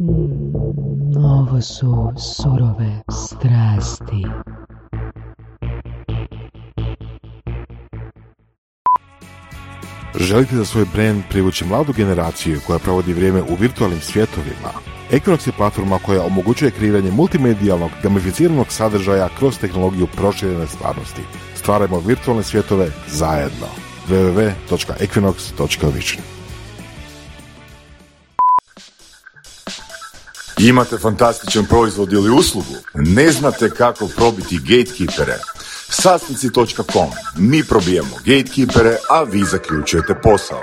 Mm, ovo su surove strasti. Želite za svoj brand privući mladu generaciju koja provodi vrijeme u virtualnim svjetovima? Equinox je platforma koja omogućuje kreiranje multimedijalnog, gamificiranog sadržaja kroz tehnologiju proširene stvarnosti. Stvarajmo virtualne svjetove zajedno. www.equinox.vision Imate fantastičan proizvod ili uslugu? Ne znate kako probiti gatekeepere? Sasnici.com. Mi probijamo gatekeepere, a vi zaključujete posao.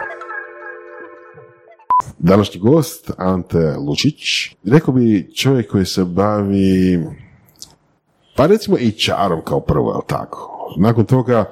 Današnji gost, Ante Lučić, rekao bi čovjek koji se bavi, pa recimo i čarom kao prvo, tako? Nakon toga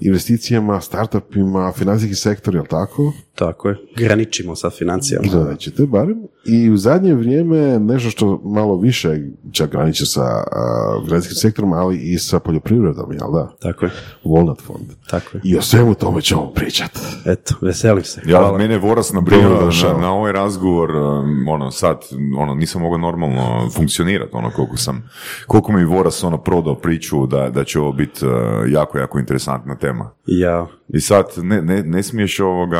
investicijama, startupima, financijski sektor, jel tako? Tako je, graničimo sa financijama. Gledat ćete barem. I u zadnje vrijeme nešto što malo više čak graniče sa uh, financijskim sektorom, ali i sa poljoprivredom, jel da? Tako je, Walnut fond. tako je. I o svemu tome ćemo pričati. Eto, veselim se. Ja, Hvala. mene je Voras došao. na, na ovaj razgovor, um, ono, sad, ono, nisam mogao normalno funkcionirati, ono, koliko sam, koliko mi je Voras, ono, prodao priču da, da će ovo biti uh, jako, jako interesantna tema. Ja, I sad, ne, ne, ne smiješ ovoga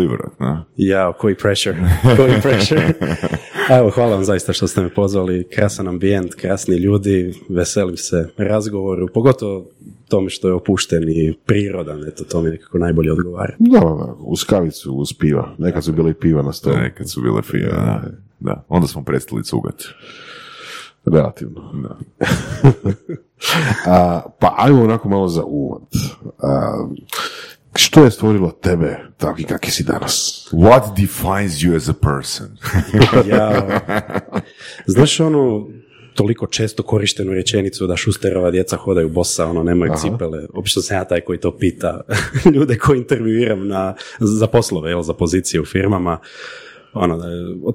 underdeliverat, ne? ja, koji pressure, koji pressure. A Evo, hvala vam zaista što ste me pozvali, krasan ambijent, krasni ljudi, veselim se razgovoru, pogotovo tome što je opušten i prirodan, eto, to mi nekako najbolje odgovara. Da, da, uz kavicu, uz piva. Nekad su bili piva na stolu. Nekad su bile fije, da. da. Onda smo prestali cugati. Relativno. Da. A, pa ajmo onako malo za uvod. A, što je stvorilo tebe takvi kakvi si danas? What defines you as a person? Ja, znaš onu toliko često korištenu rečenicu da šusterova djeca hodaju bosa, ono, nemaju cipele. Obično sam ja taj koji to pita ljude koji intervjuiram na, za poslove, jel, za pozicije u firmama. Ono, da,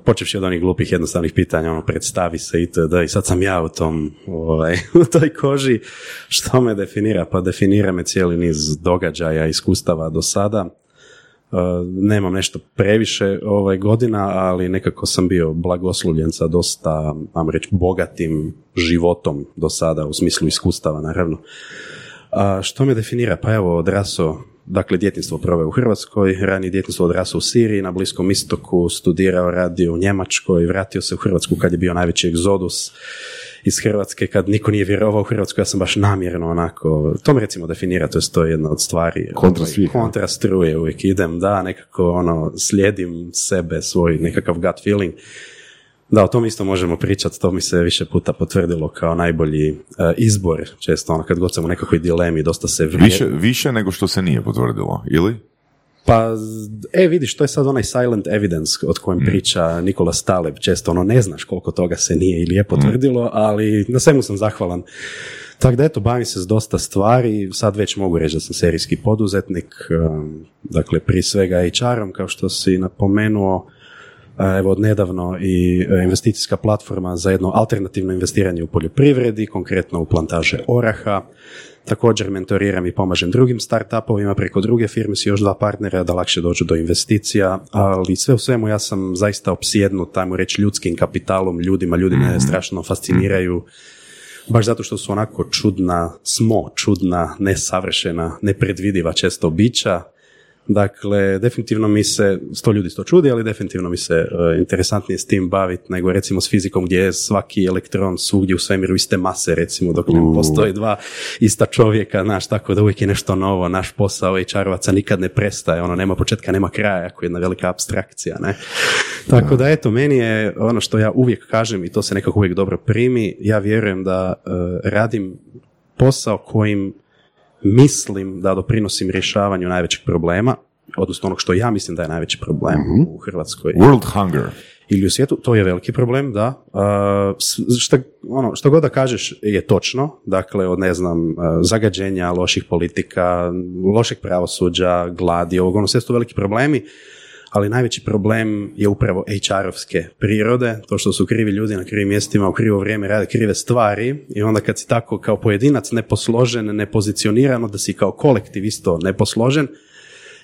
počevši od onih glupih jednostavnih pitanja, ono, predstavi se itd. I sad sam ja u tom, ovaj, u toj koži. Što me definira? Pa definira me cijeli niz događaja, iskustava do sada. Uh, nemam nešto previše ovaj godina, ali nekako sam bio blagoslovljen sa dosta, vam reći, bogatim životom do sada, u smislu iskustava, naravno. A što me definira? Pa evo, odraso, dakle, djetinstvo proveo u Hrvatskoj, ranije djetinstvo odrasao u Siriji, na Bliskom istoku, studirao, radio u Njemačkoj, vratio se u Hrvatsku kad je bio najveći egzodus iz Hrvatske, kad niko nije vjerovao u Hrvatsku, ja sam baš namjerno onako, to me recimo definira, to je to je jedna od stvari. Kontra svih? Kontra struje uvijek idem, da, nekako ono, slijedim sebe, svoj nekakav gut feeling. Da, o tom isto možemo pričati, to mi se više puta potvrdilo kao najbolji e, izbor, često ono, kad god sam u nekakvoj dilemi, dosta se vrije... Više, više nego što se nije potvrdilo, ili? Pa, e, vidiš, to je sad onaj silent evidence od kojem priča Nikola Staleb. Često ono, ne znaš koliko toga se nije ili je potvrdilo, ali na svemu sam zahvalan. Tako da eto, bavim se s dosta stvari, sad već mogu reći da sam serijski poduzetnik, um, dakle prije svega HR-om, kao što si napomenuo, evo od nedavno i e, investicijska platforma za jedno alternativno investiranje u poljoprivredi, konkretno u plantaže oraha. Također mentoriram i pomažem drugim startupovima preko druge firme s još dva partnera da lakše dođu do investicija, ali sve u svemu ja sam zaista opsjednut, ajmo reći, ljudskim kapitalom, ljudima, ljudi me strašno fasciniraju, baš zato što su onako čudna, smo čudna, nesavršena, nepredvidiva često bića. Dakle, definitivno mi se, sto ljudi sto čudi, ali definitivno mi se e, interesantnije s tim baviti nego recimo s fizikom gdje je svaki elektron svugdje u svemiru iste mase, recimo dok ne postoji dva ista čovjeka, znaš, tako da uvijek je nešto novo, naš posao i čarovaca nikad ne prestaje, ono, nema početka, nema kraja, ako je jedna velika abstrakcija, ne. Tako da, eto, meni je ono što ja uvijek kažem i to se nekako uvijek dobro primi, ja vjerujem da e, radim posao kojim mislim da doprinosim rješavanju najvećeg problema, odnosno onog što ja mislim da je najveći problem u Hrvatskoj World hunger. ili u svijetu, to je veliki problem, da. Uh, šta, ono, što god da kažeš je točno, dakle od ne znam, uh, zagađenja, loših politika, lošeg pravosuđa, gladi, ovog, ono sve su to veliki problemi, ali najveći problem je upravo HR-ovske prirode, to što su krivi ljudi na krivim mjestima u krivo vrijeme rade krive stvari i onda kad si tako kao pojedinac neposložen, nepozicioniran, da si kao kolektiv isto neposložen,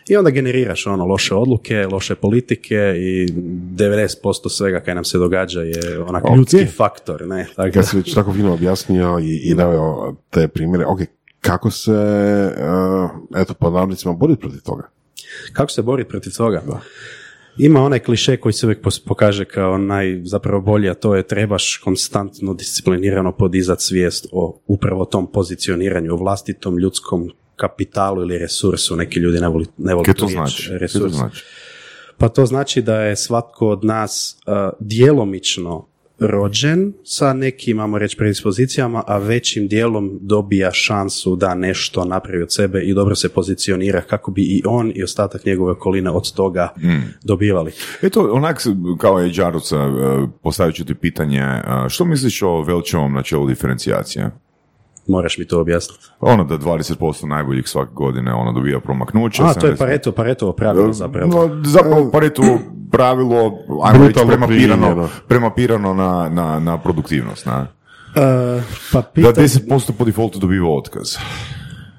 I onda generiraš ono loše odluke, loše politike i 90% svega kaj nam se događa je onak Ok. ljudski faktor. Ne? Tako Kad si već tako fino objasnio i, i naveo te primjere, ok, kako se, uh, eto, po navodnicima boriti protiv toga? Kako se boriti protiv toga? Ima onaj kliše koji se uvijek pokaže kao naj zapravo bolji, a to je trebaš konstantno disciplinirano podizati svijest o upravo tom pozicioniranju, o vlastitom ljudskom kapitalu ili resursu. Neki ljudi ne voli, ne tu to riječ, znači? To resurs. znači? Pa to znači da je svatko od nas uh, djelomično rođen sa nekim, ajmo reći, predispozicijama, a većim dijelom dobija šansu da nešto napravi od sebe i dobro se pozicionira kako bi i on i ostatak njegove okoline od toga dobivali. Eto, onak kao je Đaruca, postavit ću ti pitanje, e, što misliš o Velčevom načelu diferencijacije? Moraš mi to objasniti. Ono da 20% najboljih svake godine ono dobija promaknuće. A, to je 70% Pareto, Paretovo pravilo zapravo. No, zapravo Paretovo pravilo, ajmo reći, premapirano, premapirano na, na, na produktivnost. Na. Uh, pa Da pita, 10% po defaultu dobiva otkaz.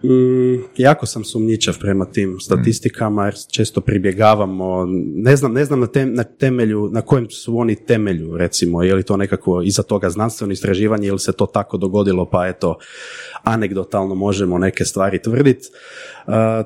Mm, jako sam sumnjičav prema tim statistikama jer često pribjegavamo, ne znam, ne znam na, tem- na temelju, na kojem su oni temelju recimo, je li to nekako iza toga znanstveno istraživanje ili se to tako dogodilo pa eto anegdotalno možemo neke stvari tvrditi.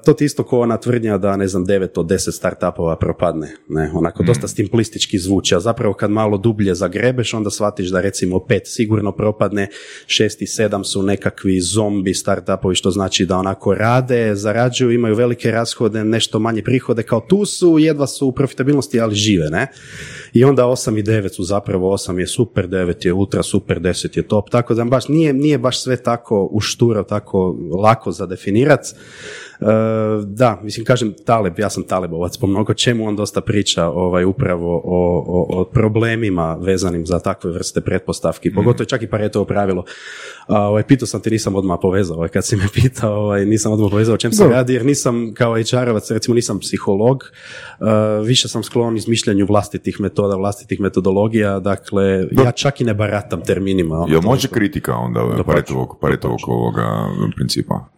To ti isto ko ona tvrdnja da ne znam 9 od 10 startupova propadne. Ne, onako dosta simplistički zvuči, a zapravo kad malo dublje zagrebeš onda shvatiš da recimo pet sigurno propadne, šest i sedam su nekakvi zombi startupovi što znači da onako rade, zarađuju, imaju velike rashode, nešto manje prihode, kao tu su, jedva su u profitabilnosti, ali žive, ne? I onda 8 i 9 su zapravo 8 je super, 9 je ultra super, 10 je top, tako da baš nije, nije baš sve tako ušturo, tako lako za definirat. E, da, mislim, kažem Taleb, ja sam Talebovac po mnogo čemu, on dosta priča ovaj, upravo o, o, o problemima vezanim za takve vrste pretpostavki, pogotovo čak i Paretovo pravilo. Ovaj, pitao sam ti, nisam odmah povezao, ovaj, kad si me pitao, ovaj, nisam odmah povezao o čem se radi, jer nisam kao HR-ovac, recimo nisam psiholog, e, više sam sklon izmišljanju vlastitih metoda, vlastitih metodologija, dakle, ja čak i ne baratam terminima. ono, Jel može kritika onda Paretovog, Paretovog ovoga principa?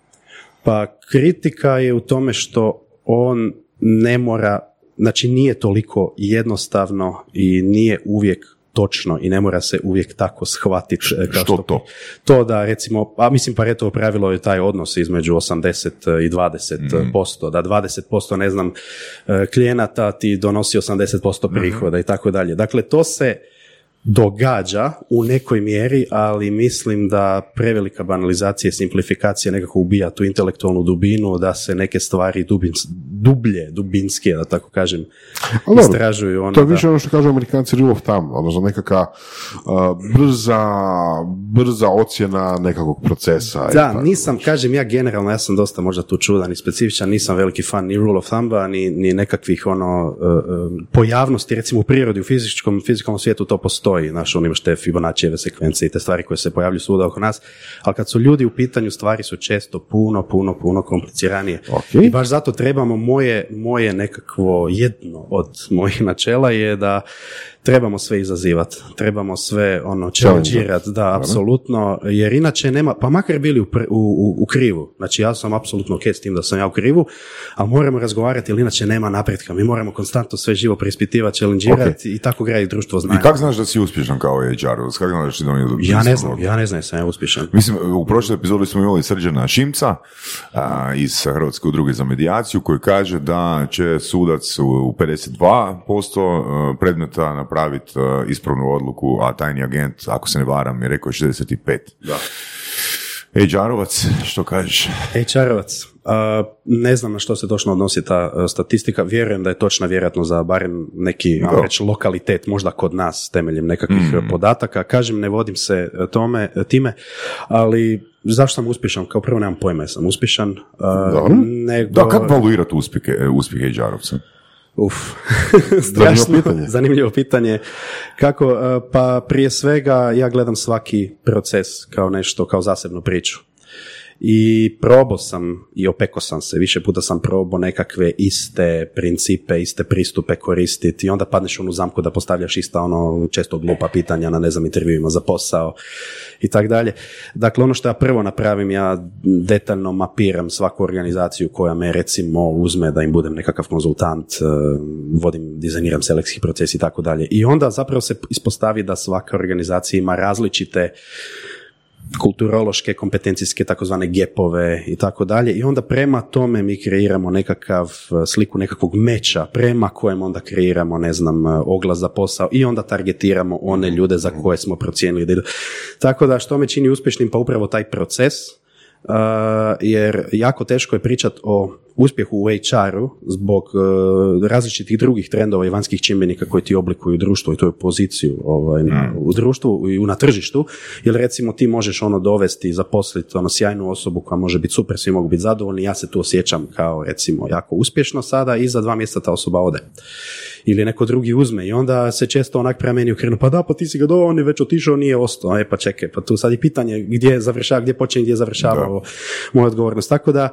Pa kritika je u tome što on ne mora, znači nije toliko jednostavno i nije uvijek točno i ne mora se uvijek tako shvatiti. e, kao Što to? To da recimo, a mislim Paretovo pravilo je taj odnos između 80 i 20 posto, da 20 posto ne znam e, klijenata ti donosi 80% prihoda i tako dalje. Dakle, to se događa u nekoj mjeri, ali mislim da prevelika banalizacija i simplifikacija nekako ubija tu intelektualnu dubinu, da se neke stvari dubin, dublje, dubinske, da tako kažem, Ali dobro, istražuju. Ono, To je da- više ono što kažu amerikanci rule of thumb, odnosno nekakva uh, brza, brza ocjena nekakvog procesa. i Da, tako. nisam, kažem ja generalno, ja sam dosta možda tu čudan i specifičan, nisam veliki fan ni rule of thumba, ni, ni nekakvih ono uh, pojavnosti, recimo u prirodi, u fizičkom, fizikalnom svijetu to postoji, znaš, ono imaš te Fibonaccijeve sekvencije i te stvari koje se pojavljuju svuda oko nas, ali kad su ljudi u pitanju, stvari su često puno, puno, puno kompliciranije. Ok. I baš zato trebamo moje, moje nekakvo jedno od mojih načela je da trebamo sve izazivati, trebamo sve ono challengirati, da, apsolutno, jer inače nema, pa makar bili u, u, u, u krivu, znači ja sam apsolutno ok s tim da sam ja u krivu, ali moramo razgovarati jer inače nema napretka, mi moramo konstantno sve živo preispitivati, challengirati i tako graditi društvo I znanja. kako znaš da si uspješan kao HR? Kako znaš da si Ja ne znam, ja ne znam jesam ja uspješan. Mislim, u prošloj epizodi smo imali Srđana Šimca a, iz Hrvatske udruge za medijaciju koji kaže da će sudac u, u 52% predmeta napraviti a, ispravnu odluku, a tajni agent, ako se ne varam, je rekao 65%. Da. HR-ovac, što kažeš? HR-ovac, a, ne znam na što se točno odnosi ta a, statistika, vjerujem da je točna vjerojatno za barem neki ajmo reći, lokalitet, možda kod nas temeljem nekakvih Mm. podataka. Kažem, ne vodim se e, tome, e, time, ali zašto sam uspješan? Kao prvo nemam pojma jesam uspješan. a, Dobro. nego... Da, kako valuirati uspjehe, uspjehe HR-ovca? Uf, strašno pitanje. zanimljivo pitanje. Kako, e, pa prije svega ja gledam svaki proces kao nešto, kao zasebnu priču. I probao sam i opeko sam se, više puta sam probao nekakve iste principe, iste pristupe koristiti i onda padneš onu zamku da postavljaš ista ono često glupa pitanja na ne znam intervjuima za posao i tak dalje. Dakle, ono što ja prvo napravim, ja detaljno mapiram svaku organizaciju koja me recimo uzme da im budem nekakav konzultant, eh, vodim, dizajniram selekcijski proces i tako dalje. I onda zapravo se ispostavi da svaka organizacija ima različite kulturološke, kompetencijske takozvane gepove i tako dalje i onda prema tome mi kreiramo nekakav eh, sliku nekakvog meča prema kojem onda kreiramo ne znam eh, oglas za posao i onda targetiramo one ljude za koje smo procijenili da. Tako da što me čini uspješnim pa upravo taj proces Uh, jer jako teško je pričati o uspjehu u HR-u zbog uh, različitih drugih trendova i vanjskih čimbenika koji ti oblikuju društvo i tu poziciju ovaj, na, u društvu i na tržištu, jer recimo ti možeš ono dovesti i zaposliti ono sjajnu osobu koja može biti super, svi mogu biti zadovoljni, ja se tu osjećam kao recimo jako uspješno sada i za dva mjeseca ta osoba ode. Ili neko drugi uzme i onda se često onak prema meni ukrenu, pa da, pa ti si ga do, on je već otišao, nije ostao, e pa čekaj, pa tu sad je pitanje gdje završava, gdje počinje, gdje završava moja odgovornost. Tako da,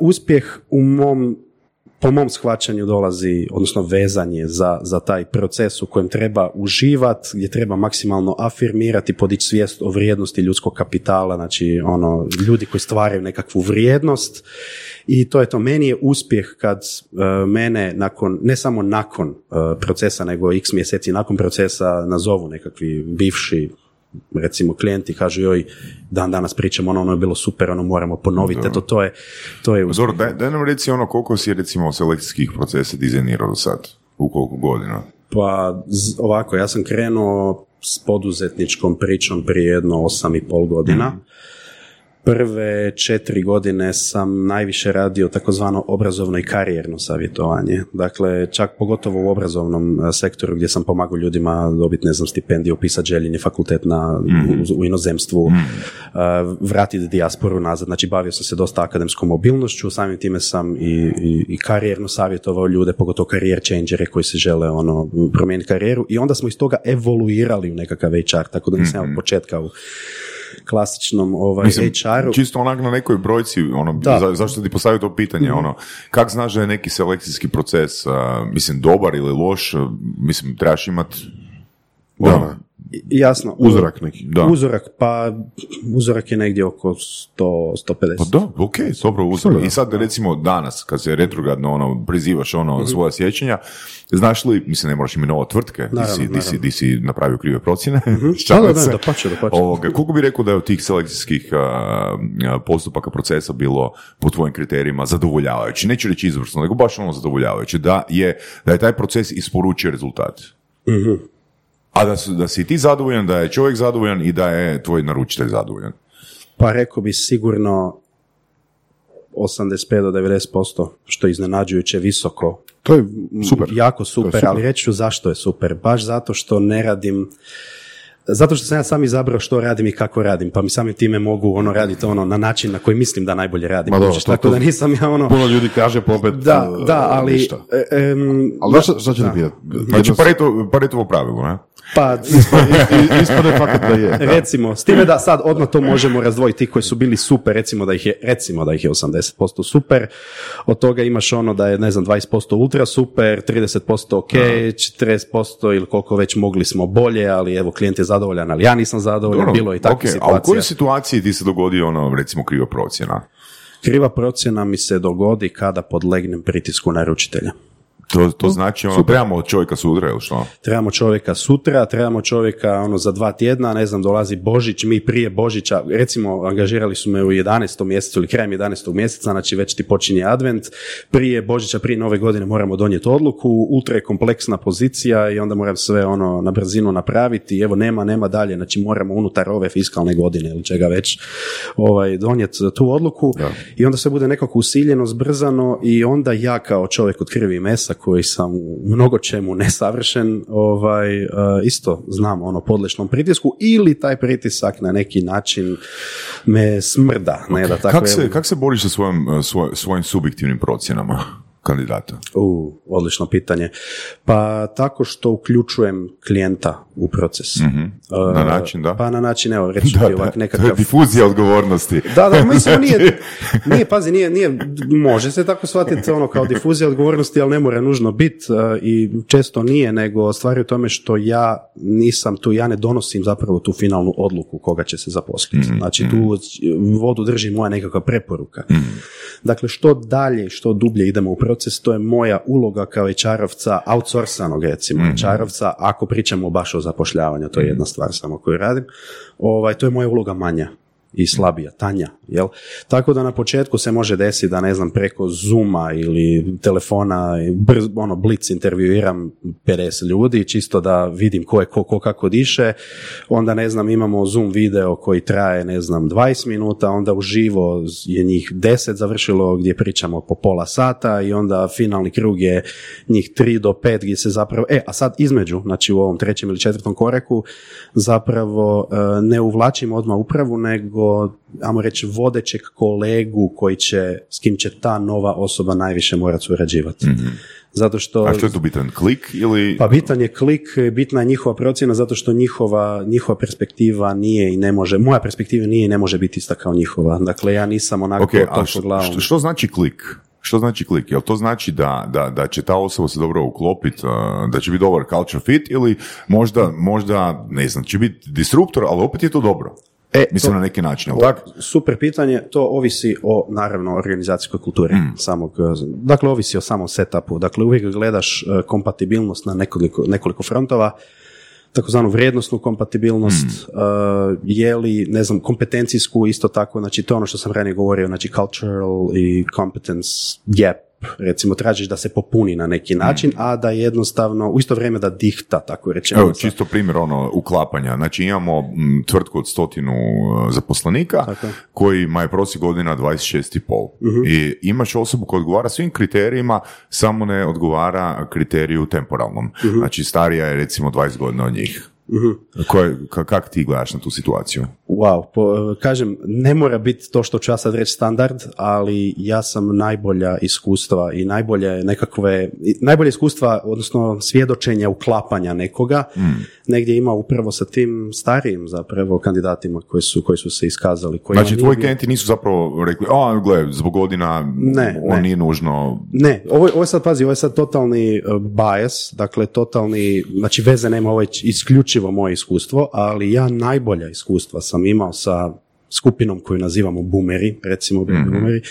uspjeh u mom po mom shvaćanju dolazi, odnosno vezanje za, za taj proces u kojem treba uživati, gdje treba maksimalno afirmirati, podići svijest o vrijednosti ljudskog kapitala, znači ono, ljudi koji stvaraju nekakvu vrijednost i to je to. Meni je uspjeh kad uh, mene nakon, ne samo nakon uh, procesa, nego x mjeseci nakon procesa nazovu nekakvi bivši recimo klijenti kažu joj dan danas pričamo ono, ono je bilo super, ono moramo ponoviti, eto to je to je Zor, daj, daj, nam reci ono koliko si recimo selekcijskih procesa dizajnirao do sad, u koliko godina? Pa ovako, ja sam krenuo s poduzetničkom pričom prije jedno osam i pol godina. Mhm prve četiri godine sam najviše radio takozvano obrazovno i karijerno savjetovanje. Dakle, čak pogotovo u obrazovnom e, sektoru gdje sam pomagao ljudima dobiti, ne znam, stipendiju, upisati željenje fakultet na, mm. u, inozemstvu, mm. vratiti dijasporu nazad. Znači, bavio sam se dosta akademskom mobilnošću, samim time sam i, i, i karijerno savjetovao ljude, pogotovo karijer changere koji se žele ono, promijeniti karijeru i onda smo iz toga evoluirali u nekakav HR, tako da nisam mm. od početka u klasičnom ovaj, Mislim, HR-u. Čisto onak na nekoj brojci, ono, za, zašto ti postavio to pitanje, mm ono, kak znaš da je neki selekcijski proces, mislim, dobar ili loš, mislim, trebaš imati da. Jasno. Uzorak neki. Da. Uzorak, pa uzorak je negdje oko 100, 150. Pa da, ok, dobro uzorak. I sad recimo danas, kad se retrogradno ono, prizivaš ono mm svoja sjećanja, znaš li, mislim ne moraš imenovati tvrtke, di, si, di, si, napravio krive procjene. Mm-hmm. da, da, da, pače, da pače. Ovoga, koliko bi rekao da je od tih selekcijskih postupaka procesa bilo po tvojim kriterijima zadovoljavajući? Neću reći izvrsno, nego baš ono zadovoljavajući, da je, da je taj proces isporučio rezultat. mm a da, su, da si ti zadovoljan, da je čovjek zadovoljan i da je tvoj naručitelj zadovoljan? Pa rekao bi sigurno 85 do 90%, što je iznenađujuće visoko. To je super. Jako super, super. ali reći ću zašto je super. Baš zato što ne radim zato što sam ja sam izabrao što radim i kako radim, pa mi samim time mogu ono raditi ono na način na koji mislim da najbolje radim. Ma tako da nisam ja ono... Puno ljudi kaže popet Da, da, ali... E, ali što, što će da. Znači, paretovo pravilo, ne? Pa, ispade fakat da je. Recimo, s time da sad odmah to možemo razdvojiti koji su bili super, recimo da ih je, recimo da ih je 80% super, od toga imaš ono da je, ne znam, 20% ultra super, 30% ok, 40% ili koliko već mogli smo bolje, ali evo, klijent je zadovoljan, ali ja nisam zadovoljan, bilo je i takve okay. situacije. A u kojoj situaciji ti se dogodi ono, recimo, kriva procjena? Kriva procjena mi se dogodi kada podlegnem pritisku naručitelja. To, to znači ono, trebamo čovjeka sutra ili što? Trebamo čovjeka sutra, trebamo čovjeka ono za dva tjedna, ne znam, dolazi Božić, mi prije Božića, recimo angažirali su me u 11. mjesecu ili krajem 11. mjeseca, znači već ti počinje advent, prije Božića, prije nove godine moramo donijeti odluku, ultra je kompleksna pozicija i onda moram sve ono na brzinu napraviti, evo nema, nema dalje, znači moramo unutar ove fiskalne godine ili čega već ovaj, donijeti tu odluku i onda sve bude nekako usiljeno, zbrzano i onda ja kao čovjek od krvi i mesa koji sam u mnogo čemu nesavršen, ovaj, uh, isto znam ono podlešnom pritisku ili taj pritisak na neki način me smrda. Ne, da tako kak, se, kak se boriš sa svojim, uh, svoj, svojim subjektivnim procjenama? kandidata? U, odlično pitanje. Pa tako što uključujem klijenta u proces. Na način, da? Pa na način, evo, reći Da, ovak to je nekakav... difuzija odgovornosti. Da, da, mislim, nije, nije, pazi, nije, nije, može se tako shvatiti ono kao difuzija odgovornosti, ali ne mora nužno biti i često nije, nego stvar je u tome što ja nisam tu, ja ne donosim zapravo tu finalnu odluku koga će se zaposliti. Znači, tu vodu drži moja nekakva preporuka. Dakle, što dalje, što dublje idemo u proces, to je moja uloga kao čarovca, outsourcanog recimo čarovca, ako pričamo baš o zapošljavanju, to je jedna stvar samo koju radim, ovaj, to je moja uloga manja i slabija, tanja, jel? Tako da na početku se može desiti da, ne znam, preko Zuma ili telefona, brz, ono, blic intervjuiram 50 ljudi, čisto da vidim ko je ko, ko kako diše, onda, ne znam, imamo Zoom video koji traje, ne znam, 20 minuta, onda uživo je njih 10 završilo gdje pričamo po pola sata i onda finalni krug je njih 3 do 5 gdje se zapravo, e, a sad između, znači u ovom trećem ili četvrtom koraku, zapravo e, ne uvlačimo odmah upravu, nego ajmo reći, vodećeg kolegu koji će, s kim će ta nova osoba najviše morati surađivati. Zato što... A što je tu bitan? Klik ili... Pa bitan je klik, bitna je njihova procjena zato što njihova, njihova perspektiva nije i ne može, moja perspektiva nije i ne može biti ista kao njihova. Dakle, ja nisam onako Ok, a što, glavom. što, što znači klik? Što znači klik? Jel to znači da, da, da će ta osoba se dobro uklopiti, da će biti dobar culture fit ili možda, možda, ne znam, će biti disruptor, ali opet je to dobro? E, Mislim to- na neki način, Ovak, super pitanje, to ovisi o, naravno, organizacijskoj kulturi samog, eh, dakle, ovisi o samom setupu, dakle, uvijek gledaš eh, kompatibilnost na nekoliko, nekoliko frontova, takozvanu vrijednostnu kompatibilnost, eh, je li, ne znam, kompetencijsku isto tako, znači to je ono što sam ranije govorio, znači cultural i competence gap, recimo tražiš da se popuni na neki način, a da jednostavno, u isto vrijeme da dihta, tako rečeno. Evo, čisto primjer ono uklapanja. Znači imamo tvrtku od stotinu uh, zaposlenika Tako kojima je prosjek godina 26,5. I imaš osobu koja odgovara svim kriterijima, samo ne odgovara kriteriju temporalnom. Znači starija je recimo 20 godina od njih. Koje, ka- kak ti gledaš na tu situaciju? Wow, po, kažem, ne mora biti to što ću ja sad reći standard, ali ja sam najbolja iskustva i najbolje nekakve, najbolje iskustva, odnosno svjedočenja uklapanja nekoga, negdje ima upravo sa tim starijim zapravo kandidatima koji su, koji su se iskazali. Koji Znači tvoji bio- klijenti nisu zapravo rekli, a gle, zbog godina Ne, on ne. nije nužno Ne, ovo, ovo je sad, pazi, ovo je sad totalni uh, bias, dakle totalni, znači veze nema, ovo je isključivo moje iskustvo, ali ja najbolja iskustva sam imao sa skupinom koju nazivamo boomeri, recimo baby boomeri,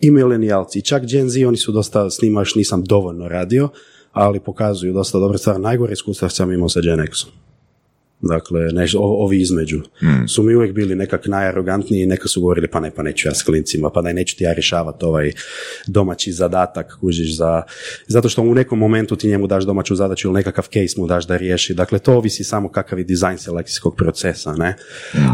i milenijalci. Čak Gen Z, oni su dosta, s njima još nisam dovoljno radio, ali pokazuju dosta dobre stvari. Najgore iskustva sam imao sa Gen X-om. Dakle, neš, o- ovi između su mi uvijek bili nekak najarogantniji, neka su govorili pa ne, pa neću ja s klincima, pa daj neću ti ja rješavati ovaj domaći zadatak, kužiš za, zato što u nekom momentu ti njemu daš domaću zadaću ili nekakav case mu daš da riješi. Dakle, to ovisi samo kakav je dizajn selekcijskog procesa, ne?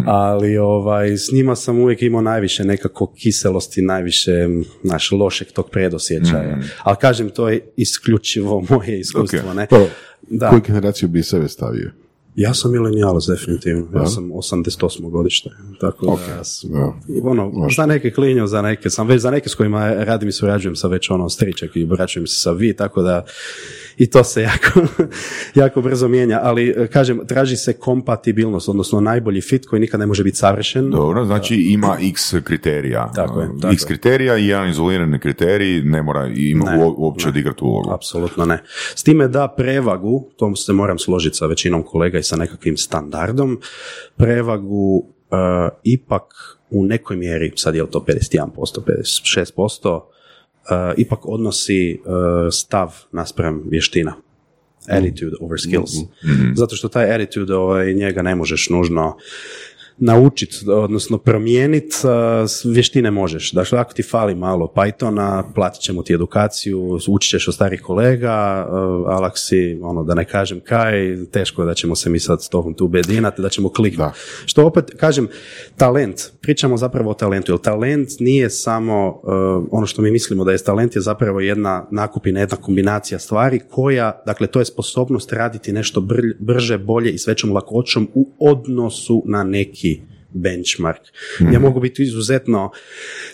Ali ovaj, s njima sam uvijek imao najviše nekako kiselosti, najviše naš lošeg tog predosjećaja. Ali kažem, to je isključivo moje iskustvo, Ok. ne? Pa, Da. koju generaciju bi sebe stavio? Ja sam milenijalac definitivno, ja sam 88. godište, tako da ja sam, Da. ono, za neke klinju, za neke sam već, za neke s kojima radim i surađujem sa već ono stričak i obraćujem se sa vi, tako da i to se jako, jako brzo mijenja, ali e, kažem, traži se kompatibilnost, odnosno najbolji fit koji nikad ne može biti savršen. Dobro, znači ima x kriterija. Tako je, Uh, tako x kriterija i jedan izolirani kriterij ne mora ima Ne, uo- uopće odigrati ulogu. Apsolutno ne. S time da prevagu, to se moram složiti sa većinom kolega i sa nekakvim standardom, prevagu e, ipak u nekoj mjeri, sad je li to 51%, 56%, e, ipak odnosi e, stav naspram vještina. Attitude over skills. Zato što taj attitude, ovaj, njega ne možeš nužno naučiti, odnosno promijeniti, vještine možeš. Dakle, ako ti fali malo Pythona, platit ćemo ti edukaciju, učit ćeš od starih kolega, uh, ali ako si, ono, da ne kažem kaj, teško je da ćemo se mi sad s tobom tu bedinati, da ćemo kliknuti. Da. Što opet, kažem, talent, pričamo zapravo o talentu, jer talent nije samo uh, ono što mi mislimo da je talent, je zapravo jedna nakupina, jedna kombinacija stvari koja, dakle, to je sposobnost raditi nešto br- brže, bolje i s većom lakoćom u odnosu na neki benchmark. Ja mogu biti izuzetno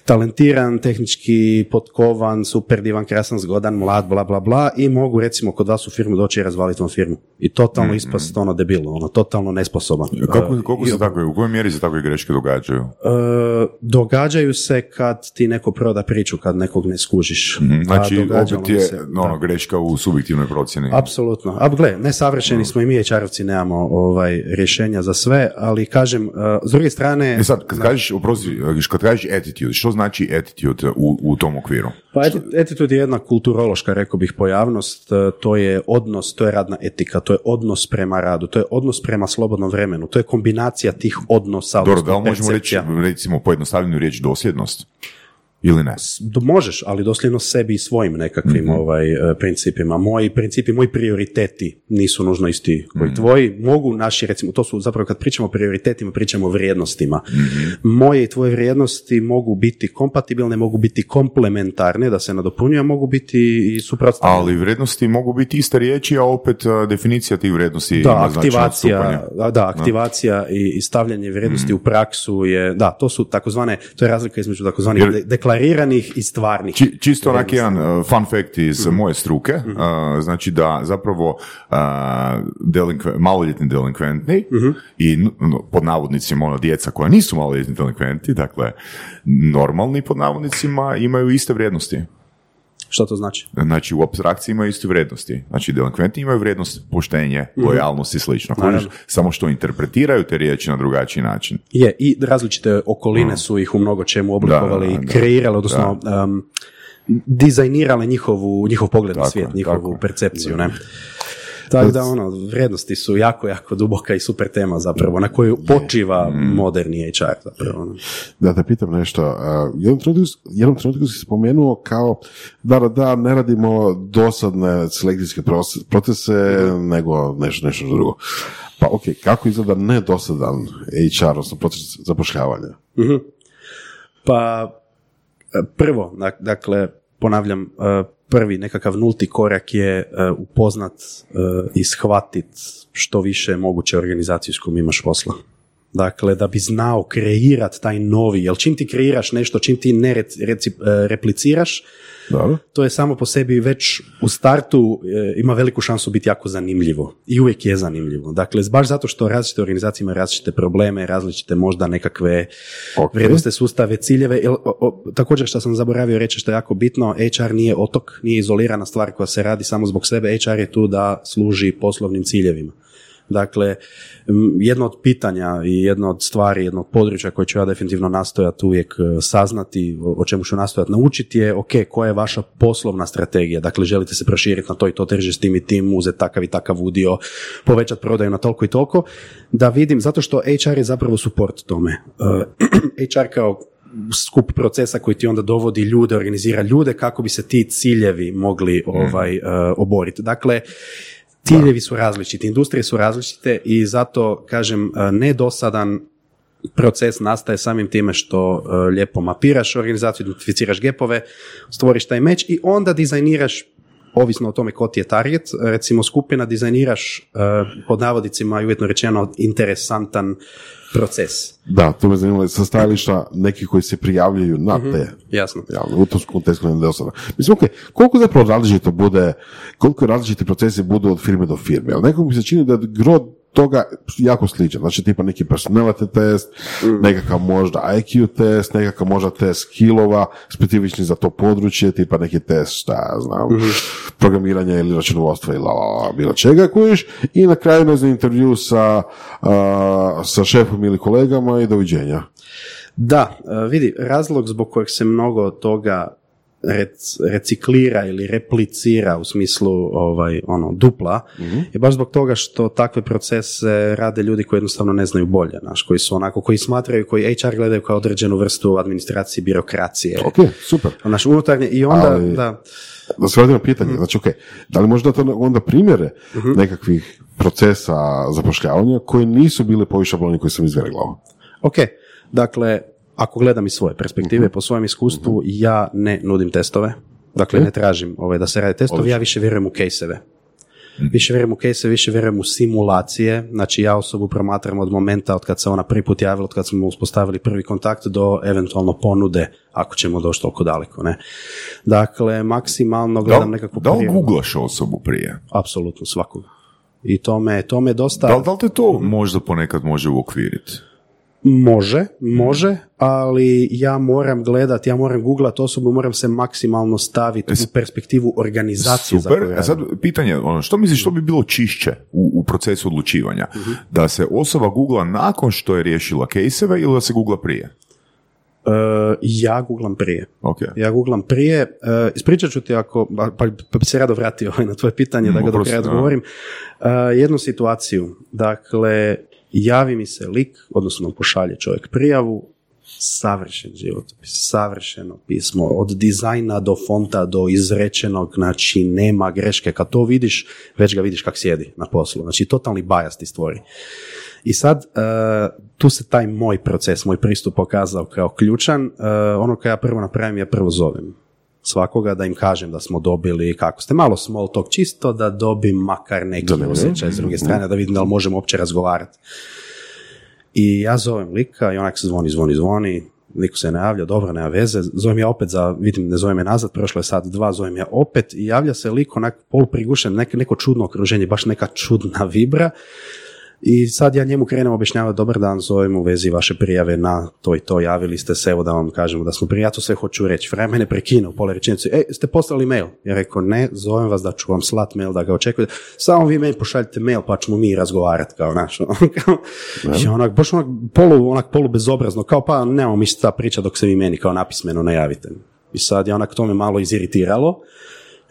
talentiran, tehnički potkovan, super divan, krasan, zgodan, mlad, bla, bla, bla i mogu recimo kod vas u firmu doći i razvaliti vam firmu. I totalno ispast ono debilno, ono, totalno nesposoban. Kako, Uh, koliko i- se takve, u kojoj mjeri se takve greške događaju? E, događaju se kad ti neko proda priču, kad nekog ne skužiš. A Znači, opet je se- ono, greška u subjektivnoj procjeni. Apsolutno. A gle, nesavršeni smo i mi HR-ovci nemamo ovaj, rješenja za sve, ali kažem, uh, s druge strane... E sad, kad kažeš, oprosti, kad kažeš attitude, što znači attitude u, u tom okviru? Pa attitude je jedna kulturološka, rekao bih, pojavnost, e, to je odnos, to je radna etika, to je odnos prema radu, to je odnos prema slobodnom vremenu, to je kombinacija tih odnosa, Dobro, da li možemo reći, recimo, pojednostavljenu riječ dosljednost? Ili ne? Možeš, ali dosljedno sebi i svojim nekakvim Mhm. ovaj, e, principima. Moji principi, moji prioriteti nisu nužno isti koji Mhm. tvoji. Mogu naši, recimo, to su zapravo kad pričamo o prioritetima, pričamo o vrijednostima. Mhm. Moje i tvoje vrijednosti mogu biti kompatibilne, mogu biti komplementarne, da se nadopunjuju, a mogu biti i suprotstavljene. Ali vrijednosti mogu biti iste riječi, a opet a, definicija tih vrijednosti Da, ima aktivacija, da, da, aktivacija i, i stavljanje vrijednosti u praksu je, da, to su takozvane, to je razlika između takozvanih Jer- deklariranih i stvarnih. Či, čisto onak jedan uh, fun fact iz Mhm. moje struke, uh, znači da zapravo uh, delinkve- maloljetni delinkventni Mhm. i n- no, pod navodnicima ono djeca koja nisu maloljetni delinkventi, dakle normalni pod navodnicima imaju iste vrijednosti. Što to znači? Znači u apstrakciji imaju iste vrijednosti. Znači delinkventi imaju vrijednost poštenje, lojalnost i slično. Mhm. Kužiš? Samo što interpretiraju te riječi na drugačiji način. Je, i različite okoline su ih u mnogo čemu oblikovali Da, i da, kreirale, odnosno um, dizajnirale njihovu, njihov pogled na svijet, je, njihovu tako percepciju, ne? Tako da, ono, vrijednosti su jako, jako duboka i super tema zapravo, na koju počiva Mm. moderni HR zapravo. ono. Da te pitam nešto, jednom trenutku, jednom trenutku si spomenuo kao da, da, da ne radimo dosadne selekcijske proce- procese, nego nešto, nešto drugo. Pa ok, kako izgleda nedosadan HR, odnosno proces zapošljavanja? Mhm. Pa, prvo, dak- dakle, ponavljam, e, prvi nekakav nulti korak je e, upoznat e, i shvatit što više moguće organizaciju s kojom imaš posla. Dakle, da bi znao kreirat taj novi, jer čim ti kreiraš nešto, čim ti ne repliciraš, Dobro? to je samo po sebi već u startu e, ima veliku šansu biti jako zanimljivo. I uvijek je zanimljivo. Dakle, baš zato što različite organizacije imaju različite probleme, različite možda nekakve Ok. vrijednosne sustave, ciljeve. O- o- također što sam zaboravio reći što je jako bitno, HR nije otok, nije izolirana stvar koja se radi samo zbog sebe. HR je tu da služi poslovnim ciljevima. Dakle, jedno od pitanja i jedno od stvari, jedno od područja koje ću ja definitivno nastojati uvijek e, saznati, o čemu ću nastojati naučiti je, ok, koja je vaša poslovna strategija? Dakle, želite se proširiti na to i to tržište s tim i tim, uzeti takav i takav udio, povećati prodaju na toliko i toliko, da vidim, zato što HR je zapravo support tome. E, HR kao skup procesa koji ti onda dovodi ljude, organizira ljude kako bi se ti ciljevi mogli ovaj, e, oboriti. Dakle, Ciljevi su različiti, industrije su različite i zato, kažem, e, nedosadan proces nastaje samim time što e, lijepo mapiraš organizaciju, identificiraš gepove, stvoriš taj meč i onda dizajniraš ovisno o tome ko ti je target, recimo skupina dizajniraš e, pod navodicima i uvjetno rečeno interesantan proces. Da, to me zanimalo sa stajališta nekih koji se prijavljuju na te Jasno. javno, u tom kontekstu ne nedosadno. Mislim, ok, koliko zapravo različito bude, koliko različiti procesi budu od firme do firme, ali nekako mi se čini da gro toga jako sličan, znači tipa neki personality test, nekakav možda IQ test, nekakav možda test skillova, specifični za to područje, tipa neki test, šta ja znam, programiranja ili računovodstva ili la, la, la, bilo čega kojiš i na kraju ne znam, intervju sa, a, sa šefom ili kolegama i doviđenja. Da, vidi, razlog zbog kojeg se mnogo toga rec- reciklira ili replicira u smislu ovaj ono dupla je baš zbog toga što takve procese rade ljudi koji jednostavno ne znaju bolje, naš, koji su onako koji smatraju koji HR gledaju kao određenu vrstu administracije, birokracije. Ok, super. Naš unutarnje i onda Ali- da Da se vratim na pitanje, znači ok, da li možda to onda primjere nekakvih procesa zapošljavanja koji nisu bili po šabloni koji sam izverglao? Ok, dakle, ako gledam iz svoje perspektive, po svojem iskustvu, ja ne nudim testove. Dakle, ne tražim ovaj, da se rade testovi, ja više vjerujem u kejseve. Više vjerujem u case, više vjerujem u simulacije. Znači ja osobu promatram od momenta od kad se ona prvi put javila, od kad smo uspostavili prvi kontakt do eventualno ponude, ako ćemo doći toliko daleko. Ne? Dakle, maksimalno gledam nekakvu Da li googlaš osobu prije? Apsolutno, svakog. I to me, to me dosta... Da li, da li te to možda ponekad može uokviriti? Može, može, ali ja moram gledat, ja moram googlat osobu, moram se maksimalno staviti u perspektivu organizacije za Super, a sad pitanje, ono, što misliš što bi bilo čišće u, u procesu odlučivanja? Da se osoba googla nakon što je riješila kejseve ili da se googla prije? E, ja googlam prije. Ok. Ja googlam prije, e, ispričat ću ti ako, pa, pa, bi se rado vratio na tvoje pitanje da Mm, ga do oprosti, kraja odgovorim. E, jednu situaciju, dakle, javi mi se lik, odnosno pošalje čovjek prijavu, savršen životopis, savršeno pismo, od dizajna do fonta do izrečenog, znači nema greške, kad to vidiš, već ga vidiš kak sjedi na poslu, znači totalni bajas ti stvori. I sad, e, tu se taj moj proces, moj pristup pokazao kao ključan. E, ono koje ja prvo napravim, ja prvo zovem svakoga da im kažem da smo dobili kako ste, malo small talk, čisto da dobim makar neki ne, osjećaj s druge strane, da vidim da li možemo uopće razgovarati. I ja zovem lika i onak se zvoni, zvoni, zvoni, niko se ne javlja, dobro, nema veze, zovem ja opet za, vidim, ne zovem je nazad, prošlo je sad dva, zovem ja opet i javlja se lik onak poluprigušen, nek, neko čudno okruženje, baš neka čudna vibra i sad ja njemu krenem objašnjavati, dobar dan, zovem u vezi vaše prijave na to i to, javili ste se, evo da vam kažemo da smo prije, ja to sve hoću reći, Fraja mene prekine u pola rečenice, e, ste poslali mail? Ja rekao, ne, zovem vas da ću vam slat mail, da ga očekujete, samo vi meni pošaljite mail pa ćemo mi razgovarati, kao naš, ono, i onak, baš onak polu, onak polu bezobrazno, kao pa nemamo mi ta priča dok se vi meni kao napismeno najavite. I sad je onak to me malo iziritiralo,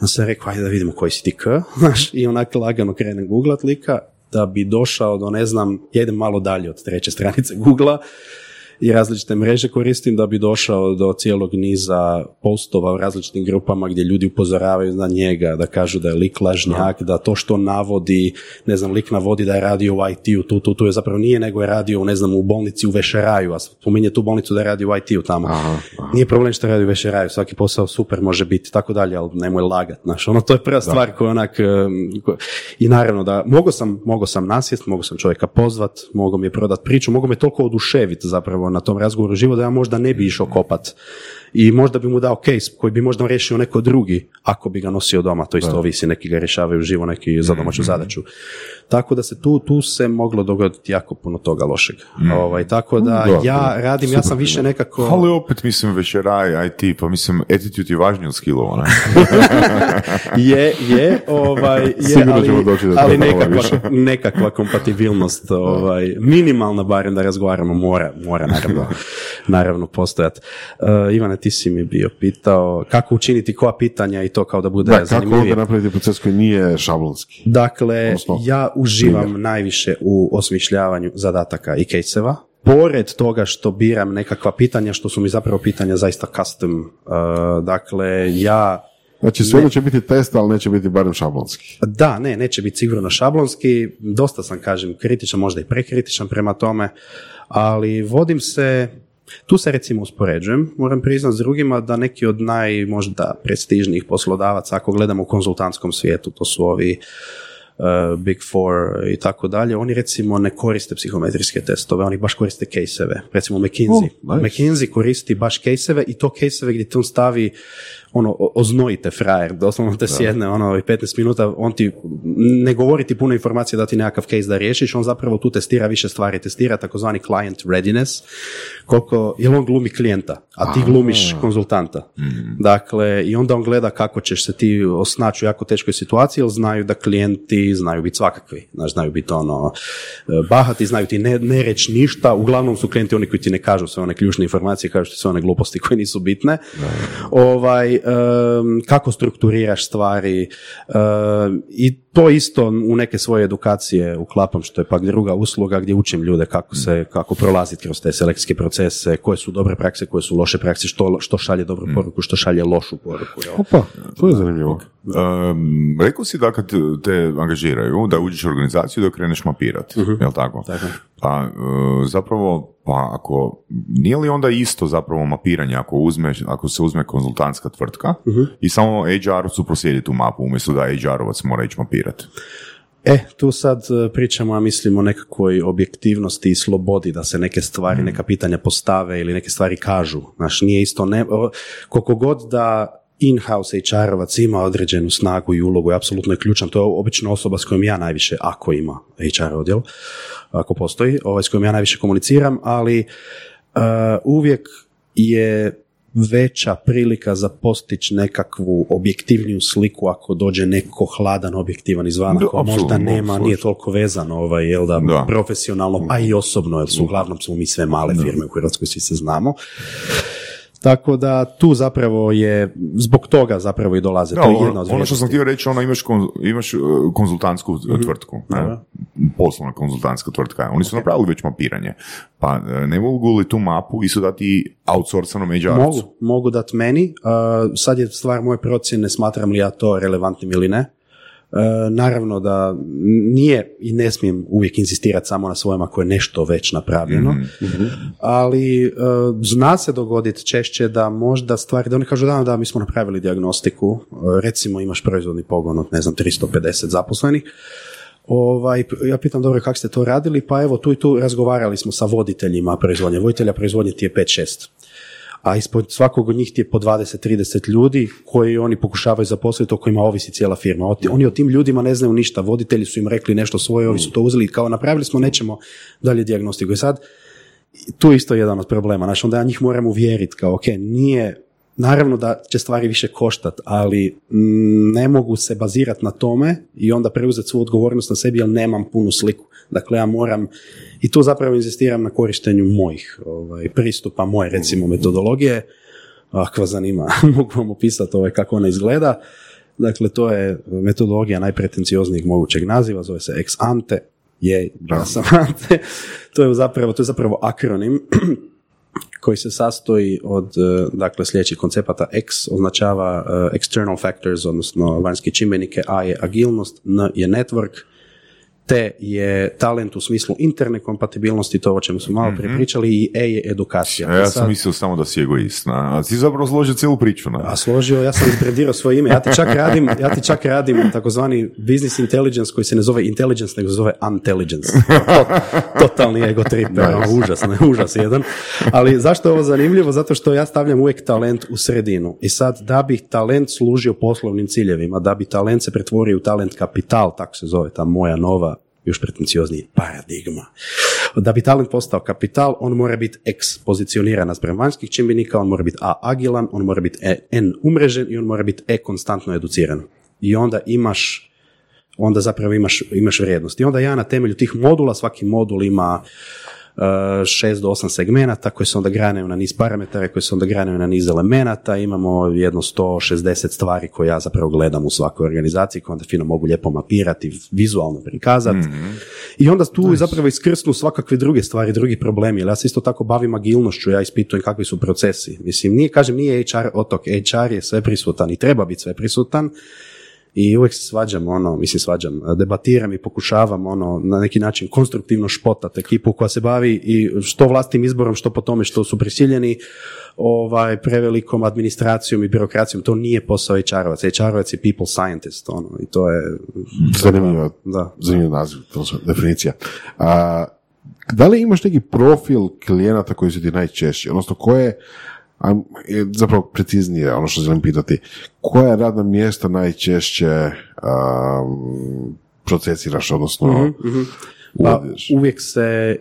ja sam rekao, ajde da vidimo koji si ti k, znaš, i onak lagano krenem googlat lika, da bi došao do, ne znam, ja idem malo dalje od treće stranice Google-a i različite mreže koristim da bi došao do cijelog niza postova u različitim grupama gdje ljudi upozoravaju na njega, da kažu da je lik lažnjak, da. to što navodi, ne znam, lik navodi da je radio u IT-u, tu, tu, tu je zapravo nije, nego je radio, ne znam, u bolnici u Vešeraju, a spominje tu bolnicu da je radio u IT-u tamo. Nije problem što radi u Vešeraju, svaki posao super može biti, tako dalje, ali nemoj lagat, znaš, ono, to je prva stvar koja onak, ko- i naravno da, mogu sam, mogu sam nasjest, mogu sam čovjeka pozvat, mogu mi je prodat priču, mogu me toliko oduševiti zapravo na tom razgovoru živo da ja možda ne bi išao kopat i možda bi mu dao case koji bi možda riješio neko drugi ako bi ga nosio doma, to isto ovisi, neki ga rješavaju živo, neki za domaću zadaću. Tako da se tu, tu se moglo dogoditi jako puno toga lošeg. Ovaj, tako da Da, ja radim, ja sam više nekako... Ali opet, mislim, večeraj, IT, pa mislim, attitude je važniji od skillova, ne? je, je, ovaj, je, Sigurno ali, ćemo doći do ali nekakva, nekakva kompatibilnost, ovaj, minimalna barem da razgovaramo, mora, mora naravno, naravno postojati. Uh, Ivane, ti si mi bio pitao kako učiniti koja pitanja i to kao da bude Da, kako zanimljivije. onda napraviti proces koji nije šablonski? Dakle, Odnosno, ja uživam najviše u osmišljavanju zadataka i kejseva. Pored toga što biram nekakva pitanja, što su mi zapravo pitanja zaista custom. Uh, dakle, ja Znači, sve će biti test, ali neće biti barem šablonski. Da, ne, neće biti sigurno šablonski, dosta sam, kažem, kritičan, možda i prekritičan prema tome, ali vodim se, tu se recimo uspoređujem, moram priznati s drugima da neki od naj možda prestižnijih poslodavaca, ako gledamo u konzultantskom svijetu, to su ovi uh, Big Four i tako dalje, oni recimo ne koriste psihometrijske testove, oni baš koriste kejseve. Recimo McKinsey. Oh, nice. McKinsey koristi baš kejseve i to kejseve gdje on stavi ono, oznojite frajer, doslovno te sjedne ono i 15 minuta, on ti ne govori ti puno informacije da ti nekakav case da riješiš, on zapravo tu testira više stvari, testira takozvani client readiness, koliko, jer on glumi klijenta, a ti glumiš konzultanta. Dakle, i onda on gleda kako ćeš se ti osnaći u jako teškoj situaciji, jer znaju da klijenti znaju biti svakakvi, znaš, znaju biti ono bahati, znaju ti ne, ne reći ništa, uglavnom su klijenti oni koji ti ne kažu sve one ključne informacije, kažu ti sve one gluposti koje nisu bitne. Ovaj, em, kako strukturiraš stvari em, i to isto u neke svoje edukacije uklapam, što je pak druga usluga gdje učim ljude kako se, kako prolaziti kroz te selekcijske procese, koje su dobre prakse, koje su loše prakse, što, što šalje dobru poruku, što šalje lošu poruku. jel? Opa, to je zanimljivo. Um, rekao si da kad te angažiraju, da uđeš u organizaciju da kreneš mapirati, jel tako? Tako. Pa e, zapravo, pa ako, nije li onda isto zapravo mapiranje ako uzme, ako se uzme konzultantska tvrtka i samo HR-ovcu proslijedi tu mapu umjesto da HR-ovac mora ići mapirati? Reagirati. E, tu sad e, pričamo, ja mislim, o nekakvoj objektivnosti i slobodi da se neke stvari, neka pitanja postave ili neke stvari kažu. Znaš, nije isto, ne, koliko god da in-house HR-ovac ima određenu snagu i ulogu i apsolutno je ključan, to je obično osoba s kojom ja najviše, ako ima HR odjel, ako postoji, ovaj, s kojom ja najviše komuniciram, ali uh, uvijek je veća prilika za postići nekakvu objektivniju sliku ako dođe neko hladan objektivan izvana Da, ko možda nema, nije toliko vezan ovaj, jel da, Da. profesionalno, a i osobno, jer su uglavnom smo mi sve male firme u Hrvatskoj, svi se znamo. Tako da tu zapravo je, zbog toga zapravo i dolaze. Da, to je ono, jedna od ono što sam htio reći, ono imaš, kon- imaš uh, konzultantsku uh, tvrtku, ne? Poslovna konzultantska tvrtka. Oni su napravili već mapiranje. Pa uh, ne mogu li tu mapu isto dati outsourcanom HR-ovcu? Mogu, mogu dati meni. Uh, sad je stvar moje procjene, smatram li ja to relevantnim ili ne. Uh, naravno da nije i ne smijem uvijek insistirati samo na svojem ako je nešto već napravljeno, ali uh, zna se dogoditi češće da možda stvari, da oni kažu da, da, mi smo napravili dijagnostiku, uh, recimo imaš proizvodni pogon od ne znam 350 zaposlenih, Ovaj, ja pitam, dobro, kako ste to radili? Pa evo, tu i tu razgovarali smo sa voditeljima proizvodnje. Voditelja proizvodnje ti je 5-6. A ispod svakog od njih ti je po 20-30 ljudi koji oni pokušavaju zaposliti, o kojima ovisi cijela firma. O Oni o tim ljudima ne znaju ništa. Voditelji su im rekli nešto svoje, ovi su to uzeli kao napravili smo, nećemo dalje dijagnostiku. I sad, tu je isto jedan od problema. Znači, onda ja njih moram uvjeriti kao, ok, nije, naravno da će stvari više koštat, ali mm, ne mogu se bazirati na tome i onda preuzeti svu odgovornost na sebi jer nemam punu sliku. Dakle, ja moram, i tu zapravo inzistiram na korištenju mojih ovaj, pristupa, moje recimo metodologije. Ako vas zanima, mogu vam opisati ovaj, kako ona izgleda. Dakle, to je metodologija najpretencioznijeg mogućeg naziva, zove se ex ante, je, ja sam ante. To je zapravo, to je zapravo akronim koji se sastoji od e, dakle sljedećih koncepata. X označava e, external factors, odnosno vanjske čimbenike, A je agilnost, N je network, T je talent u smislu interne kompatibilnosti, to o čemu smo malo prije pričali, i E je edukacija. A ja sam sad- mislio samo da si egoist, a ti zapravo složio cijelu priču. Na. a složio, ja sam izbrendirao svoje ime. Ja ti čak radim, ja ti čak radim takozvani business intelligence koji se ne zove intelligence, nego se zove unintelligence. To- Totalni ego trip, ono, užas, ne, užas jedan. Ali zašto je ovo zanimljivo? Zato što ja stavljam uvijek talent u sredinu. I sad, da bi talent služio poslovnim ciljevima, da bi talent se pretvorio u talent kapital, tako se zove ta moja nova još pretenciozniji paradigma. Da bi talent postao kapital, on mora biti X pozicioniran naspram vanjskih čimbenika, on mora biti A agilan, on mora biti E, N umrežen i on mora biti E konstantno educiran. I onda imaš onda zapravo imaš, imaš vrijednost. I onda ja na temelju tih modula, svaki modul ima šest do osam segmenata koji se onda granaju na niz parametara, koji se onda granaju na niz elemenata, imamo jedno 160 stvari koje ja zapravo gledam u svakoj organizaciji, koje onda fino mogu lijepo mapirati, vizualno prikazati. I onda tu zapravo iskrsnu svakakve druge stvari, drugi problemi, jer ja se isto tako bavim agilnošću, ja ispitujem kakvi su procesi. Mislim, nije, kažem, nije HR otok, HR je sve prisutan i treba biti sve prisutan, i uvijek se svađam, ono, mislim svađam, debatiram i pokušavam ono, na neki način konstruktivno špotat ekipu koja se bavi i što vlastnim izborom, što po tome što su prisiljeni ovaj, prevelikom administracijom i birokracijom, to nije posao HR-ovac. HR-ovac je people scientist, ono, i to je... Zanimljivo. Da. Zanimljiv naziv, to su definicija. A, da li imaš neki profil klijenata koji su ti najčešći, odnosno koje, a, je zapravo preciznije ono što želim pitati, koja radna mjesta najčešće um, procesiraš, odnosno Pa, uvodiš? uvijek se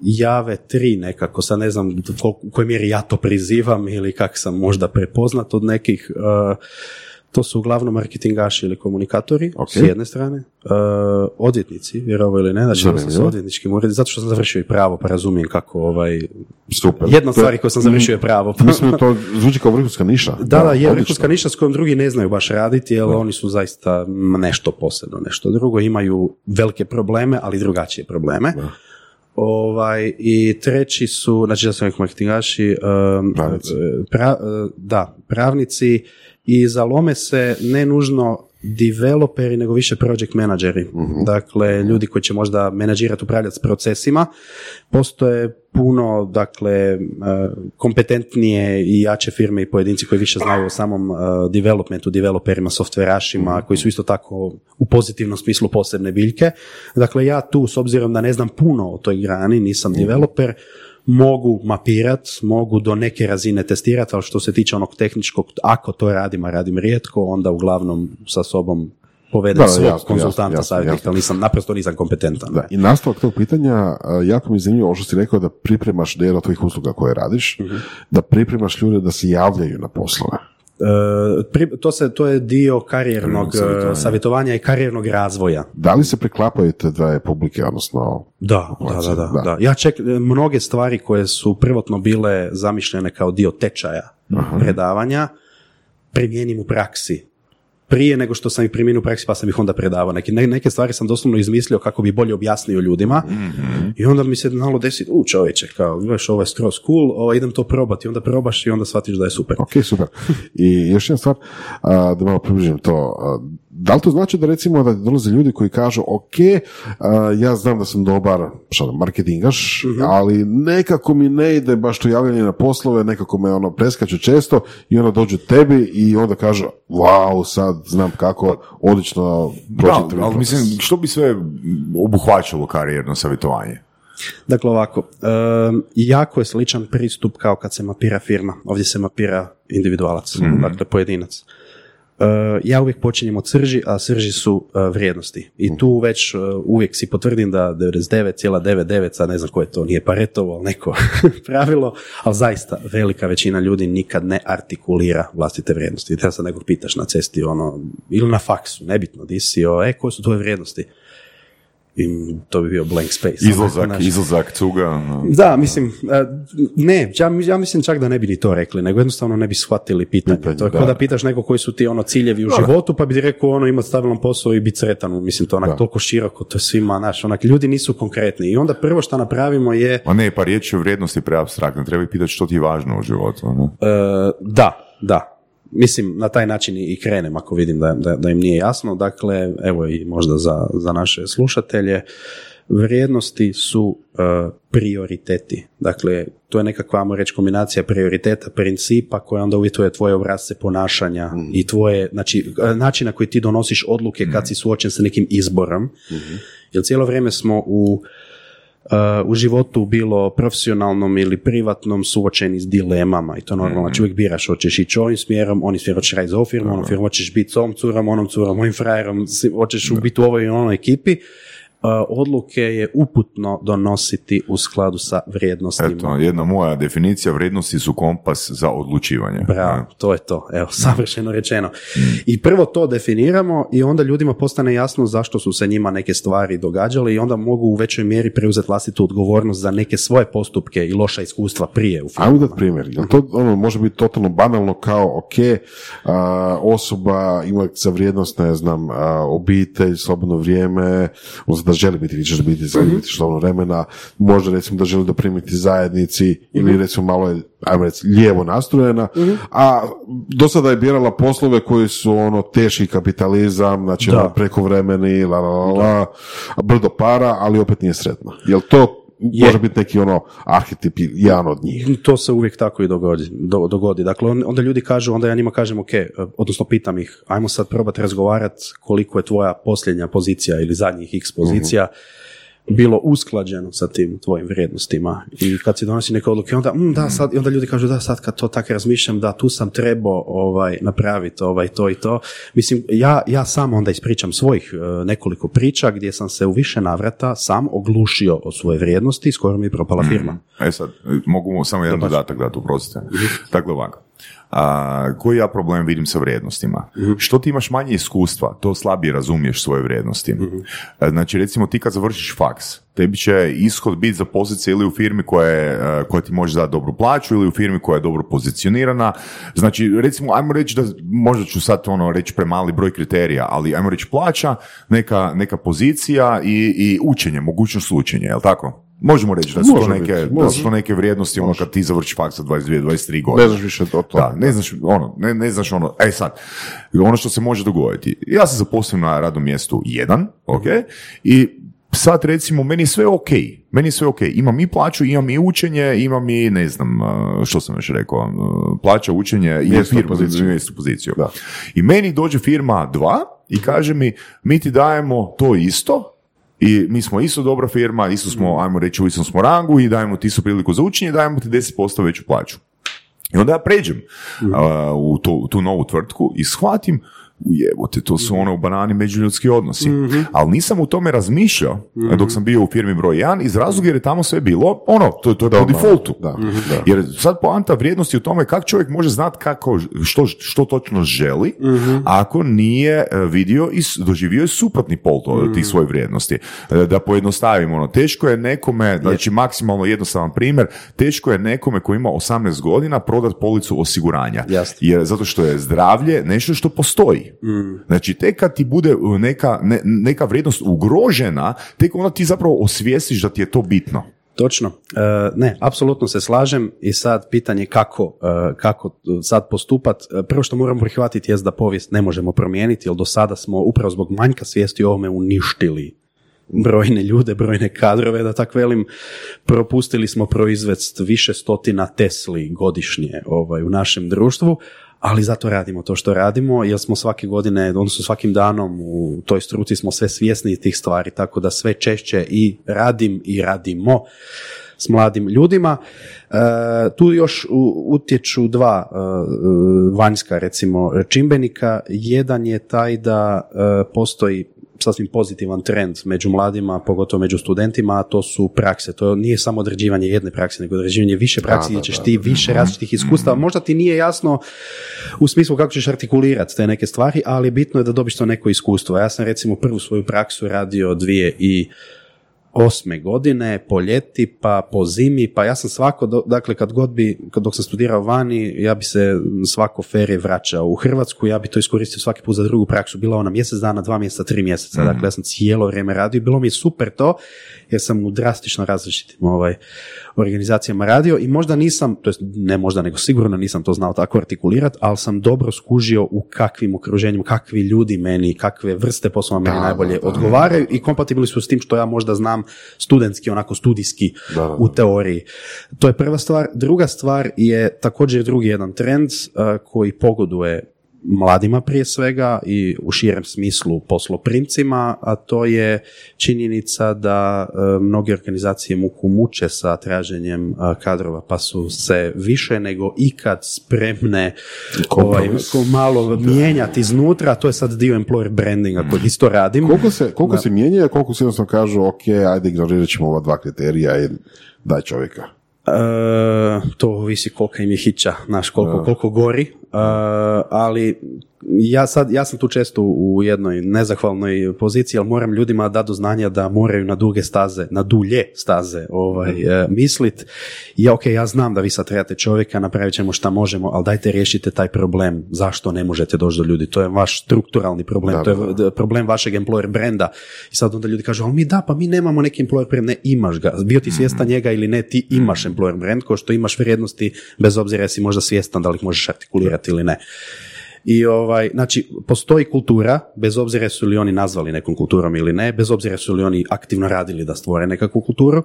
jave tri nekako, sad ne znam u kojoj mjeri ja to prizivam ili kak sam možda prepoznat od nekih, uh, to su uglavnom marketingaši ili komunikatori Ok. s jedne strane, uh, odvjetnici, vjerovo ili ne, znači sam sa Zanimljivo. odvjetničkim uredom, zato što sam završio i pravo, pa razumijem kako ovaj, Super. jedna od je- stvari koju sam završio je pravo. Mislim da to zvuči kao vrhunska niša. Da, da, je vrhunska niša s kojom drugi ne znaju baš raditi, jer oni su zaista nešto posebno, nešto drugo, imaju velike probleme, ali drugačije probleme. Ovaj, I treći su, znači sam rekao marketingaši, um, Pravnici. pra- uh, da, pravnici i zalome se ne nužno developeri nego više project menadžeri. Dakle, ljudi koji će možda menadžirati, upravljati s procesima. Postoje puno, dakle, e, kompetentnije i jače firme i pojedinci koji više znaju o samom e, developmentu, developerima, softverašima, koji su isto tako u pozitivnom smislu posebne biljke. Dakle, ja tu, s obzirom da ne znam puno o toj grani, nisam developer, mogu mapirat, mogu do neke razine testirati, ali što se tiče onog tehničkog, ako to radim, a radim rijetko, onda uglavnom sa sobom povedem Da, svog jasno, konzultanta, jasno, savjetnika, jasno. ali nisam, naprosto nisam kompetentan. Da, I nastavak tog pitanja, jako mi je zanimljivo ovo što si rekao da pripremaš od tvojih usluga koje radiš, Mhm. da pripremaš ljude da se javljaju na poslove. E, to, se, to je dio karijernog savjetovanja. e, savjetovanja i karijernog razvoja. Da li se preklapaju te dve publike, odnosno... Da, da, da, da, Da. Ja ček, mnoge stvari koje su prvotno bile zamišljene kao dio tečaja predavanja, primijenim u praksi. Prije nego što sam ih primijenio u praksi, pa sam ih onda predavao. Neke, ne- neke stvari sam doslovno izmislio kako bi bolje objasnio ljudima. I onda mi se znalo desiti, u čovječe, kao, gledaš, ovo je skroz cool, ovo, idem to probati. Onda probaš i onda shvatiš da je super. Ok, super. I još jedna stvar, da malo približim to. Da li to znači da recimo da dolaze ljudi koji kažu ok, a, ja znam da sam dobar šta da, marketingaš, ali nekako mi ne ide baš to javljanje na poslove, nekako me ono preskače često i onda dođu tebi i onda kažu wow, sad znam kako odlično proći Da, ali proces." mislim, što bi sve obuhvaćalo karijerno savjetovanje? Dakle, ovako, em, jako je sličan pristup kao kad se mapira firma. Ovdje se mapira individualac, dakle pojedinac. E, ja uvijek počinjem od srži, a srži su e, vrijednosti. I tu već e, uvijek si potvrdim da 99,99, sad ne znam koje to, nije Paretovo, ali neko pravilo, ali zaista velika većina ljudi nikad ne artikulira vlastite vrijednosti. I treba sad nekog pitaš na cesti, ono, ili na faksu, nebitno, di si, o, e, koje su tvoje vrijednosti? I to bi bio blank space. Izlazak, Znaš, izlazak, cuga. ono. da, mislim, e, ne, ja, ja mislim čak da ne bi ni to rekli, nego jednostavno ne bi shvatili pitanje. Pitanje, to je da. kao da pitaš neko koji su ti ono ciljevi u životu, pa bi ti rekao ono imati stabilan posao i biti sretan. Mislim, to onak Da. toliko široko, to je svima, znaš, onak, ljudi nisu konkretni. I onda prvo što napravimo je, Ma ne, pa riječ je o vrijednosti preabstraktna. Treba pitati što ti je važno u životu. ono. e, da, da. Mislim, na taj način i krenem ako vidim da, da, da im nije jasno. Dakle, evo i možda za, za naše slušatelje, vrijednosti su e, prioriteti. Dakle, to je nekakva, ajmo reći, kombinacija prioriteta, principa koja onda uvjetuje tvoje obrazce ponašanja i tvoje, znači, e, način na koji ti donosiš odluke kad si suočen sa nekim izborom. Jer cijelo vrijeme smo u uh, u životu bilo profesionalnom ili privatnom suočeni s dilemama i to normalno, znači uvijek biraš hoćeš ići ovim smjerom, onim smjerom hoćeš raditi za ovu firmu, onom firmu hoćeš biti s ovom curom, onom curom, ovim frajerom, hoćeš biti u ovoj i onoj ekipi. Uh, odluke je uputno donositi u skladu sa vrijednostima. Eto, jedna moja definicija vrijednosti su kompas za odlučivanje. Bravo, to je to. Evo, savršeno rečeno. I prvo to definiramo i onda ljudima postane jasno zašto su se njima neke stvari događale i onda mogu u većoj mjeri preuzeti vlastitu odgovornost za neke svoje postupke i loša iskustva prije u Ajmo firmama. dati primjer. Jel to ono, može biti totalno banalno kao, ok, a, osoba ima za vrijednost, ne znam, a, obitelj, slobodno vrijeme, odnosno da želi biti, više biti, biti slobodno vremena, može recimo da želi doprimiti zajednici ili recimo malo je, ajmo reći, lijevo nastrojena, a do sada je birala poslove koji su ono teški kapitalizam, znači Da. ono, prekovremeni, la, la, la, la, brdo para, ali opet nije sretna. Jel to Je. može biti neki ono arhetip, jedan od njih? To se uvijek tako i dogodi. do- dogodi. Dakle, on- onda ljudi kažu, onda ja njima kažem, ok, odnosno pitam ih, ajmo sad probati razgovarati koliko je tvoja posljednja pozicija ili zadnjih x pozicija bilo usklađeno sa tim tvojim vrijednostima. I kad si donosi neke odluke, onda, mm, da, sad, i onda ljudi kažu, da, sad kad to tako razmišljam, da, tu sam trebao ovaj, napraviti ovaj, to i to. Mislim, ja, ja sam onda ispričam svojih e, nekoliko priča gdje sam se u više navrata sam oglušio o svoje vrijednosti, skoro mi je propala firma. E sad, mogu samo jedan dodatak dati, oprostite. Dakle, ovako. A, koji ja problem vidim sa vrijednostima? Što ti imaš manje iskustva, to slabije razumiješ svoje vrijednosti. E, Znači, recimo ti kad završiš faks, tebi će ishod biti zaposliti se ili u firmi koja, je, e, koja ti može dati dobru plaću ili u firmi koja je dobro pozicionirana. Znači, recimo, ajmo reći da, možda ću sad ono reći premali broj kriterija, ali ajmo reći plaća, neka, neka pozicija i, i učenje, mogućnost učenja, jel tako? Možemo reći da su, to neke, biti, da su to neke vrijednosti ono kad ti završiš faks sa 22, 23 godine. Ne znaš više o tome. Da, ne znaš, ono, ne, ne znaš ono, e sad, ono što se može dogoditi. Ja se zaposlim na radnom mjestu jedan, ok, i sad recimo, meni je sve ok, meni je sve ok, imam i plaću, imam i učenje, imam i, ne znam, što sam još rekao, plaća, učenje i firma, mjesto, poziciju. Da. I meni dođe firma dva i kaže mi, mi ti dajemo to isto, i mi smo isto dobra firma, isto smo, ajmo reći, u istom smo rangu i dajemo ti isto priliku za učenje i dajemo ti 10% veću plaću. I onda ja pređem a, u, to, u tu novu tvrtku i shvatim, ujebote, to su ono u banani međuljudski odnosi. Ali nisam u tome razmišljao dok sam bio u firmi broj 1 iz razloga jer je tamo sve bilo ono, to, to je po defaultu. Da, da. Jer sad poanta vrijednosti u tome kako čovjek može znati kako, što, što točno želi, ako nije e, vidio i doživio je suprotni pol to, tih svojih vrijednosti. E, Da pojednostavimo, ono, teško je nekome, znači maksimalno jednostavan primjer, teško je nekome koji ima 18 godina prodat policu osiguranja. Jasno. Jer zato što je zdravlje nešto što postoji. Znači, tek kad ti bude uh, neka, ne- neka vrijednost ugrožena, tek onda ti zapravo osvijestiš da ti je to bitno. Točno. E, ne, apsolutno se slažem i sad pitanje kako, e, kako sad postupat. E, Prvo što moramo prihvatiti jest da povijest ne možemo promijeniti, jer do sada smo upravo zbog manjka svijesti o ovome uništili brojne ljude, brojne kadrove, da tak velim, propustili smo proizvest više stotina Tesli godišnje ovaj, u našem društvu, ali zato radimo to što radimo, jer smo svake godine, odnosno svakim danom u toj struci smo sve svjesni tih stvari, tako da sve češće i radim i radimo s mladim ljudima. E, tu još utječu dva e, vanjska recimo čimbenika. Jedan je taj da e, postoji sasvim pozitivan trend među mladima, pogotovo među studentima, a to su prakse. To nije samo određivanje jedne prakse, nego određivanje više praksi gdje ćeš ti više različitih iskustava. Možda ti nije jasno u smislu kako ćeš artikulirati te neke stvari, ali bitno je da dobiš to neko iskustvo. Ja sam recimo prvu svoju praksu radio dvije i osme godine, po ljeti, pa po zimi, pa ja sam svako, do- dakle kad god bi, kad dok sam studirao vani, ja bi se svako ferije vraćao u Hrvatsku, ja bi to iskoristio svaki put za drugu praksu, bila ona mjesec dana, dva mjeseca, tri mjeseca, dakle ja sam cijelo vrijeme radio i bilo mi je super to, jer sam u drastično različitim ovaj, organizacijama radio i možda nisam, to jest ne možda, nego sigurno nisam to znao tako artikulirati, ali sam dobro skužio u kakvim okruženjima, kakvi ljudi meni, kakve vrste poslova meni najbolje odgovaraju i kompatibilni su s tim što ja možda znam studentski, onako studijski Da, da, da. u teoriji. To je prva stvar. Druga stvar je također drugi jedan trend uh, koji pogoduje mladima prije svega i u širem smislu posloprimcima, a to je činjenica da uh, mnoge organizacije muku muče sa traženjem uh, kadrova, pa su se više nego ikad spremne ovaj, malo mijenjati iznutra, to je sad dio employer brandinga koji isto radim. Koliko se, koliko se mijenja, a koliko se jednostavno kažu, ok, ajde ignorirat ćemo ova dva kriterija i daj čovjeka. E, to ovisi kolika im je hića, znaš, koliko, koliko gori, E, ali ja, sad, ja sam tu često u jednoj nezahvalnoj poziciji, ali moram ljudima dati do znanja da moraju na duge staze, na dulje staze ovaj, e, mislit. Ja, ok, ja znam da vi sad trebate čovjeka, napravit ćemo šta možemo, ali dajte riješite taj problem. Zašto ne možete doći do ljudi? To je vaš strukturalni problem, Da, to je da, problem vašeg employer brenda. I sad onda ljudi kažu, ali mi da, pa mi nemamo neki employer brand, ne imaš ga. Bio ti svjestan njega ili ne, ti imaš employer brand, kao što imaš vrijednosti, bez obzira jesi možda svjestan da li ih možeš artikulirati ili ne. I ovaj, znači, postoji kultura, bez obzira su li oni nazvali nekom kulturom ili ne, bez obzira su li oni aktivno radili da stvore nekakvu kulturu,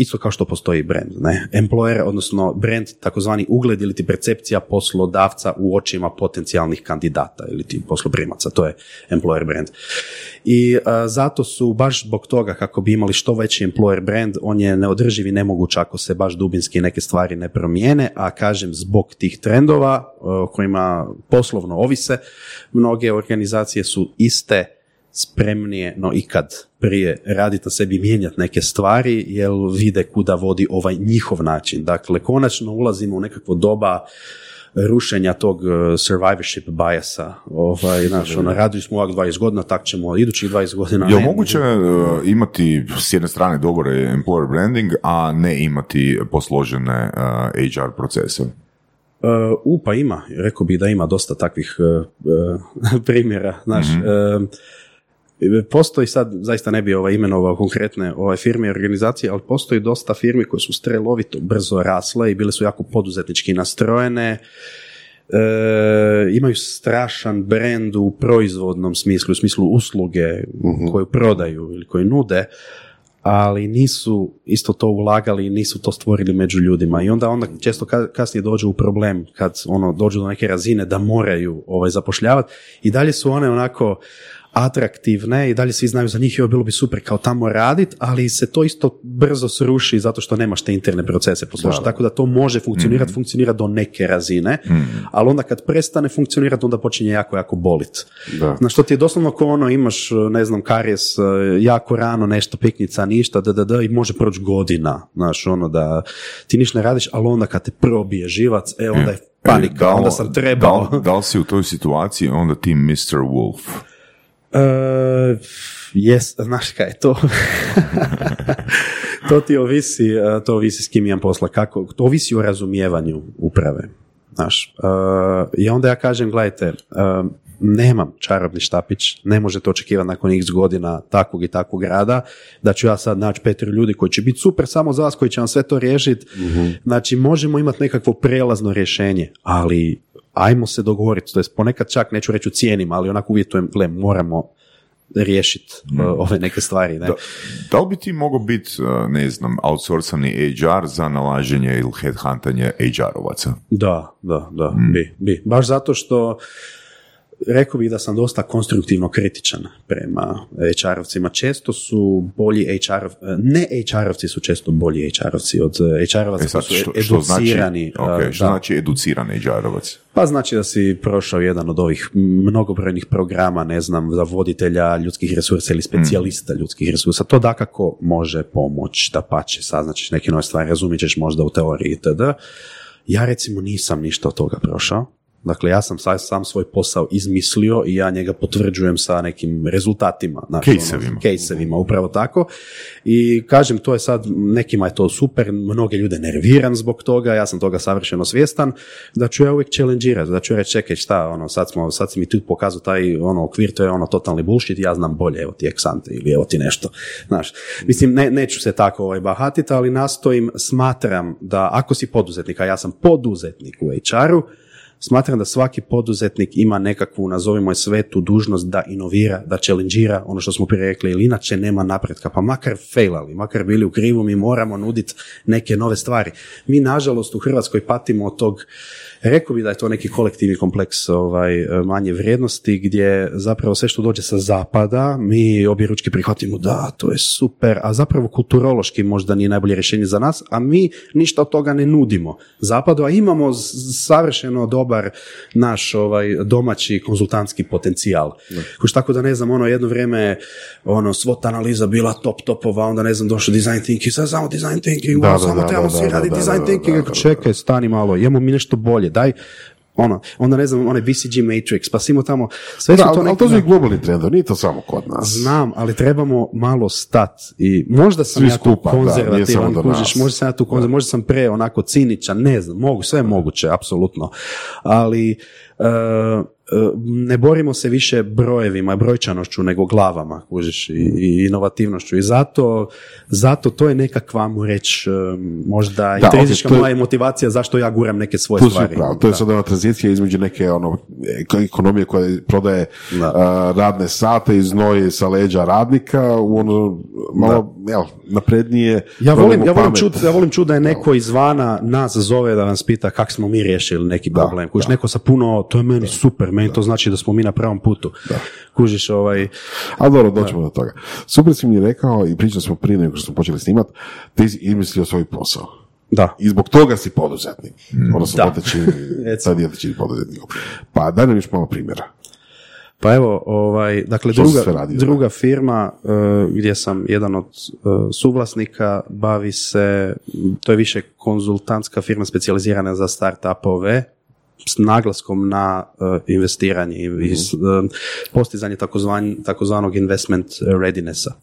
isto kao što postoji brand, ne? Employer, odnosno brand, takozvani ugled ili ti percepcija poslodavca u očima potencijalnih kandidata ili ti posloprimaca, to je employer brand. I a, zato su baš zbog toga kako bi imali što veći employer brand, on je neodrživ i nemoguć ako se baš dubinski neke stvari ne promijene, a kažem zbog tih trendova o kojima poslovno ovise, mnoge organizacije su iste spremnije no ikad prije raditi na sebi, mijenjati neke stvari, jer vide kuda vodi ovaj njihov način. Dakle, konačno ulazimo u nekakvo doba rušenja tog uh, survivorship biasa. Ovaj, znaš, ono, radili smo ovak 20 godina, tak ćemo idućih 20 godina. Je li moguće uh, imati s jedne strane dobar employer branding, a ne imati posložene uh, HR procese? Uh, u, pa ima, rekao bih da ima dosta takvih uh, primjera, znaš. Uh, Postoji sad, zaista ne bi ovaj imenovao konkretne ovaj firme i organizacije, ali postoji dosta firmi koje su strelovito brzo rasle i bile su jako poduzetnički nastrojene. E, imaju strašan brand u proizvodnom smislu, u smislu usluge koju prodaju ili koju nude, ali nisu isto to ulagali i nisu to stvorili među ljudima. I onda onda često ka- kasnije dođu u problem kad ono dođu do neke razine da moraju ovaj zapošljavati i dalje su one onako atraktivne i dalje svi znaju za njih i ovo bilo bi super kao tamo radit, ali se to isto brzo sruši zato što nemaš te interne procese posložiti. Tako da to može funkcionirati, funkcionira do neke razine, ali onda kad prestane funkcionirati, onda počinje jako, jako bolit. Da. Znaš, što ti je doslovno ko ono, imaš, ne znam, karijes e, jako rano, nešto piknica, ništa, da, da, da, i može proći godina, znaš, ono da ti ništa ne radiš, ali onda kad te probije živac, e, onda je panika, Da li- onda sam trebao. Da, li- da li si u toj situaciji onda ti Mr. Wolf? E, jes, znaš kaj je to? to ti ovisi, e, to ovisi s kim imam posla, kako, to ovisi o razumijevanju uprave. Znaš, e, i onda ja kažem, gledajte, e, nemam čarobni štapić, ne možete očekivati nakon x godina takvog i takvog rada, da ću ja sad naći petero ljudi koji će biti super samo za vas, koji će vam sve to riješiti. Znači, možemo imati nekakvo prelazno rješenje, ali ajmo se dogovoriti, to jest ponekad čak neću reći u cijenima, ali onako uvjetujem, gle, moramo riješiti uh, ove neke stvari. Ne? Da, da li bi ti mogao biti, uh, ne znam, outsourcani HR za nalaženje ili headhuntanje HR-ovaca? Da, da, da, bi, bi. Baš zato što rekao bih da sam dosta konstruktivno kritičan prema HR-ovcima. Često su bolji HR, ne HR-ovci su često bolji HR-ovci od HR-ovaca E sad, koji su što, što znači, educirani. ok, uh, što da. znači educiran HR-ovac? Pa znači da si prošao jedan od ovih mnogobrojnih programa, ne znam, za voditelja ljudskih resursa ili specijalista ljudskih resursa. To dakako može pomoć, da pače, saznačiš neke nove stvari, razumit ćeš možda u teoriji itd. Ja recimo nisam ništa od toga prošao. Dakle, ja sam sa- sam svoj posao izmislio i ja njega potvrđujem sa nekim rezultatima. Znači, Kejsevima. Kejsevima, upravo tako. I kažem, to je sad, nekima je to super, mnoge ljude nerviram zbog toga, ja sam toga savršeno svjestan, da ću ja uvijek challengeirati, da ću reći, čekaj, šta, ono, sad, smo, sad si mi tu pokazao taj ono, okvir, to je ono totalni bullshit, ja znam bolje, evo ti eksante ili evo ti nešto. Znaš, mislim, ne, neću se tako ovaj, bahatiti, ali nastojim, smatram da ako si poduzetnik, a ja sam poduzetnik u HR-u, Smatram da svaki poduzetnik ima nekakvu, nazovimo je svetu, dužnost da inovira, da challengeira ono što smo prije rekli, ili inače nema napretka, pa makar failali, makar bili u krivu, mi moramo nuditi neke nove stvari. Mi, nažalost, u Hrvatskoj patimo od tog, rekao bi da je to neki kolektivni kompleks ovaj, manje vrijednosti, gdje zapravo sve što dođe sa zapada, mi obje ručke prihvatimo, da, to je super, a zapravo kulturološki možda nije najbolje rješenje za nas, a mi ništa od toga ne nudimo. Zapadu, a imamo savršeno dobar naš ovaj domaći konzultantski potencijal. Kuš tako da ne znam, ono jedno vrijeme ono SWOT analiza bila top topova, onda ne znam došao design thinking, sad samo design thinking, Da, ono, da, samo da, trebamo da, svi raditi da, design da, thinking, da, Ako da, čekaj, stani malo, imamo mi nešto bolje, daj ono, onda ne znam, onaj BCG Matrix, pa simo tamo, sve Da, su ali, to ali neki... to globalni trendovi, nije to samo kod nas. Znam, ali trebamo malo stat i možda sam Svi ja tu skupa, da, nije konzervativan, do kužiš, možda sam ja tu konzervativan, možda sam pre onako ciničan, ne znam, mogu, sve je moguće, apsolutno, ali e, ne borimo se više brojevima, brojčanošću, nego glavama, kužiš, i, i inovativnošću i zato, zato to je nekakva, mu reći, e, možda Da, intrinzička ok, to je- moja motivacija zašto ja guram neke svoje Tu stvari. pravo. To je Da. sad ona tranzicija između neke ono, eko- ekonomije koja prodaje Da. a, radne sate i znoj sa leđa radnika u ono malo jel, naprednije. Ja volim, ja volim čut, ja volim čut da je neko izvana nas zove da nas pita kako smo mi riješili neki Da, problem. Kužiš, da. neko sa puno, to je meni super, meni to znači da smo mi na pravom putu. Kužiš, ovaj, Ali dobro, doćemo do toga. Super si mi rekao i pričali smo prije nego što smo počeli snimat, ti si izmislio svoj posao. da. I zbog toga si poduzetnik. Odnosno, Da. Recimo. sad je poduzetnikom. Pa daj nam još malo primjera. Pa evo, ovaj, dakle, Što druga, sve radio? druga firma eh, gdje sam jedan od eh, suvlasnika bavi se, to je više konzultantska firma specijalizirana za startupove, s naglaskom na uh, investiranje i um, postizanje takozvan, takozvanog investment readinessa.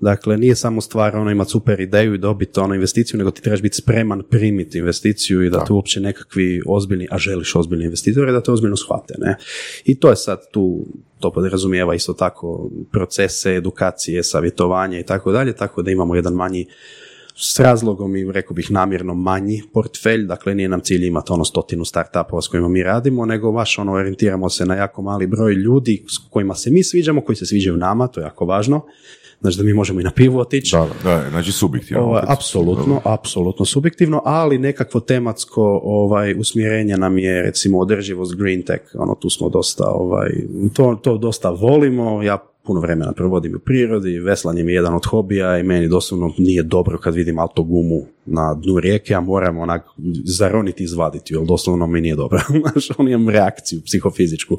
Dakle, nije samo stvar ono imati super ideju i dobiti ono investiciju, nego ti trebaš biti spreman primiti investiciju i da te uopće nekakvi ozbiljni, a želiš ozbiljni investitore, da te ozbiljno shvate. Ne? I to je sad tu, to podrazumijeva isto tako procese, edukacije, savjetovanje i tako dalje, tako da imamo jedan manji s razlogom i rekao bih namjerno manji portfelj, dakle nije nam cilj imati ono stotinu startupova s kojima mi radimo, nego baš ono orijentiramo se na jako mali broj ljudi s kojima se mi sviđamo, koji se sviđaju nama, to je jako važno, znači da mi možemo i na pivu otići. Da, znači subjektivno. Apsolutno, apsolutno subjektivno, ali nekakvo tematsko ovaj, usmjerenje nam je recimo održivost green tech, ono tu smo dosta, ovaj, to, to dosta volimo, ja puno vremena provodim u prirodi, veslanje mi je jedan od hobija i meni doslovno nije dobro kad vidim autogumu na dnu rijeke, a moram onak zaroniti i izvaditi, jer doslovno mi nije dobro. Znaš, on imam reakciju psihofizičku.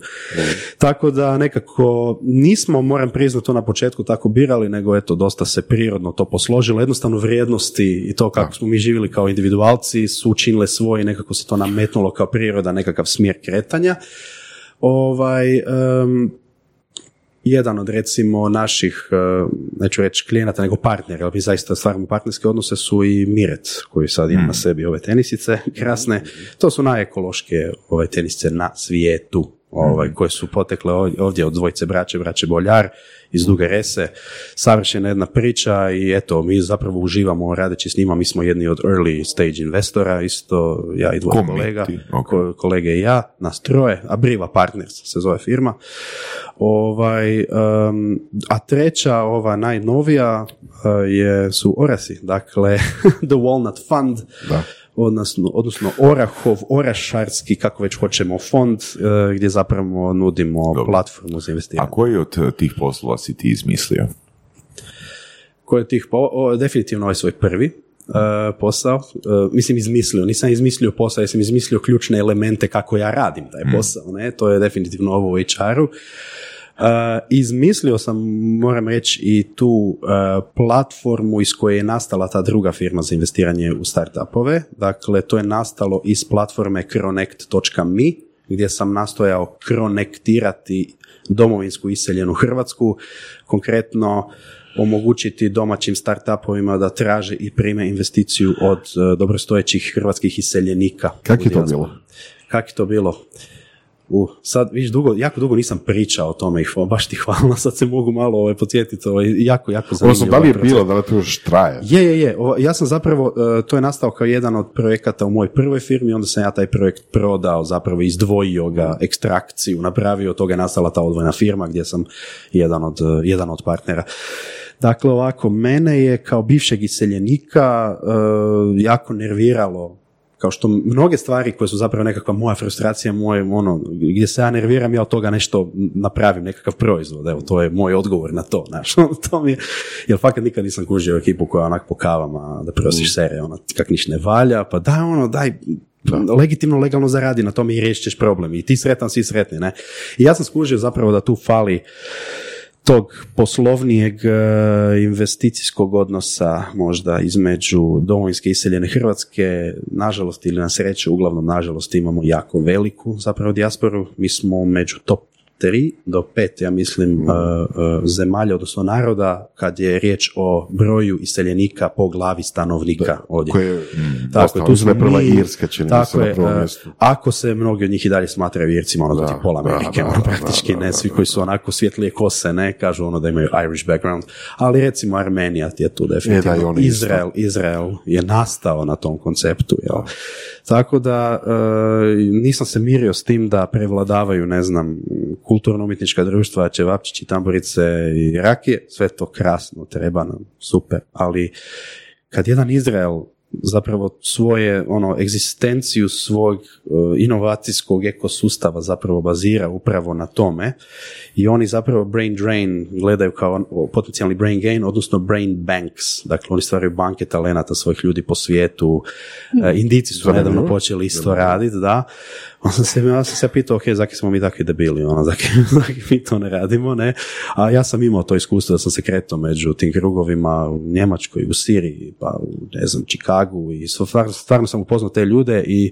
Tako da nekako nismo, moram priznati to na početku tako birali, nego eto, dosta se prirodno to posložilo. Jednostavno vrijednosti i to kako smo mi živjeli kao individualci su učinile svoj i nekako se to nametnulo kao priroda, nekakav smjer kretanja. Ovaj, jedan od recimo naših, eh, neću reći klijenata, nego partnera, jer mi zaista stvaramo partnerske odnose su i Miret, koji sad ima na sebi ove tenisice krasne. To su najekološke ove tenisice na svijetu, ovaj, koje su potekle ovdje- od dvojice braće, braće Boljar iz Duge Rese. Savršena jedna priča i eto, mi zapravo uživamo radeći s njima, mi smo jedni od early stage investora, isto ja i dvoje kolega, Ti? Ok. ko- kolege i ja, nas troje, a Briva Partners se zove firma. Ovaj, em, a treća, ova najnovija, eh, je, su Orasi, dakle The Walnut Fund, Da. Odnosno, odnosno Orahov, Orašarski, kako već hoćemo, fond, eh, gdje zapravo nudimo Dobro. platformu za investiranje. A koji od eh, tih poslova si ti izmislio? Koji od tih, po- o, definitivno ovaj svoj prvi e, posao, E, mislim izmislio, nisam izmislio posao, ja sam izmislio ključne elemente kako ja radim taj posao, ne, to je definitivno ovo u HR-u. E, izmislio sam, moram reći, i tu e, platformu iz koje je nastala ta druga firma za investiranje u startupove. Dakle, to je nastalo iz platforme connect.me, gdje sam nastojao konektirati domovinsku iseljenu Hrvatsku, konkretno omogućiti domaćim startupovima da traže i prime investiciju od e, dobrostojećih hrvatskih iseljenika. Kak u je to bilo? Kak je to bilo? U, sad, viš, dugo, jako dugo nisam pričao o tome i baš ti hvala, sad se mogu malo ovaj, podsjetiti, ovaj, jako, jako zanimljivo. Odnosno, da li je ovaj bilo, da li to još traje? Je, je, je. Ovo- Ja sam zapravo, e, to je nastao kao jedan od projekata u mojoj prvoj firmi, onda sam ja taj projekt prodao, zapravo izdvojio ga, ekstrakciju, napravio, od toga je nastala ta odvojena firma gdje sam jedan od, e, jedan od partnera. Dakle, ovako, mene je kao bivšeg iseljenika e, jako nerviralo kao što mnoge stvari koje su zapravo nekakva moja frustracija, moje ono, gdje se ja nerviram, ja od toga nešto napravim, nekakav proizvod, evo, to je moj odgovor na to, znaš, to mi je, jer fakat nikad nisam kužio ekipu koja onak po kavama da prosiš sere, ono, kak niš ne valja, pa daj ono, daj, legitimno, legalno zaradi na tome i riješit ćeš problem. I ti sretan, svi sretni, ne. I ja sam skužio zapravo da tu fali tog poslovnijeg e, investicijskog odnosa možda između domovinske iseljene Hrvatske, nažalost ili na sreću, uglavnom nažalost imamo jako veliku zapravo dijasporu, mi smo među top 3 do 5, ja mislim, e, zemalja, odnosno naroda, kad je riječ o broju iseljenika po glavi stanovnika ovdje. Koje, Tako je, tu da je smo prva mi- Irska, čini tako se, na je, prvom e, mjestu. Ako se mnogi od njih i dalje smatraju Ircima, ono da, Da, ti pola da, Amerike, da, ono da, praktički da, ne, da, svi da. koji su onako svjetlije kose, ne, kažu ono da imaju Irish background, ali recimo Armenija ti je tu definitivno. E, da, isto. Izrael, Izrael je nastao na tom konceptu, jel? Tako da e, nisam se mirio s tim da prevladavaju, ne znam, kulturno-umjetnička društva, ćevapčići, tamburice i rakije, sve to krasno, treba nam, super, ali kad jedan Izrael zapravo svoje ono egzistenciju svog e, inovacijskog ekosustava zapravo bazira upravo na tome i oni zapravo brain drain gledaju kao on- potencijalni brain gain, odnosno brain banks. Dakle, oni stvaraju banke talenata svojih ljudi po svijetu. E, Indici su nedavno počeli isto raditi, da. Onda sam se, ja sam se pitao, ok, zaki smo mi takvi debili, ono, zaki, zaki mi to ne radimo, ne. A ja sam imao to iskustvo da sam se kretao među tim krugovima u Njemačkoj, u Siriji, pa u, ne znam, Chicagu Chicagu i stvarno, sam upoznao te ljude i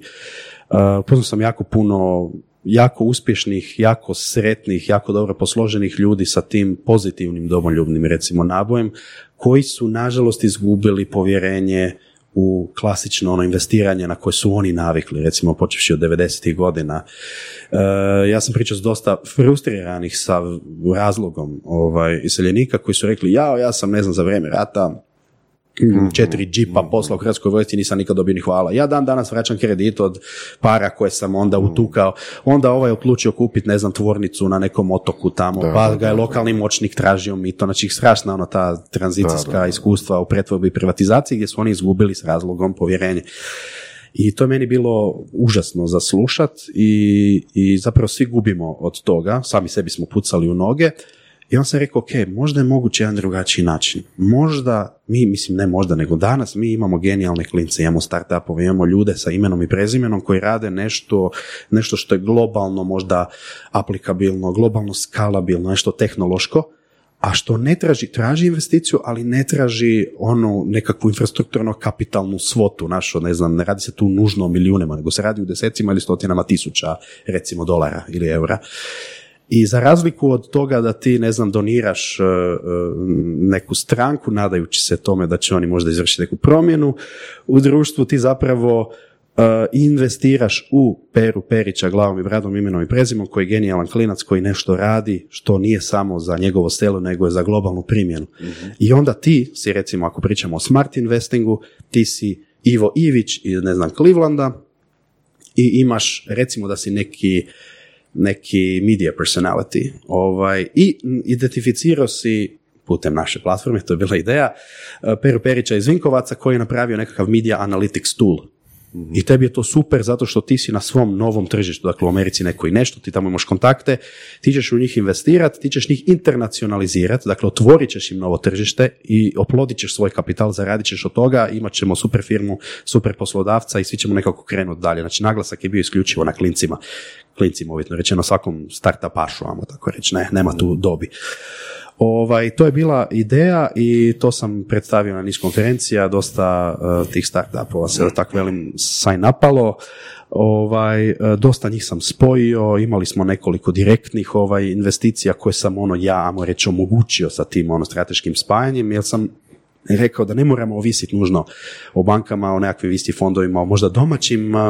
uh, upoznao sam jako puno jako uspješnih, jako sretnih, jako dobro posloženih ljudi sa tim pozitivnim domoljubnim recimo nabojem koji su nažalost izgubili povjerenje u klasično ono investiranje na koje su oni navikli, recimo počevši od 90. godina. E, ja sam pričao s dosta frustriranih sa razlogom ovaj, iseljenika koji su rekli, ja, ja sam ne znam za vrijeme rata. Četiri džipa posla u Hrvatskoj vojsci nisam nikad dobio ni hvala. Ja dan danas vraćam kredit od para koje sam onda Mhm. utukao. Onda ovaj odlučio kupiti, ne znam, tvornicu na nekom otoku tamo, Da, pa da, ga je lokalni moćnik tražio mito. Znači, strašna ono ta tranzicijska Da, da, da. iskustva u pretvorbi i privatizaciji gdje su oni izgubili s razlogom povjerenje. I to je meni bilo užasno za slušat i, i zapravo svi gubimo od toga, sami sebi smo pucali u noge i on sam rekao, ok, možda je moguće jedan drugačiji način. Možda, mi, mislim ne možda, nego danas mi imamo genijalne klince, imamo startupove, imamo ljude sa imenom i prezimenom koji rade nešto, nešto što je globalno možda aplikabilno, globalno skalabilno, nešto tehnološko, a što ne traži, traži investiciju, ali ne traži onu nekakvu infrastrukturno kapitalnu svotu našu, ne znam, ne radi se tu nužno o milijunima, nego se radi u desecima ili stotinama tisuća, recimo, dolara ili eura. I za razliku od toga da ti, ne znam, doniraš e, e, neku stranku, nadajući se tome da će oni možda izvršiti neku promjenu u društvu, ti zapravo e, investiraš u Peru Perića glavom i bradom, imenom i prezimom, koji je genijalan klinac koji nešto radi, što nije samo za njegovo selo, nego je za globalnu primjenu. I onda ti si, recimo, ako pričamo o smart investingu, ti si Ivo Ivić iz, ne znam, Clevelanda i imaš, recimo da si neki neki media personality ovaj, i identificirao si putem naše platforme, to je bila ideja, eh, Peru Perića iz Vinkovaca koji je napravio nekakav media analytics tool. I tebi je to super zato što ti si na svom novom tržištu, dakle u Americi neko i nešto, ti tamo imaš kontakte, ti ćeš u njih investirati, ti ćeš njih internacionalizirati, dakle otvorit ćeš im novo tržište i oplodit ćeš svoj kapital, zaradit ćeš od toga, imat ćemo super firmu, super poslodavca i svi ćemo nekako krenuti dalje. Znači naglasak je bio isključivo na klincima, klincima uvjetno rečeno svakom startupašu, ajmo tako reći, ne, nema tu dobi. Ovaj, to je bila ideja i to sam predstavio na niz konferencija, dosta uh, tih startupova se, da tako velim, sign upalo. Ovaj, uh, dosta njih sam spojio, imali smo nekoliko direktnih ovaj, investicija koje sam ono ja, ajmo reći, omogućio sa tim ono, strateškim spajanjem, jer sam rekao da ne moramo ovisiti nužno o bankama, o nekakvim visti fondovima, o možda domaćim uh,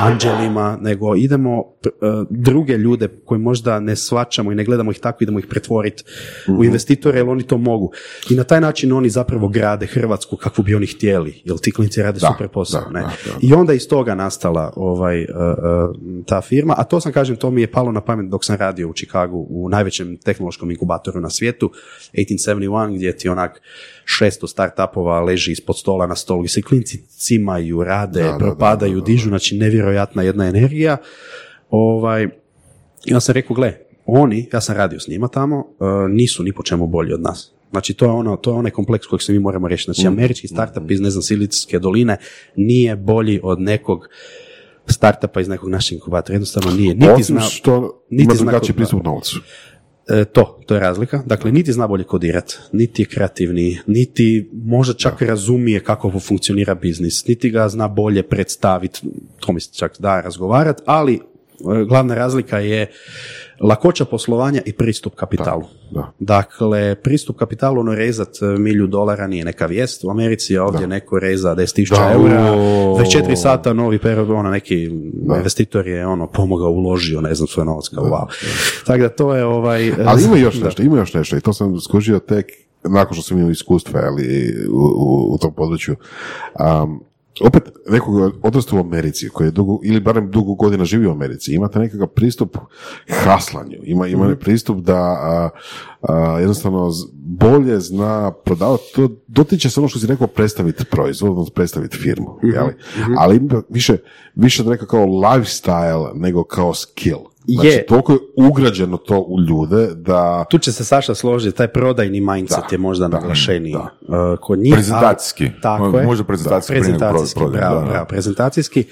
anđelima, nego idemo uh, druge ljude koje možda ne svačamo i ne gledamo ih tako, idemo ih pretvoriti u investitore, jer oni to mogu. I na taj način oni zapravo grade Hrvatsku kakvu bi oni htjeli, jer ti klinci rade super posao. da, ne? da, da. I onda iz toga nastala ovaj, uh, uh, ta firma, a to sam kažem, to mi je palo na pamet dok sam radio u Chicagu u najvećem tehnološkom inkubatoru na svijetu, 1871, gdje ti onak 600 startupova leži ispod stola na stolu, gdje se klinci cimaju, rade, Da, da, propadaju, da, da, da. dižu, znači nevjerojatna jedna energija. Ovaj, i onda sam rekao, gle, oni, ja sam radio s njima tamo, uh, nisu ni po čemu bolji od nas. Znači, to je, ono, to je onaj kompleks kojeg se mi moramo riješiti. Znači, Mm. američki startup iz, ne znam, Silicijske doline nije bolji od nekog startupa iz nekog našeg inkubatora. Jednostavno nije. Niti Osim zna, što niti ima zna drugačiji pristup novcu. E, to, to je razlika. Dakle, niti zna bolje kodirat, niti je kreativni, niti možda čak razumije kako funkcionira biznis, niti ga zna bolje predstaviti, to mi se čak da razgovarat, ali e, glavna razlika je lakoća poslovanja i pristup kapitalu. da. Dakle, pristup kapitalu, ono rezat milju dolara nije neka vijest. U Americi je ovdje neko reza 10.000 Da, eura, o. 24 sata novi pero, ono neki investitor je ono pomogao, uložio, ne znam, svoj novac kao wow. Tako da to je ovaj... Ali ima još da. nešto, ima još nešto i to sam skužio tek nakon što sam imao iskustva ali, u, u, u tom području. Um, opet nekog odrastao u Americi koji je dugo, ili barem dugo godina živio u Americi, imate nekakav pristup haslanju, ima, ima Mhm. pristup da a, a, jednostavno bolje zna prodavati, to dotiče se ono što si rekao predstaviti proizvod, odnosno predstaviti firmu, Mhm. jeli? ali ima više, više da rekao kao lifestyle nego kao skill. Znači, Je. toliko je ugrađeno to u ljude da Tu će se Saša složiti, taj prodajni mindset je možda naglašeniji. da. Uh, kod njih, Prezentacijski. ali- tako je. možda prezentacijski nego prezentacijski, prodaj, bravo, da, da. bravo, prezentacijski.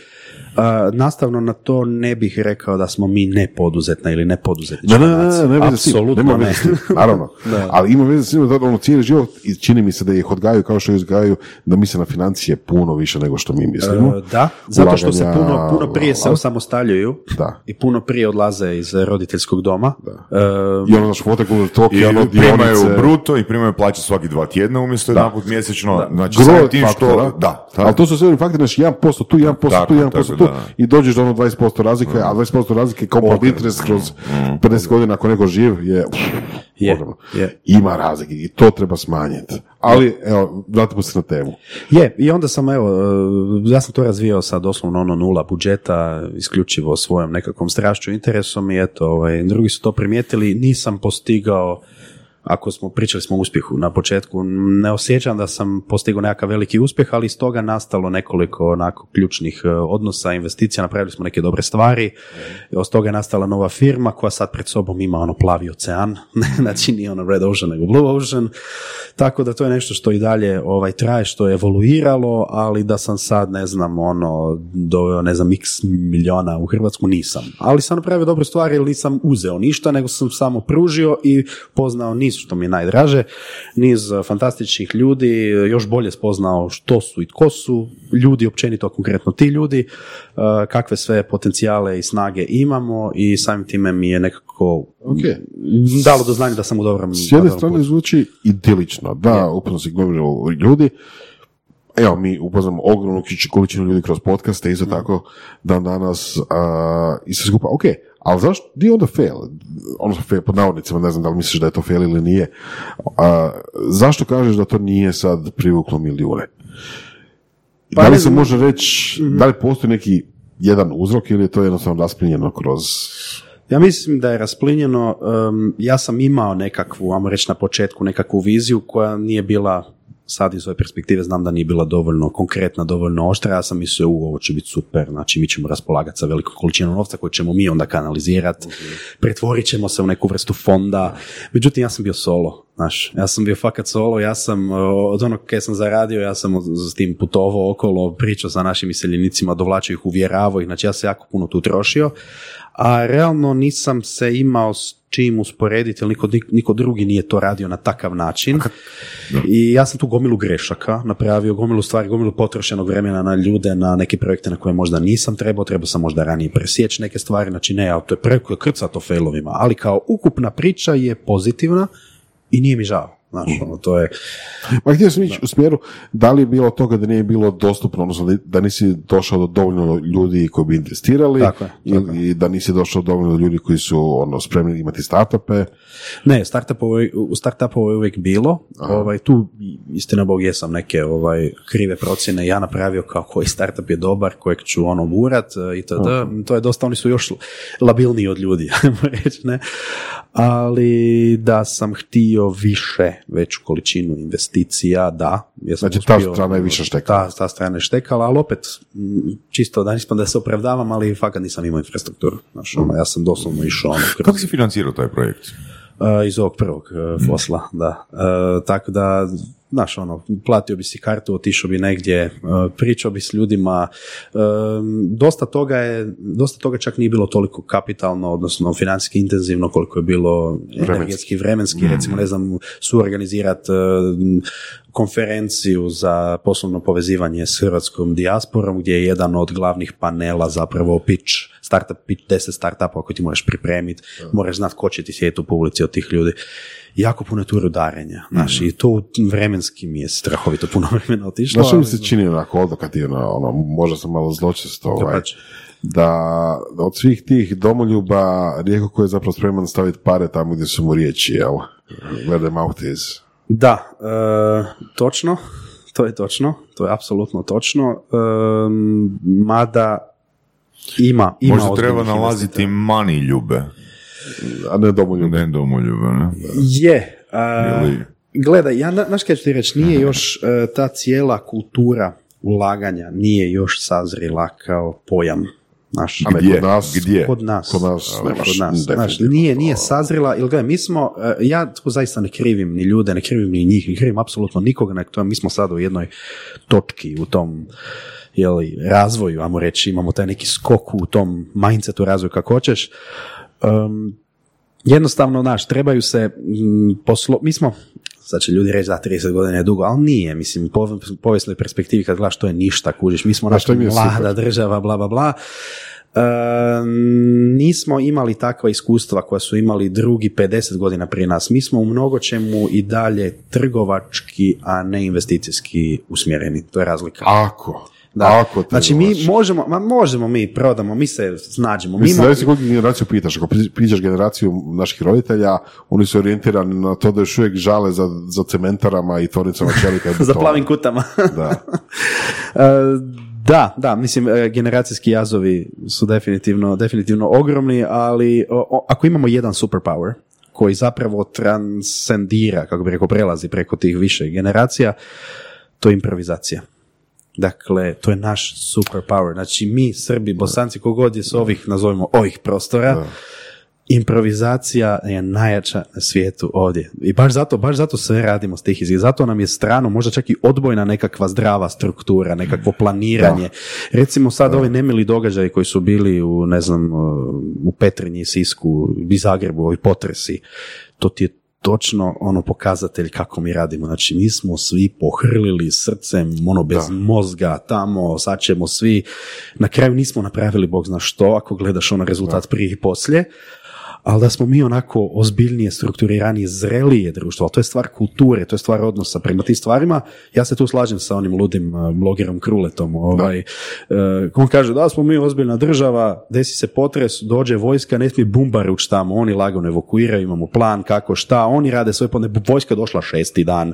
A, nastavno na to ne bih rekao da smo mi nepoduzetna ili nepoduzetnička Ne, ne, ne, ne, Apsolutno ne. naravno. Ali ima veze s tim da ono cijeli život i čini mi se da ih odgajaju kao što ih odgajaju da misle na financije puno više nego što mi mislimo. E, Da, zato što se puno, puno prije se osamostaljuju Da. i puno prije odlaze iz roditeljskog doma. E, I ono naš toki, I ono primaju bruto i primaju plaće svaki dva tjedna umjesto jedanput mjesečno. Znači, tim faktora, što... Da, ali to su sve faktori, znači 1% tu, 1% Tako, tu, 1% da. i dođeš do ono 20% razlike, a 20% razlike compound interest kroz 50 godina ako neko živ je, Je, je. Ima razlike i to treba smanjiti. Ali, evo, vratimo se na temu. Je, i onda sam, evo, e, ja sam to razvijao sa doslovno ono nula budžeta, isključivo svojom nekakvom strašću, interesom i eto, ovaj, drugi su to primijetili, nisam postigao ako smo pričali smo o uspjehu na početku, ne osjećam da sam postigao nekakav veliki uspjeh, ali iz toga nastalo nekoliko onako ključnih e, odnosa, investicija, napravili smo neke dobre stvari, od toga je nastala nova firma koja sad pred sobom ima ono plavi ocean, znači nije ono Red Ocean nego Blue Ocean, tako da to je nešto što i dalje ovaj, traje, što je evoluiralo, ali da sam sad, ne znam, ono, doveo, ne znam, x milijuna u Hrvatsku, nisam. Ali sam napravio dobre stvari, jer nisam uzeo ništa, nego sam samo pružio i poznao niz, što mi je najdraže, niz eh, fantastičnih ljudi, eh, još bolje spoznao što su i tko su ljudi, općenito konkretno ti ljudi, eh, kakve sve potencijale i snage imamo i samim time mi je nekako Ok. dalo do znanja da sam u dobrom S jedne strane putu. zvuči idilično, da, upravo si govorilo ljudi, Evo, mi upoznamo ogromnu količinu ljudi kroz podcaste, isto tako dan danas a, i sve skupa, ok, ali zašto, di je onda fail? Ono fail, pod navodnicima, ne znam da li misliš da je to fail ili nije. A, zašto kažeš da to nije sad privuklo milijune? Pa da li se može reći, da li postoji neki jedan uzrok ili je to jednostavno rasplinjeno kroz... Ja mislim da je rasplinjeno, em, ja sam imao nekakvu, ajmo reći na početku, nekakvu viziju koja nije bila, sad iz ove perspektive znam da nije bila dovoljno konkretna, dovoljno oštra, ja sam mislio, u, ovo će biti super, znači mi ćemo raspolagati sa velikom količinom novca koju ćemo mi onda kanalizirati, pretvorit ćemo se u neku vrstu fonda, međutim ja sam bio solo, znaš, ja sam bio fakat solo, ja sam, e, od onog kaj sam zaradio, ja sam s tim putovao okolo, pričao sa našim iseljenicima, dovlačio ih, uvjeravao ih, znači ja se jako puno tu trošio, a realno nisam se imao s čim usporediti, jer niko, niko drugi nije to radio na takav način. I ja sam tu gomilu grešaka napravio, gomilu stvari, gomilu potrošenog vremena na ljude, na neke projekte na koje možda nisam trebao, trebao sam možda ranije presjeći neke stvari, znači ne, ali to je preko krcato failovima, ali kao ukupna priča je pozitivna i nije mi žao. Znaš, ono, to je, Ma htio sam ići u smjeru da li je bilo toga da nije bilo dostupno, odnosno da- nisi došao do dovoljno ljudi koji bi investirali Tako je, tako ili da nisi došao do dovoljno ljudi koji su ono, spremni imati startupe. Ne, startupova je- u je uvijek bilo. Ovaj, tu, istina Bog, jesam neke ovaj, krive procjene ja napravio kao koji startup je dobar, kojeg ću ono gurat e, i to, to je dosta, oni su još labilniji od ljudi, reći, ne. Ali da sam htio više, veću količinu investicija, da. Ja sam Znači, ta uspio- strana je više štekala. Ta, ta strana je štekala, ali opet, m, čisto da nisam da se opravdavam, ali fakat nisam imao infrastrukturu. Znaš, ono, ja sam doslovno išao ono, kroz- Kako si financirao taj projekt? Uh, iz ovog prvog uh, fosla, da. Uh, tako da, znaš, ono, platio bi si kartu, otišao bi negdje, uh, pričao bi s ljudima. Um, dosta toga je, dosta toga čak nije bilo toliko kapitalno, odnosno financijski intenzivno koliko je bilo energetski, vremenski, recimo, ne znam, suorganizirati konferenciju za poslovno povezivanje s hrvatskom dijasporom, gdje je jedan od glavnih panela zapravo pitch, startup pitch, 10 startupa koji ti moraš pripremiti, moraš znati ko će ti sjediti u publici od tih ljudi. Jako puno je tu rudarenja, znaš, i to vremenski mi je strahovito puno vremena otišlo. Znaš mi se čini onako odokativno, ono, možda sam malo zločesto, ovaj, da da od svih tih domoljuba rijetko ko je zapravo spreman staviti pare tamo gdje su mu riječi, jel? Where the mouth is. Da, e, točno, to je točno, to je apsolutno točno, e, mada ima, ima Možda treba nalaziti mani ljube, A ne domoljube. ne ne? Je. a, gledaj, ja, na- znaš kaj ću ti reći, nije još e, ta cijela kultura ulaganja nije još sazrila kao pojam. Naš, ne, Gdje? kod nas, Gdje? Kod nas. Kod nas Kod nemaš nas. Znaš, nije, nije sazrila, ili gledaj, mi smo, e, ja tu zaista ne krivim ni ljude, ne krivim ni njih, ne krivim apsolutno nikoga, nek to, mi smo sad u jednoj točki u tom jeli, razvoju, ajmo reći, imamo taj neki skok u tom mindsetu razvoju kako hoćeš. Um, jednostavno, znaš, trebaju se mm, poslo... Mi smo, sad će ljudi reći da 30 godina je dugo, ali nije, mislim, u pov- povijesnoj perspektivi kad gledaš to je ništa, kužiš, mi smo naša mlada država, bla, bla, bla. E, nismo imali takva iskustva koja su imali drugi 50 godina prije nas. Mi smo u mnogo čemu i dalje trgovački, a ne investicijski usmjereni. To je razlika. Ako. Da. Ako te znači mi možemo, ma možemo mi prodamo, mi se snađemo. Mi Mislim, imamo- zavisi koju generaciju pitaš. Ako pi- pitaš generaciju naših roditelja, oni su orijentirani na to da još uvijek žale za, za cementarama i tvornicama čelika za plavim kutama. Da. E, Da, da, mislim, e, generacijski jazovi su definitivno, definitivno ogromni, ali o, o, ako imamo jedan superpower koji zapravo transcendira, kako bi rekao, prelazi preko tih više generacija, to je improvizacija. Dakle, to je naš superpower. Znači, mi, Srbi, Bosanci, kogod je s ovih, nazovimo, ovih prostora, improvizacija je najjača na svijetu ovdje. I baš zato, baš zato sve radimo stihijski. Zato nam je strano, možda čak i odbojna nekakva zdrava struktura, nekakvo planiranje. Recimo sad ovi nemili događaji koji su bili u, ne znam, u Petrinji, Sisku i Zagrebu, ovi potresi, to ti je točno ono pokazatelj kako mi radimo. Znači mi smo svi pohrlili srcem, ono bez mozga tamo, sad ćemo svi, na kraju nismo napravili bog zna što, ako gledaš ono rezultat prije i poslije, ali da smo mi onako ozbiljnije, strukturiranije, zrelije društvo, ali to je stvar kulture, to je stvar odnosa prema tim stvarima. Ja se tu slažem sa onim ludim uh, blogerom Kruletom. Ovaj, uh, on kaže da smo mi ozbiljna država, desi se potres, dođe vojska, ne smije bumbar ući tamo, oni lagano evakuiraju, imamo plan kako šta, oni rade sve, pa ne, vojska došla šesti dan,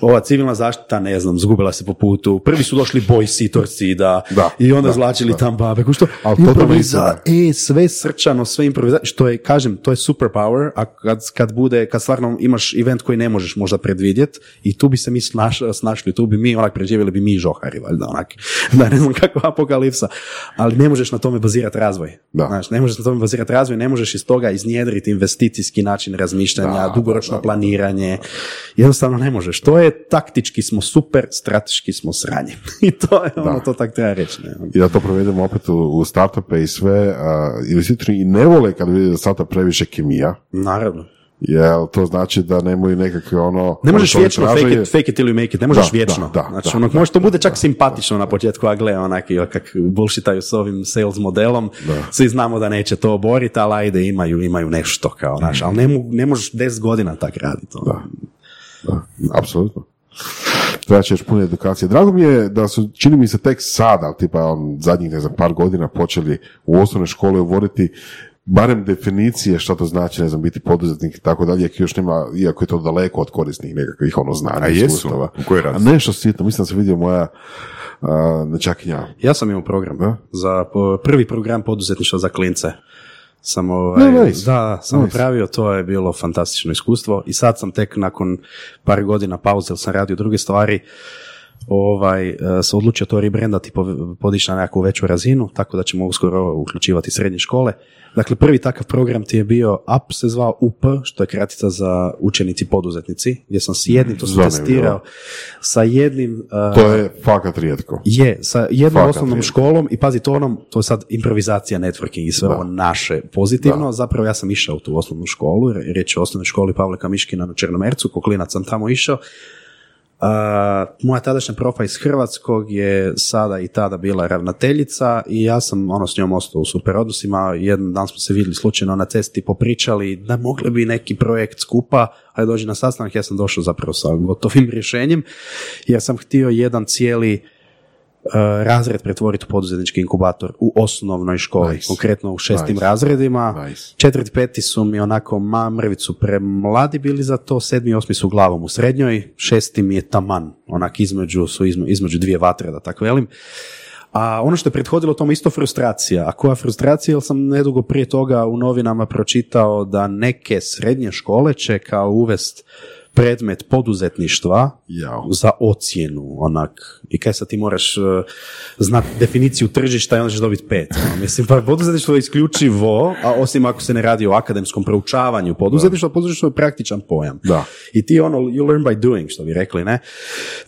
ova civilna zaštita, ne znam, zgubila se po putu, prvi su došli bojsi, torcida, Da, i onda da, zlačili da. tam babe, što, Ali improviza, istina. e, sve srčano, sve improvizacija, što je, kažem, to je superpower, a kad, kad bude, kad stvarno imaš event koji ne možeš možda predvidjet i tu bi se mi snaš, snašli, tu bi mi, onak, preživjeli bi mi i žohari, valjda, onak, da ne znam kakva apokalipsa, ali ne možeš na tome bazirati razvoj. Da. Znaš, ne možeš na tome bazirati razvoj, ne možeš iz toga iznjedriti investicijski način razmišljanja, Da, dugoročno da, da, planiranje, jednostavno ne možeš. To je taktički smo super, strateški smo sranje. I to je ono, to tak treba reći. Ne? I da to provedemo opet u, u startupe i sve, a, investitori i ne vole kad vide da startup previše kemija, Naravno. jer to znači da nemaju nekakve ono... Ne možeš vječno fake it, fake it you make it, ne možeš Da, vječno. da, da, znači, da, ono, da, možda to bude čak simpatično na početku, a gle, onak, jel, kak bullshitaju s ovim sales modelom, svi znamo da neće to oboriti, ali ajde, imaju, imaju nešto kao, znaš, ali ne, ne možeš 10 godina tak raditi. ono. Da, apsolutno. Treba će još puno edukacije. Drago mi je da su, čini mi se tek sada, tipa on, zadnjih ne znam, par godina počeli u osnovne škole uvoditi barem definicije što to znači, ne znam, biti poduzetnik i tako dalje, još nema, iako je to daleko od korisnih nekakvih ono znanja. A jesu? iskustava. U kojoj? A nešto sitno, mislim da se vidio moja nečakinja. Ja sam imao program Da? za po- prvi program poduzetništva za klince. Sam, ovaj, Ne, nice. da, sam Nice. napravio, to je bilo fantastično iskustvo i sad sam tek nakon par godina pauze, jer sam radio druge stvari, ovaj, eh, se odlučio to rebrandati, po- podići na nekakvu veću razinu, tako da ćemo uskoro uključivati srednje škole. Dakle, prvi takav program ti je bio UP, se zvao UP, što je kratica za učenici poduzetnici, gdje sam s jednim, to sam Zanimljivo. testirao, sa jednim... eh, To je fakat rijetko. je, sa jednom Fakat osnovnom je. školom i pazi to onom, to je sad improvizacija, networking i sve ovo naše pozitivno. Zapravo ja sam išao u tu osnovnu školu, riječ je o osnovnoj školi Pavle Kamiškina na Črnomercu, ko klinac sam tamo išao. Moja tadašnja profa iz Hrvatskog je sada i tada bila ravnateljica i ja sam ono s njom ostao u super odnosima. Jedan dan smo se vidjeli slučajno na cesti, popričali da mogli bi neki projekt skupa, ali dođi na sastanak, ja sam došao zapravo sa gotovim rješenjem jer sam htio jedan cijeli razred pretvoriti u poduzetnički inkubator u osnovnoj školi, Nice. konkretno u šestim Nice. razredima. Nice. Četvrti, peti su mi onako ma mrvicu premladi bili za to, sedmi i osmi su glavom u srednjoj, šesti mi je taman, onak između, su izme- između dvije vatre, da tako velim. A ono što je prethodilo tome isto frustracija. A koja frustracija? Jer sam nedugo prije toga u novinama pročitao da neke srednje škole će kao uvest predmet poduzetništva Jao. za ocjenu, onak. I kaj sad ti moraš uh, znati definiciju tržišta i onda ćeš dobiti pet. ono. Mislim, pa poduzetništvo je isključivo, a osim ako se ne radi o akademskom proučavanju poduzetništva, poduzetništvo je praktičan pojam. Da. I ti ono, you learn by doing, što bi rekli, ne?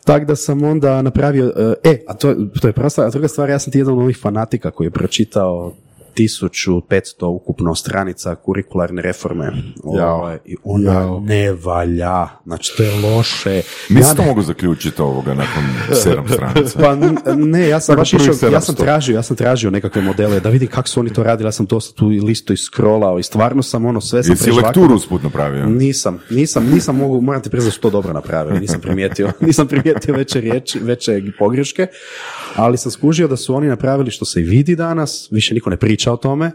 Tako da sam onda napravio, uh, e, a to, to je prva stvar, a druga stvar, ja sam ti jedan od ovih fanatika koji je pročitao 1500 ukupno stranica kurikularne reforme. Jao. Ovaj, I ona Jao. ne valja. Znači, to je loše. Mislim Ja to mogu zaključiti ovoga nakon sedam stranica. pa ne, ja sam baš išao, ja sam 700. tražio, ja sam tražio nekakve modele da vidim kako su oni to radili, ja sam dosta tu listu iskrolao i stvarno sam ono sve sam Jesi prežvakao. lekturu usput napravio? Nisam, nisam, nisam mogu, moram ti priznati da su to dobro napravili, nisam primijetio, nisam primijetio veće riječi, veće pogreške, ali sam skužio da su oni napravili što se i vidi danas, više niko ne priča o tome,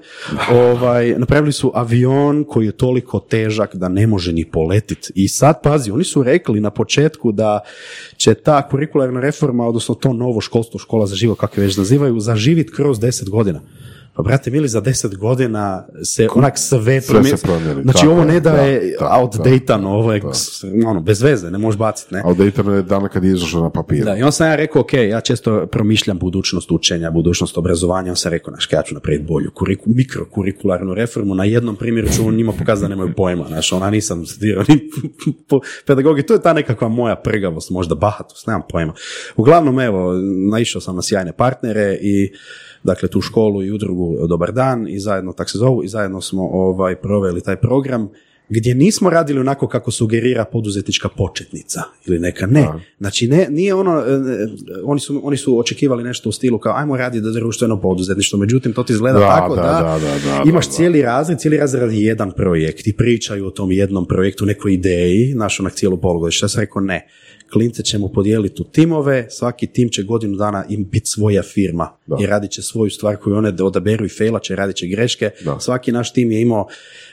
ovaj, napravili su avion koji je toliko težak da ne može ni poletit i sad pazi, oni su rekli na početku da će ta kurikularna reforma, odnosno to novo školstvo, škola za život, kako je već nazivaju, zaživit kroz deset godina. Pa brate mili, za deset godina se onak sve, Sve se promijeni. Znači tako ovo ne da, da, je da, outdatano, ovo je ono, bez veze, ne možeš baciti, ne? Od je dana kad je izašao na papiru. Da, i onda sam ja rekao, ok, ja često promišljam budućnost učenja, budućnost obrazovanja, on sam rekao, znaš, ja ću napraviti bolju kuriku, mikrokurikularnu reformu, na jednom primjeru ću njima pokazati da nemaju pojma, znaš, ona nisam studirao ni po pedagogiji, to je ta nekakva moja prgavost, možda bahatost, nemam pojma. Uglavnom, evo, naišao sam na sjajne partnere i dakle tu školu i udrugu Dobar dan i zajedno, tak se zovu, i zajedno smo ovaj, proveli taj program gdje nismo radili onako kako sugerira poduzetnička početnica ili neka ne. Znači ne, nije ono, e, e, oni su, oni su očekivali nešto u stilu kao ajmo raditi da društveno poduzetništvo, međutim to ti izgleda Da, tako da, da, da, da, da, imaš da. cijeli razred, cijeli razred radi jedan projekt i pričaju o tom jednom projektu, nekoj ideji, naš onak cijelu polugodište. Ja sam rekao ne, klince ćemo podijeliti u timove, svaki tim će godinu dana im biti svoja firma Da. i radit će svoju stvar koju one odaberu i failat će, radit će greške. Da. Svaki naš tim je imao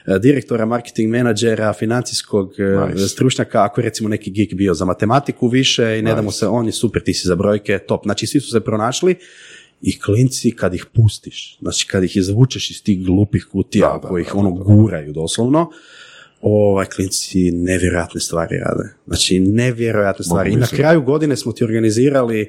e, direktora, marketing menadžera, financijskog e, Nice. stručnjaka, ako je recimo neki geek bio za matematiku više i ne da mu se, on je super, ti si za brojke, top. Znači svi su se pronašli i klinci kad ih pustiš, znači kad ih izvučeš iz tih glupih kutija Da, da, koji ih da, ono da, da. guraju doslovno, ovaj klinci nevjerojatne stvari rade. Znači nevjerojatne stvari. I na kraju godine smo ti organizirali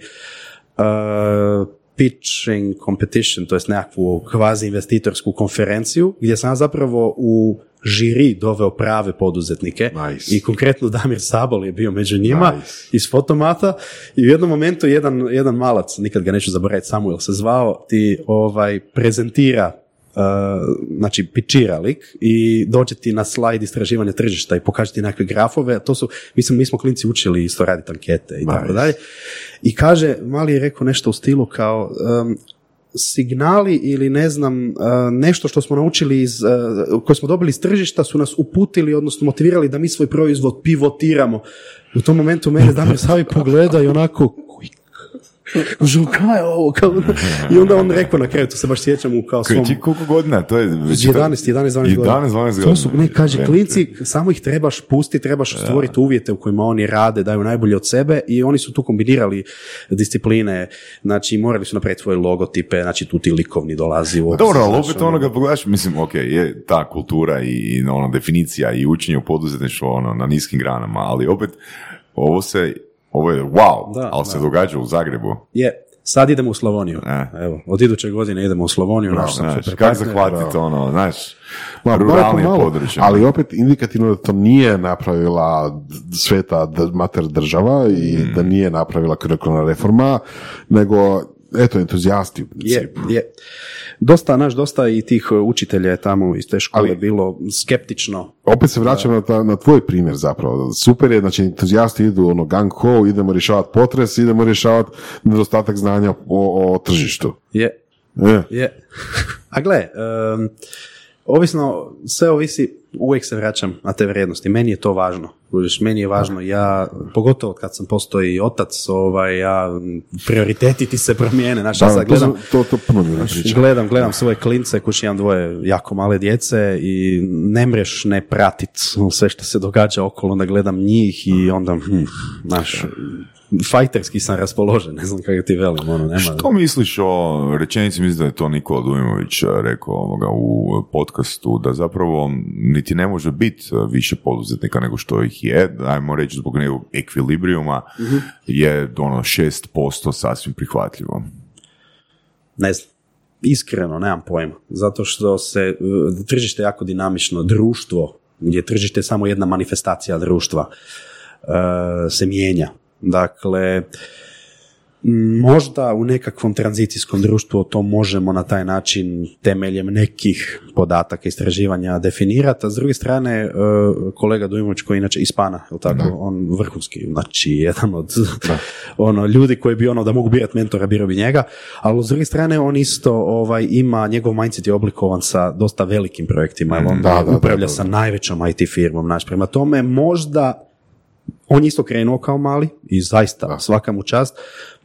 uh, pitching competition, to jest nekakvu kvazi investitorsku konferenciju gdje sam zapravo u žiri doveo prave poduzetnike Nice. i konkretno Damir Sabol je bio među njima Nice. iz fotomata i u jednom momentu jedan, jedan malac, nikad ga neću zaboraviti, Samuel se zvao, ti ovaj, prezentira znači pičira lik i dođe ti na slajd istraživanja tržišta i pokaže ti nekakve grafove, to su, mislim, mi smo klinci učili isto raditi ankete i tako dalje. I kaže, mali je rekao nešto u stilu kao, um, signali ili ne znam, uh, nešto što smo naučili iz, uh, koje smo dobili iz tržišta su nas uputili, odnosno motivirali da mi svoj proizvod pivotiramo. U tom momentu mene Damir Savi pogleda i onako, Kažu, kaj je ovo? Kao, I onda on rekao na kraju, to se baš sjećam u kao svom... Ti koliko godina? To je već 11, 11, 12 godina. 11, 12 To su, ne, godina. kaže, klinci, samo ih trebaš pustiti, trebaš stvoriti uvjete u kojima oni rade, daju najbolje od sebe i oni su tu kombinirali discipline, znači morali su napraviti svoje logotipe, znači tu ti likovni dolazi u Dobro, ali opet ono. kad pogledaš, mislim, ok, je ta kultura i, i ono, definicija i učenje u poduzetništvu ono, na niskim granama, ali opet ovo se, ovo je wow, Da, ali se da. događa u Zagrebu. Je, sad idemo u Slavoniju. E. Evo, od iduće godine idemo u Slavoniju, naš sam Znaš, kako partner. zahvatiti ono, znaš, Ma, ruralnije malo, područje. ali opet indikativno da to nije napravila sveta mater država i Mm. da nije napravila kurikularna reforma, nego eto, entuzijasti u Je, principu. je. Dosta, naš, dosta i tih uh, učitelja je tamo iz te škole Ali- bilo skeptično. Opet se vraćam na, ta- na tvoj primjer zapravo. Super je, znači entuzijasti idu ono gang ho, idemo rješavati potres, idemo rješavati nedostatak znanja o, o tržištu. Je, E, je. A gle, em, ovisno, sve ovisi, uvijek se vraćam na te vrijednosti. Meni je to važno. Meni je važno, ja, pogotovo kad sam postao i otac, ovaj, ja, prioriteti ti se promijene. Znaš, ja da, sad to, gledam, to, to priča. Gledam, gledam svoje klince, kući imam dvoje jako male djece i ne mreš ne pratit sve što se događa okolo, onda gledam njih i onda, hm, znaš, fajterski sam raspoložen, ne znam kako ti velim, ono, nema. Što misliš o rečenici, mislim da je to Nikola Dujmović rekao ovoga u podcastu, da zapravo niti ne može biti više poduzetnika nego što ih je, ajmo reći zbog nekog ekvilibrijuma, je ono 6% sasvim prihvatljivo. Ne znam. Iskreno, nemam pojma. Zato što se e, tržište je jako dinamično. Društvo, gdje je tržište samo jedna manifestacija društva, se mijenja. Dakle, Možda u nekakvom tranzicijskom društvu to možemo na taj način temeljem nekih podataka istraživanja definirati, a s druge strane e, kolega Dujmović koji je inače Ispana, je tako? on vrhunski, znači jedan od ono, ljudi koji bi ono da mogu birati mentora, birao bi njega, ali s druge strane on isto ovaj, ima, njegov mindset je oblikovan sa dosta velikim projektima, jer on Da, da, upravlja da, sa najvećom IT firmom, znači prema tome možda on je isto krenuo kao mali i zaista svaka mu čast.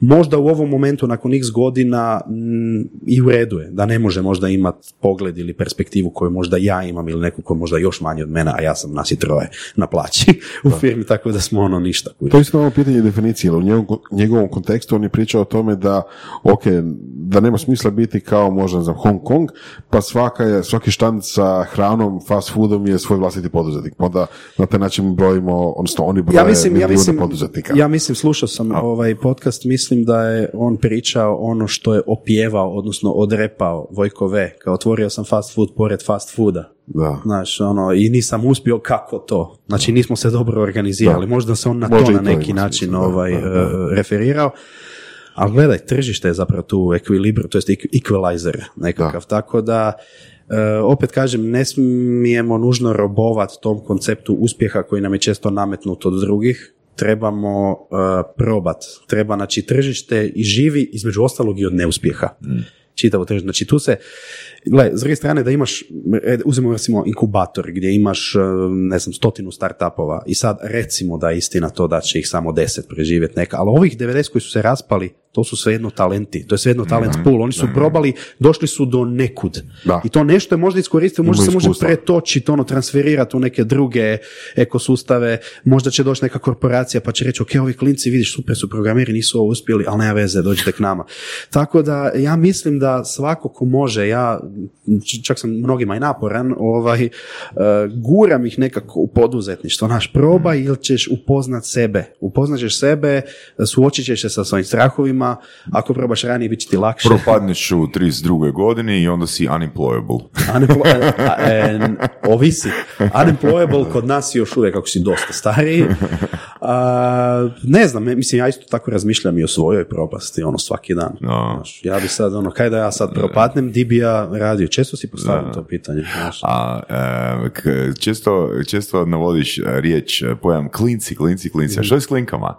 Možda u ovom momentu nakon x godina mm, i u redu je da ne može možda imati pogled ili perspektivu koju možda ja imam ili neko ko je možda još manje od mene, a ja sam nas i troje na plaći u firmi, tako da smo ono ništa. To je isto ono pitanje definicije, u njegovom, njegovom kontekstu on je pričao o tome da, ok, da nema smisla biti kao možda za Hong Kong, pa svaka je, svaki štand sa hranom, fast foodom je svoj vlastiti poduzetnik. Pa Onda na taj način brojimo, odnosno oni broje ja mislim, ja mislim, poduzetnika. ja mislim, slušao sam ovaj podcast, mislim da je on pričao ono što je opjevao, odnosno odrepao Vojko V, kao otvorio sam fast food pored fast fooda. Da. Znaš, ono, i nisam uspio kako to. Znači, nismo se dobro organizirali. Da. Možda se on na Može to na neki način da, ovaj, da, da. e, referirao. Ali gledaj, tržište je zapravo tu ekvilibru, to jest equalizer nekakav, tako da opet kažem, ne smijemo nužno robovat tom konceptu uspjeha koji nam je često nametnut od drugih, trebamo uh, probat, treba, znači tržište i živi između ostalog i od neuspjeha. Čitavo tržište. Znači tu se, gle, s druge strane da imaš, e, uzmemo recimo inkubator gdje imaš, e, ne znam, stotinu startupova i sad recimo da je istina to da će ih samo deset preživjeti neka, ali ovih 90 koji su se raspali, to su svejedno talenti, to je svejedno talent pool, oni su probali, došli su do nekud. Da. I to nešto je možda iskoristiti, možda se može pretočiti, ono, transferirati u neke druge ekosustave, možda će doći neka korporacija pa će reći, ok, ovi klinci, vidiš, super su programeri, nisu ovo uspjeli, ali nema veze, dođite k nama. Tako da, ja mislim da svako ko može, ja čak sam mnogima i naporan, ovaj, e, guram ih nekako u poduzetništvo, naš, probaj ili ćeš upoznat sebe. Upoznat ćeš sebe, suočit ćeš se sa svojim strahovima, ako probaš ranije, bit će ti lakše. Propadneš u 32. godini i onda si unemployable. Unemplo- a- a- en, ovisi. Unemployable kod nas je još uvijek ako si dosta stariji. A, ne znam, mislim, ja isto tako razmišljam i o svojoj propasti, ono, svaki dan. No. Znaš, ja bi sad, ono, kaj da ja sad propadnem, di bi ja radio? Često si postavio to pitanje. Znaš. A e, k- često, često navodiš e, riječ, e, pojam klinci, klinci, klinci. A što je s klinkama?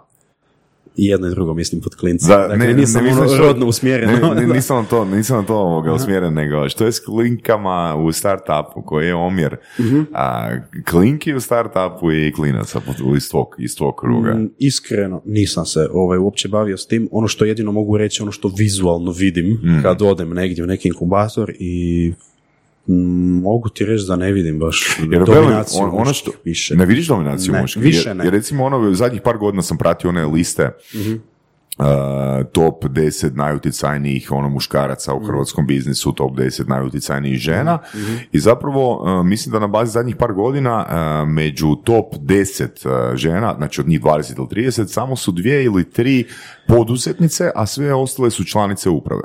I jedno i drugo mislim pod klincem. Za- dakle, ne- nisam ne ono misliš- rodno usmjeren. Ne, ne, nisam to, nisam to ovoga usmjeren, nego što je s klinkama u startupu, koji je omjer Mhm. a, klinki u startupu i klinaca iz tvog, iz tvog kruga. Mm, Iskreno, nisam se ovaj, uopće bavio s tim. Ono što jedino mogu reći, ono što vizualno vidim Mm. kad odem negdje u neki inkubator i mogu ti reći da ne vidim baš Jer dominaciju on- ono što, više. Ne vidiš dominaciju Ne, muških? više jer, ne. Jer recimo ono, zadnjih par godina sam pratio one liste Mhm. uh, top 10 najutjecajnijih ono muškaraca Mhm. u hrvatskom biznisu, top 10 najutjecajnijih žena i zapravo uh, mislim da na bazi zadnjih par godina uh, među top 10 uh, žena, znači od njih 20 ili 30, samo su dvije ili tri poduzetnice, a sve ostale su članice uprave.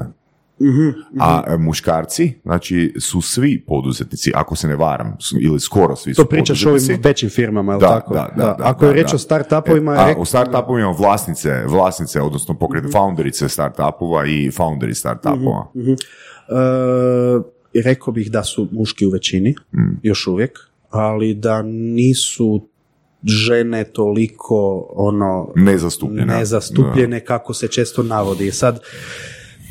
A e, muškarci, znači, su svi poduzetnici, ako se ne varam, su- ili skoro svi su To pričaš o ovim većim firmama, je li Da, tako? da, da, da, Ako je da. o startupovima, E, je a rek- u startupovima vlasnice, vlasnice, odnosno pokret founderice startupova i founderi startupova. e, rekao bih da su muški u većini, Mm. još uvijek, ali da nisu žene toliko ono Nezastupljena. nezastupljene kako se često navodi. Sad,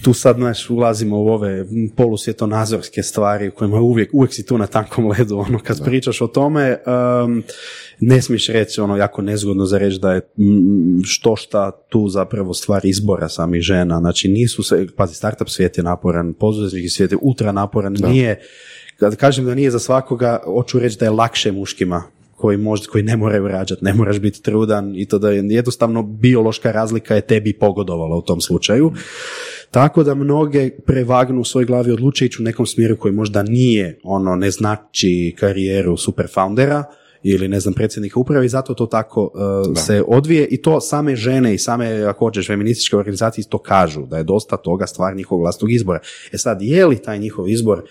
tu sad znaš, ulazimo u ove polusvjetonazorske stvari u kojima uvijek, uvijek si tu na tankom ledu, ono, kad pričaš o tome, um, ne smiješ reći, ono, jako nezgodno za reći da je što šta tu zapravo stvar izbora samih žena, znači nisu se, pazi, startup svijet je naporan, poduzetnički svijet je ultra naporan, nije, kad kažem da nije za svakoga, hoću reći da je lakše muškima koji, možda, koji ne moraju rađati, ne moraš biti trudan i to da je jednostavno biološka razlika je tebi pogodovala u tom slučaju. Tako da mnoge prevagnu u svojoj glavi odluče ići u nekom smjeru koji možda nije ono ne znači karijeru super foundera, ili ne znam predsjednika uprave i zato to tako uh, se odvije i to same žene i same ako hoćeš feminističke organizacije to kažu da je dosta toga stvar njihovog vlastnog izbora. E sad je li taj njihov izbor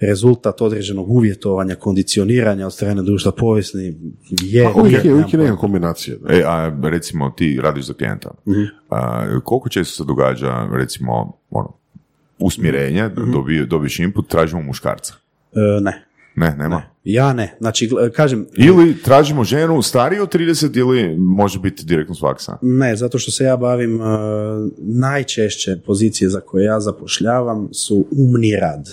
rezultat određenog uvjetovanja, kondicioniranja od strane društva povijesni je... Pa uvijek je, uvijek je neka kombinacija. E, a recimo ti radiš za klijenta. A, koliko često se događa recimo ono, usmjerenje, dobi, dobiješ input, tražimo muškarca? E, ne, Ne, nema. ja ne. Znači, kažem, Ili tražimo ženu stariju od 30 ili može biti direktno s faksa. Ne, zato što se ja bavim, uh, najčešće pozicije za koje ja zapošljavam su umni rad.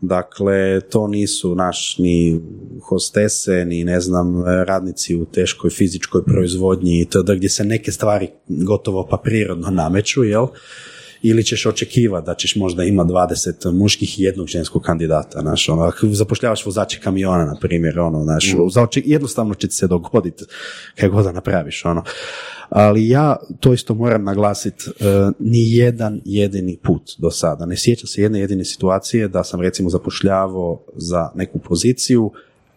Dakle, to nisu naš ni hostese, ni ne znam, radnici u teškoj fizičkoj proizvodnji i da gdje se neke stvari gotovo pa prirodno nameću, jel? Ili ćeš očekivati da ćeš možda ima 20 muških i jednog ženskog kandidata, znaš, ono, ako zapošljavaš vozače kamiona, na primjer, ono, znaš, za oče- jednostavno će ti se dogoditi kako god da napraviš, ono. Ali ja to isto moram naglasiti, ni jedan jedini put do sada. Ne sjećam se jedne jedine situacije da sam recimo zapošljavao za neku poziciju,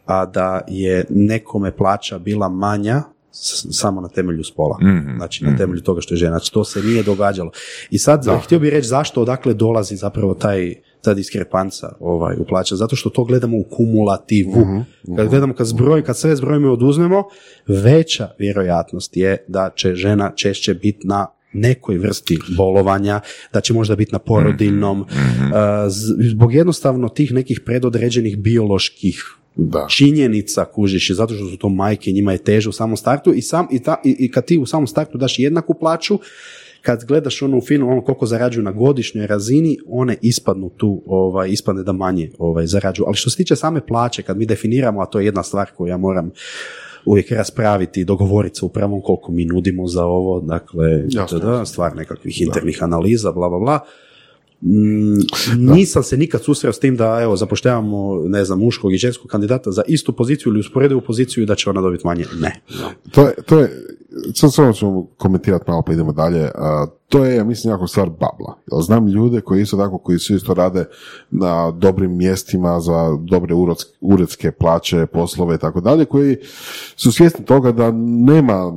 a da je nekome plaća bila manja samo na temelju spola. Znači na temelju toga što je žena. Znači to se nije događalo. I sad htio bih reći zašto odakle dolazi zapravo taj ta diskrepanca ovaj, u plaća, zato što to gledamo u kumulativu. Kad gledamo, kad, zbroj, kad sve zbrojimo i oduzmemo, veća vjerojatnost je da će žena češće biti na nekoj vrsti bolovanja, da će možda biti na porodiljnom, uh, z- zbog jednostavno tih nekih predodređenih bioloških Da. činjenica kužiš zato što su to majke, njima je teže u samom startu i, sam, i, ta, i, i kad ti u samom startu daš jednaku plaću, kad gledaš ono u filmu ono koliko zarađuju na godišnjoj razini, one ispadnu tu, ovaj, ispadne da manje ovaj, zarađuju. Ali što se tiče same plaće, kad mi definiramo, a to je jedna stvar koju ja moram uvijek raspraviti i dogovoriti se upravo koliko mi nudimo za ovo, dakle, da, stvar nekakvih internih analiza, bla, bla, bla. Mm, nisam se nikad susreo s tim da evo zapošljavamo ne znam muškog i ženskog kandidata za istu poziciju ili usporedivu poziciju i da će ona dobiti manje. Ne. To je, to je, sad samo ćemo komentirati malo pa idemo dalje. To je, ja mislim, jako stvar babla. Jel znam ljude koji isto tako, koji su isto rade na dobrim mjestima za dobre uredske plaće, poslove i tako dalje, koji su svjesni toga da nema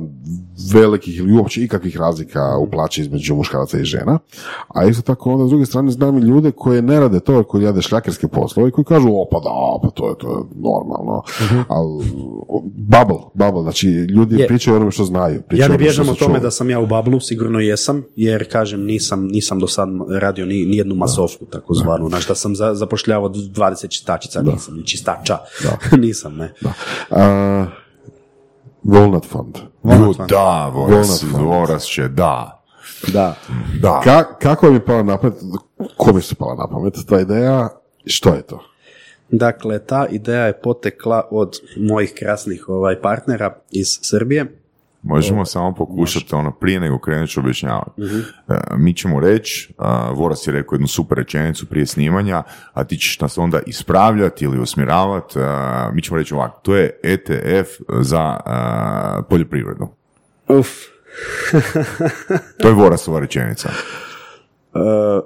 velikih ili uopće ikakvih razlika u plaći između muškaraca i žena. A isto tako onda s druge strane znam i ljude koje ne rade to, koji rade šljakerske poslove i koji kažu, o pa da, pa to je, to je normalno. Ali, bubble, bubble, znači ljudi Je. pričaju o onome što znaju. Ja ne bježam o tome da sam ja u bablu, sigurno jesam, jer kažem nisam, nisam do sad radio ni, ni jednu masovku takozvanu, znaš da sam za, zapošljavao 20 čistačica, nisam ni čistača, nisam, ne. A, Walnut Fund. Walnut Ju, Fund. da, voras, Walnut Fund. voras će, da. Da. Da. Ka, kako vam je pala na pamet, kome su pala na pamet ta ideja, što je to? Dakle, ta ideja je potekla od mojih krasnih ovaj, partnera iz Srbije, Možemo samo pokušati ono prije nego krenut ću objašnjavati. Mhm. E, mi ćemo reći, a, Voras je rekao jednu super rečenicu prije snimanja, a ti ćeš nas onda ispravljati ili usmjeravati. a, mi ćemo reći ovako, to je ETF za poljoprivredu. Uf, To je Vorasova rečenica. Uh,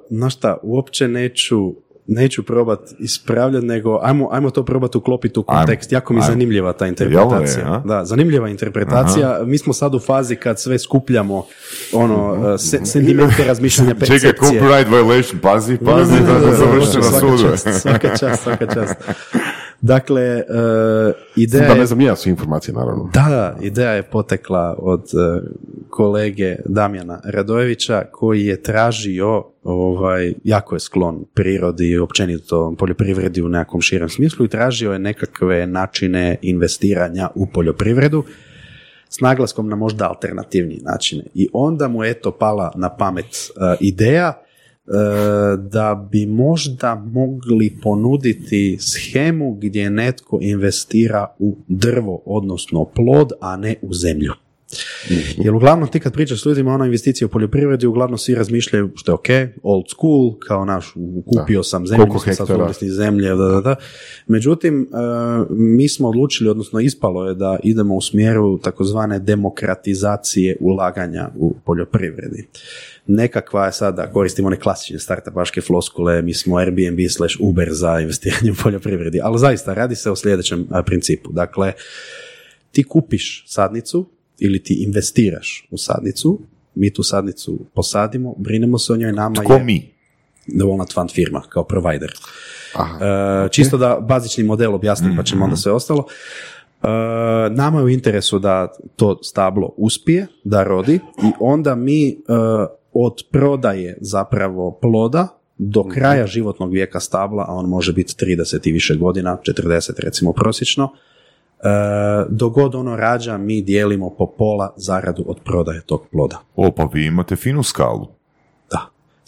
znaš šta, uopće neću neću probat ispravljati, nego ajmo, ajmo to probati uklopiti u kontekst. Ajmo, jako mi je zanimljiva ta interpretacija. Je, da, zanimljiva interpretacija. Mi smo sad u fazi kad sve skupljamo ono, uh, se, sentimente razmišljanja percepcije. Čekaj, copyright violation, pazi, pazi, da, da završi na svaka sudu. čast, svaka čast, svaka čast. Dakle, uh, ideja Da ne znam ja su informacije, naravno. Da, da, ideja je potekla od e, kolege Damjana Radojevića koji je tražio, ovaj, jako je sklon prirodi i općenito poljoprivredi u nekakvom širem smislu i tražio je nekakve načine investiranja u poljoprivredu s naglaskom na možda alternativni načine. I onda mu je eto pala na pamet e, ideja da bi možda mogli ponuditi schemu gdje netko investira u drvo, odnosno plod, a ne u zemlju. Jer uglavnom ti kad pričaš s ljudima o onoj investiciji u poljoprivredi, uglavnom svi razmišljaju što je ok, old school, kao naš, kupio sam zemlju, smo sad zemlje, da, da, da. Međutim, e, mi smo odlučili, odnosno ispalo je da idemo u smjeru takozvane demokratizacije ulaganja u poljoprivredi. Nekakva je sada, koristimo one klasične startupaške floskule, mi smo Airbnb slash Uber za investiranje u poljoprivredi, ali zaista radi se o sljedećem principu. Dakle, ti kupiš sadnicu ili ti investiraš u sadnicu, mi tu sadnicu posadimo, brinemo se o njoj, nama Tko je mi? Walnut Fund firma kao provider. Aha. E, Čisto da bazični model objasnim pa ćemo onda sve ostalo. E, nama je u interesu da to stablo uspije, da rodi i onda mi e, od prodaje zapravo ploda do kraja životnog vijeka stabla, a on može biti 30 i više godina, 40 recimo prosječno, e, dok god ono rađa, mi dijelimo po pola zaradu od prodaje tog ploda. O, pa vi imate finu skalu.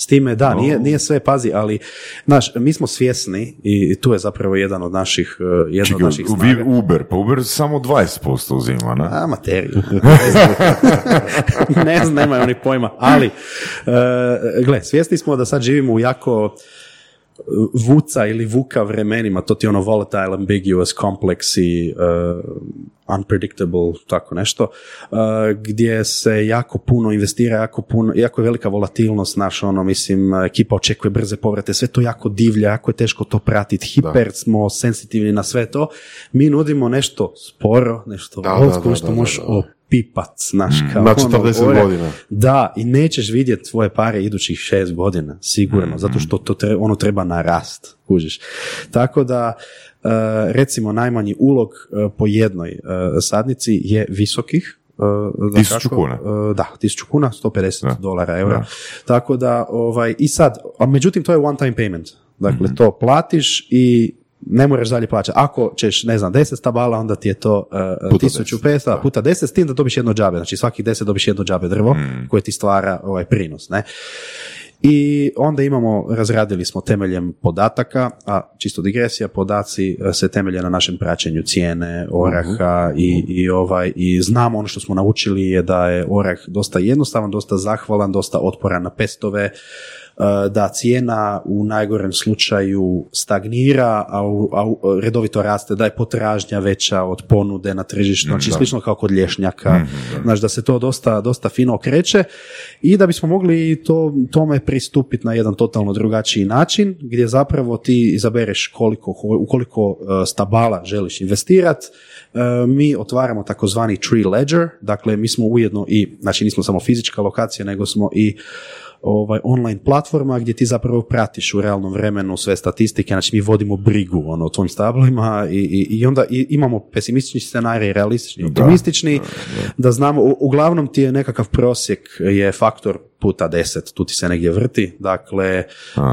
S time, da, nije, nije sve, pazi, ali, znaš, mi smo svjesni i tu je zapravo jedan od naših, jedna od Čekaj, naših vi snaga. Uber, pa Uber samo 20% uzima, ne? A, materiju. Ne znam. ne znam, nemaju oni pojma. Ali, uh, gle, svjesni smo da sad živimo u jako vuca ili vuka vremenima, to ti je ono volatile, ambiguous, complex i uh, unpredictable, tako nešto, uh, gdje se jako puno investira, jako puno, jako je velika volatilnost naša, ono, mislim, ekipa očekuje brze povrate, sve to jako divlja, jako je teško to pratiti, hiper smo sensitivni na sve to. Mi nudimo nešto sporo, nešto Da, old da, school da, što da, možeš opipac, znaš, kao Na ono, 40 gore. godina. Da, i nećeš vidjeti svoje pare idućih šest godina, sigurno, zato što to tre- ono treba narast, kužiš. Tako da, e, recimo, najmanji ulog e, po jednoj e, sadnici je visokih, da Tisuću kako, kuna. da, tisuću kuna, 150 Da. dolara, eura. Da. Tako da, ovaj, i sad, a međutim, to je one time payment. Dakle, Mhm. to platiš i ne moraš dalje plaćati. Ako ćeš, ne znam, 10 stabala, onda ti je to uh, Puta 1500 da, puta 10, s tim da dobiš jedno džabe. Znači, svakih 10 dobiš jedno džabe drvo Mhm. koje ti stvara ovaj prinos. Ne? I onda imamo, razradili smo temeljem podataka, a čisto digresija, podaci e, se temelje na našem praćenju cijene, oraha i, i, ovaj, i znamo ono što smo naučili je da je orah dosta jednostavan, dosta zahvalan, dosta otporan na pestove, e, da cijena u najgorem slučaju stagnira, a, u, a u- redovito raste, da je potražnja veća od ponude na tržištu, znači slično kao kod lješnjaka, znači da. Se to dosta, dosta fino okreće. I da bismo mogli to, tome pristupiti na jedan totalno drugačiji način, gdje zapravo ti izabereš koliko, u koliko e, stabala želiš investirati, mi otvaramo takozvani tree ledger, dakle mi smo ujedno i, znači nismo samo fizička lokacija, nego smo i ovaj online platforma gdje ti zapravo pratiš u realnom vremenu sve statistike, znači mi vodimo brigu ono, o tvojim stablima i, i, i onda i, imamo pesimistični scenarij, realistični, optimistični, da, znamo, u- uglavnom ti je nekakav prosjek je faktor puta 10, tu ti se negdje vrti, dakle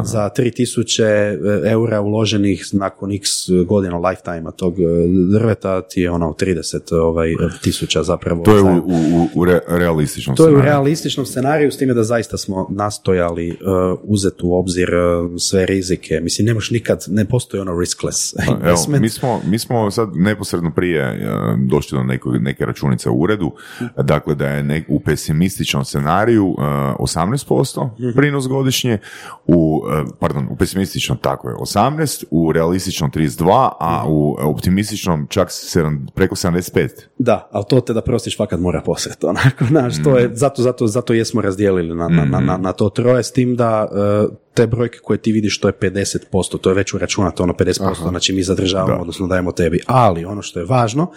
za 3000 eura uloženih nakon x godina lifetime tog e, drveta ti je ono 30 ovaj, tisuća zapravo. To je u, u, u- re- realističnom To je u scenariju. realističnom scenariju, s time da zaista smo nastojali uh, uzeti u obzir uh, sve rizike. Mislim, ne možeš nikad, ne postoji ono riskless Pa, Evo, mi, smo, mi smo sad neposredno prije e, došli do neko, neke računice u uredu, dakle da je nek- u pesimističnom scenariju e, 18% Mhm. prinos godišnje, u, e, pardon, u pesimističnom tako je 18, u realističnom 32, a Mhm. u optimističnom čak sedam- preko 75. Da, ali to te da prostiš fakat mora posjeti, onako, znaš, to je, zato, zato, zato jesmo razdijelili na, na, na, na, to troje, s tim da uh, te brojke koje ti vidiš, to je 50%, to je već uračunato, ono 50%, znači mi zadržavamo, Da. odnosno dajemo tebi. Ali ono što je važno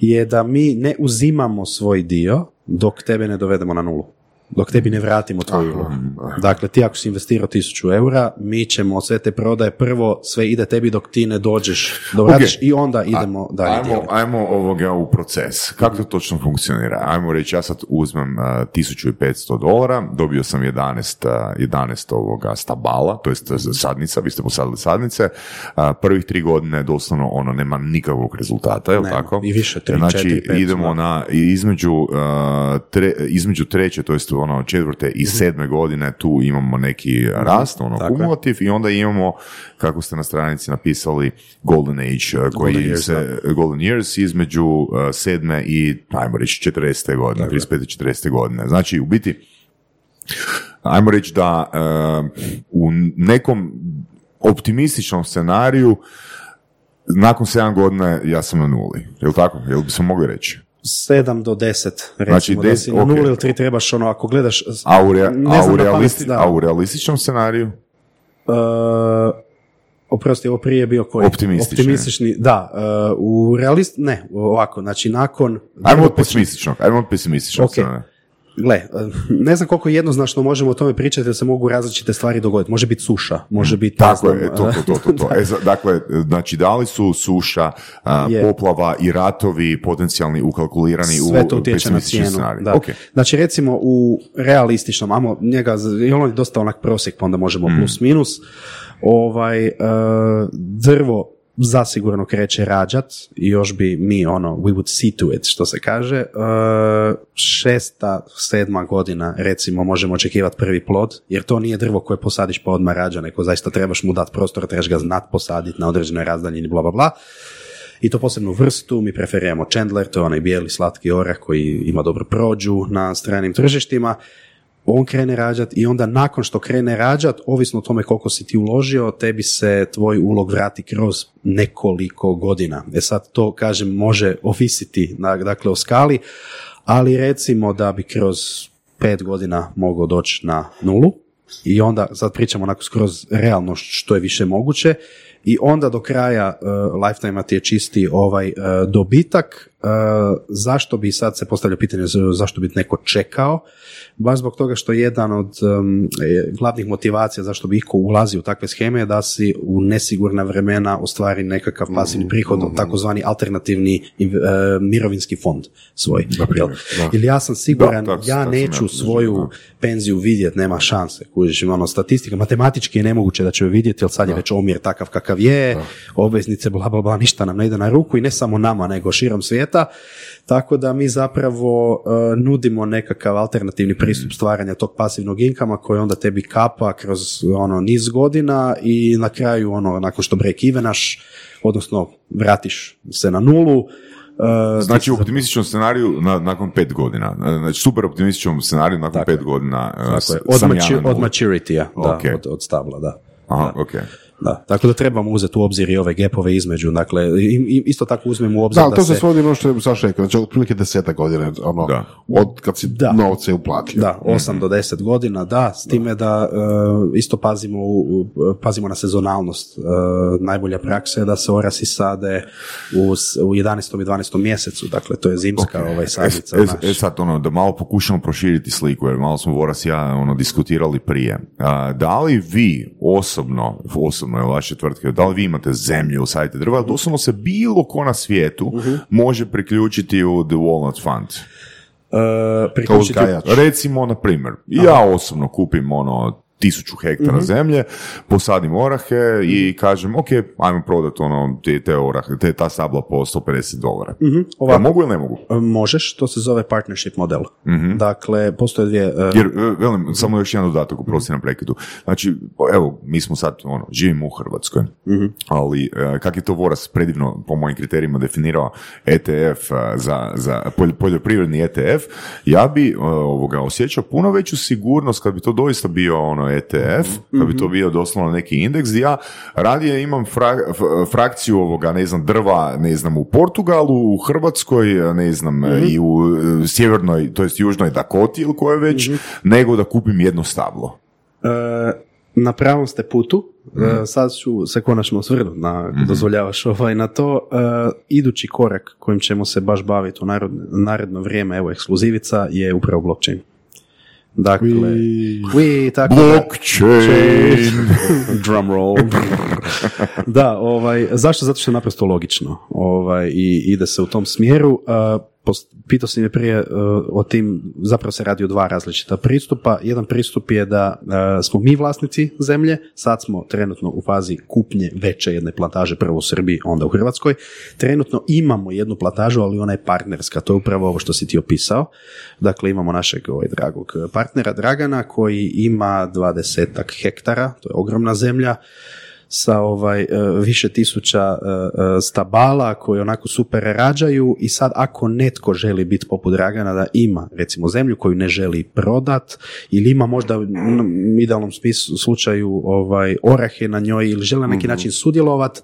je da mi ne uzimamo svoj dio dok tebe ne dovedemo na nulu. Dok tebi ne vratimo tvoju ulogu. Dakle, ti ako si investirao 1000 eura, mi ćemo sve te prodaje prvo sve ide tebi dok ti ne dođeš, dok Ok. vratiš i onda idemo dalje. Ajmo, ajmo ovoga u proces. Kako to točno funkcionira? Ajmo reći, ja sad uzmem uh, 1500 dolara, dobio sam 11, uh, 11 ovoga stabala, to jest sadnica, vi ste posadili sadnice. Uh, prvih tri godine doslovno ono nema nikakvog rezultata, je li tako? I više, tri, Znači, četiri, pet, idemo da. na, između, uh, tre, između treće, to jest ono četvrte i sedme godine tu imamo neki rast, ono Tako je. kumulativ i onda imamo, kako ste na stranici napisali, Golden Age, uh, koji Golden years, se, Golden Years između uh, sedme i, ajmo reći, 40. godine, 35. 40. godine. Znači, u biti, ajmo reći da uh, u nekom optimističnom scenariju nakon 7 godina ja sam na nuli. Jel tako? Jel bi se mogli reći? 7 do 10, recimo Znači, da si na ok. 0 ili 3 trebaš ono, ako gledaš... A u, rea- ne a znam u, na pamet, realisti- da. a u realističnom scenariju? Uh, oprosti, ovo prije je bio koji? Optimistični. Optimistični, da. uh, u realist, ne, ovako, znači nakon... Ajmo od pesimističnog, ajmo od pesimističnog Ok. scenarija. Gle, uh, ne znam koliko jednoznačno možemo o tome pričati jer se mogu različite stvari dogoditi. Može biti suša, može biti... Tako znam, je, to, to, to, to, to. E, dakle, znači, da li su suša, a, poplava i ratovi potencijalni ukalkulirani sve u to utječe na pesimistični cijenu. Da. Ok. Znači recimo u realističnom, amo njega, jer on je dosta onak prosjek, pa onda možemo Mm. plus minus, ovaj, e, drvo zasigurno kreće rađat i još bi mi ono, we would see to it, što se kaže. E, šesta, sedma godina recimo možemo očekivati prvi plod, jer to nije drvo koje posadiš pa odmah rađa, nego zaista trebaš mu dati prostor, trebaš ga znat posaditi na određenoj razdaljini, bla, bla, bla i to posebnu vrstu, mi preferiramo Chandler, to je onaj bijeli slatki orah koji ima dobru prođu na stranim tržištima, on krene rađat i onda nakon što krene rađat, ovisno o tome koliko si ti uložio, tebi se tvoj ulog vrati kroz nekoliko godina. E sad to, kažem, može ovisiti na, dakle, o skali, ali recimo da bi kroz pet godina mogao doći na nulu i onda, sad pričamo onako skroz realno što je više moguće i onda do kraja uh, lifetime ti je čisti ovaj uh, dobitak. Uh, zašto bi sad se postavlja pitanje zašto bi neko čekao? Baš zbog toga što jedan od um, glavnih motivacija zašto bi iko ulazi u takve scheme je da si u nesigurna vremena ostvari nekakav pasivni prihod, takozvani alternativni e, mirovinski fond svoj. Jel? Ili ja sam siguran, Da, tako- ja sam neću ja svoju da. penziju vidjeti, nema šanse. Kužiš, ima ono, statistika, matematički je nemoguće da će ju vidjeti, jer sad je već omjer takav kakav je, obveznice, bla, bla, bla, ništa nam ne ide na ruku i ne samo nama, nego širom svijeta. Tako da mi zapravo e, nudimo nekakav alternativni pristup stvaranja tog pasivnog inkama koji onda tebi kapa kroz ono niz godina i na kraju ono nakon što break evenaš, odnosno vratiš se na nulu, e, Znači u optimističnom scenariju na, nakon pet godina. Znači super optimističnom scenariju nakon Tako pet godina. uh, je, od, mači- od maturity-a, da, Ok. od, od stabla, da. Aha, ok. Da, tako da trebamo uzeti u obzir i ove gapove između, dakle, i, i- isto tako uzmemo u obzir Da, da, ali to se se... svodi na ono što je Saša rekao, znači otprilike deseta godina, ono, Da. od kad si Da. novce uplatio. Da, 8 do 10 godina, da, s time da e, isto pazimo, u, u- pazimo na sezonalnost. E, najbolja praksa je da se orasi sade u, u 11. i 12. mjesecu, dakle to je zimska ovaj sadnica. E, znaš. e, sad, ono, da malo pokušamo proširiti sliku, jer malo smo Voras i ja ono, diskutirali prije. A, da li vi osobno, osobno je vaše tvrtke, da li vi imate zemlju, sajte drva, ali doslovno se bilo ko na svijetu Mhm. može priključiti u The Walnut Fund? Priključiti- Kao. Recimo, na primjer, ja osobno kupim ono tisuću hektara Mhm. zemlje, posadim orahe i kažem, ok, ajmo prodat ono, te, te orahe, te, ta stabla po 150 dolara. Mhm, Ja mogu ili ne mogu? E, Možeš, to se zove partnership model. Dakle, postoje dvije... e, Jer, e, velim, samo još jedan dodatak, uprosti na prekidu. Znači, evo, mi smo sad, ono, živimo u Hrvatskoj, ali e, kak je to Voras predivno, po mojim kriterijima, definirao ETF za, za polj- poljoprivredni ETF, ja bi ovoga, osjećao puno veću sigurnost kad bi to doista bio ono ETF, kad bi to bio doslovno neki indeks, ja radije imam fra- f- frakciju ovoga, ne znam, drva, ne znam, u Portugalu, u Hrvatskoj, ne znam, i u e, sjevernoj, to jest južnoj Dakoti ili koje već, nego da kupim jedno stablo. E, na pravom ste putu, Mhm. E, sad ću se konačno osvrnuti na, ako dozvoljavaš ovaj, na to. E, idući korak kojim ćemo se baš baviti u narod, naredno vrijeme, evo ekskluzivica, je upravo blockchain. Dakle, we, tako da- Blockchain. drum roll. da, ovaj, zašto? Zato što je naprosto logično ovaj, i ide se u tom smjeru. Pitao si me prije uh, o tim, zapravo se radi o dva različita pristupa. Jedan pristup je da uh, smo mi vlasnici zemlje, sad smo trenutno u fazi kupnje veće jedne plantaže, prvo u Srbiji, onda u Hrvatskoj. Trenutno imamo jednu plantažu, ali ona je partnerska, to je upravo ovo što si ti opisao. Dakle, imamo našeg ovaj, dragog partnera Dragana koji ima 20 hektara, to je ogromna zemlja, sa ovaj e, više tisuća e, e, stabala koji onako super rađaju i sad ako netko želi biti poput Dragana da ima recimo zemlju koju ne želi prodat ili ima možda u idealnom smislu, slučaju ovaj orahe na njoj ili želi na neki način sudjelovat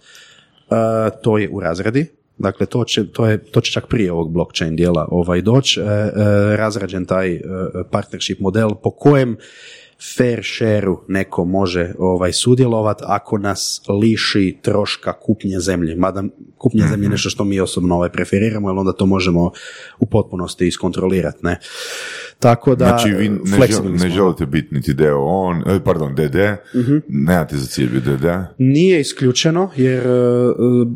to je u razredi. Dakle, to će, to, je, to će čak prije ovog blockchain dijela ovaj doći, razrađen taj partnership model po kojem fair share neko može ovaj sudjelovati ako nas liši troška kupnje zemlje. Mada kupnje zemlje je nešto što mi osobno ovaj preferiramo, jer onda to možemo u potpunosti iskontrolirati. Ne? Tako da, znači vi ne, ne želite biti niti deo on, e, pardon, DD, uh-huh. nemate za cilj biti DD? Nije isključeno, jer e,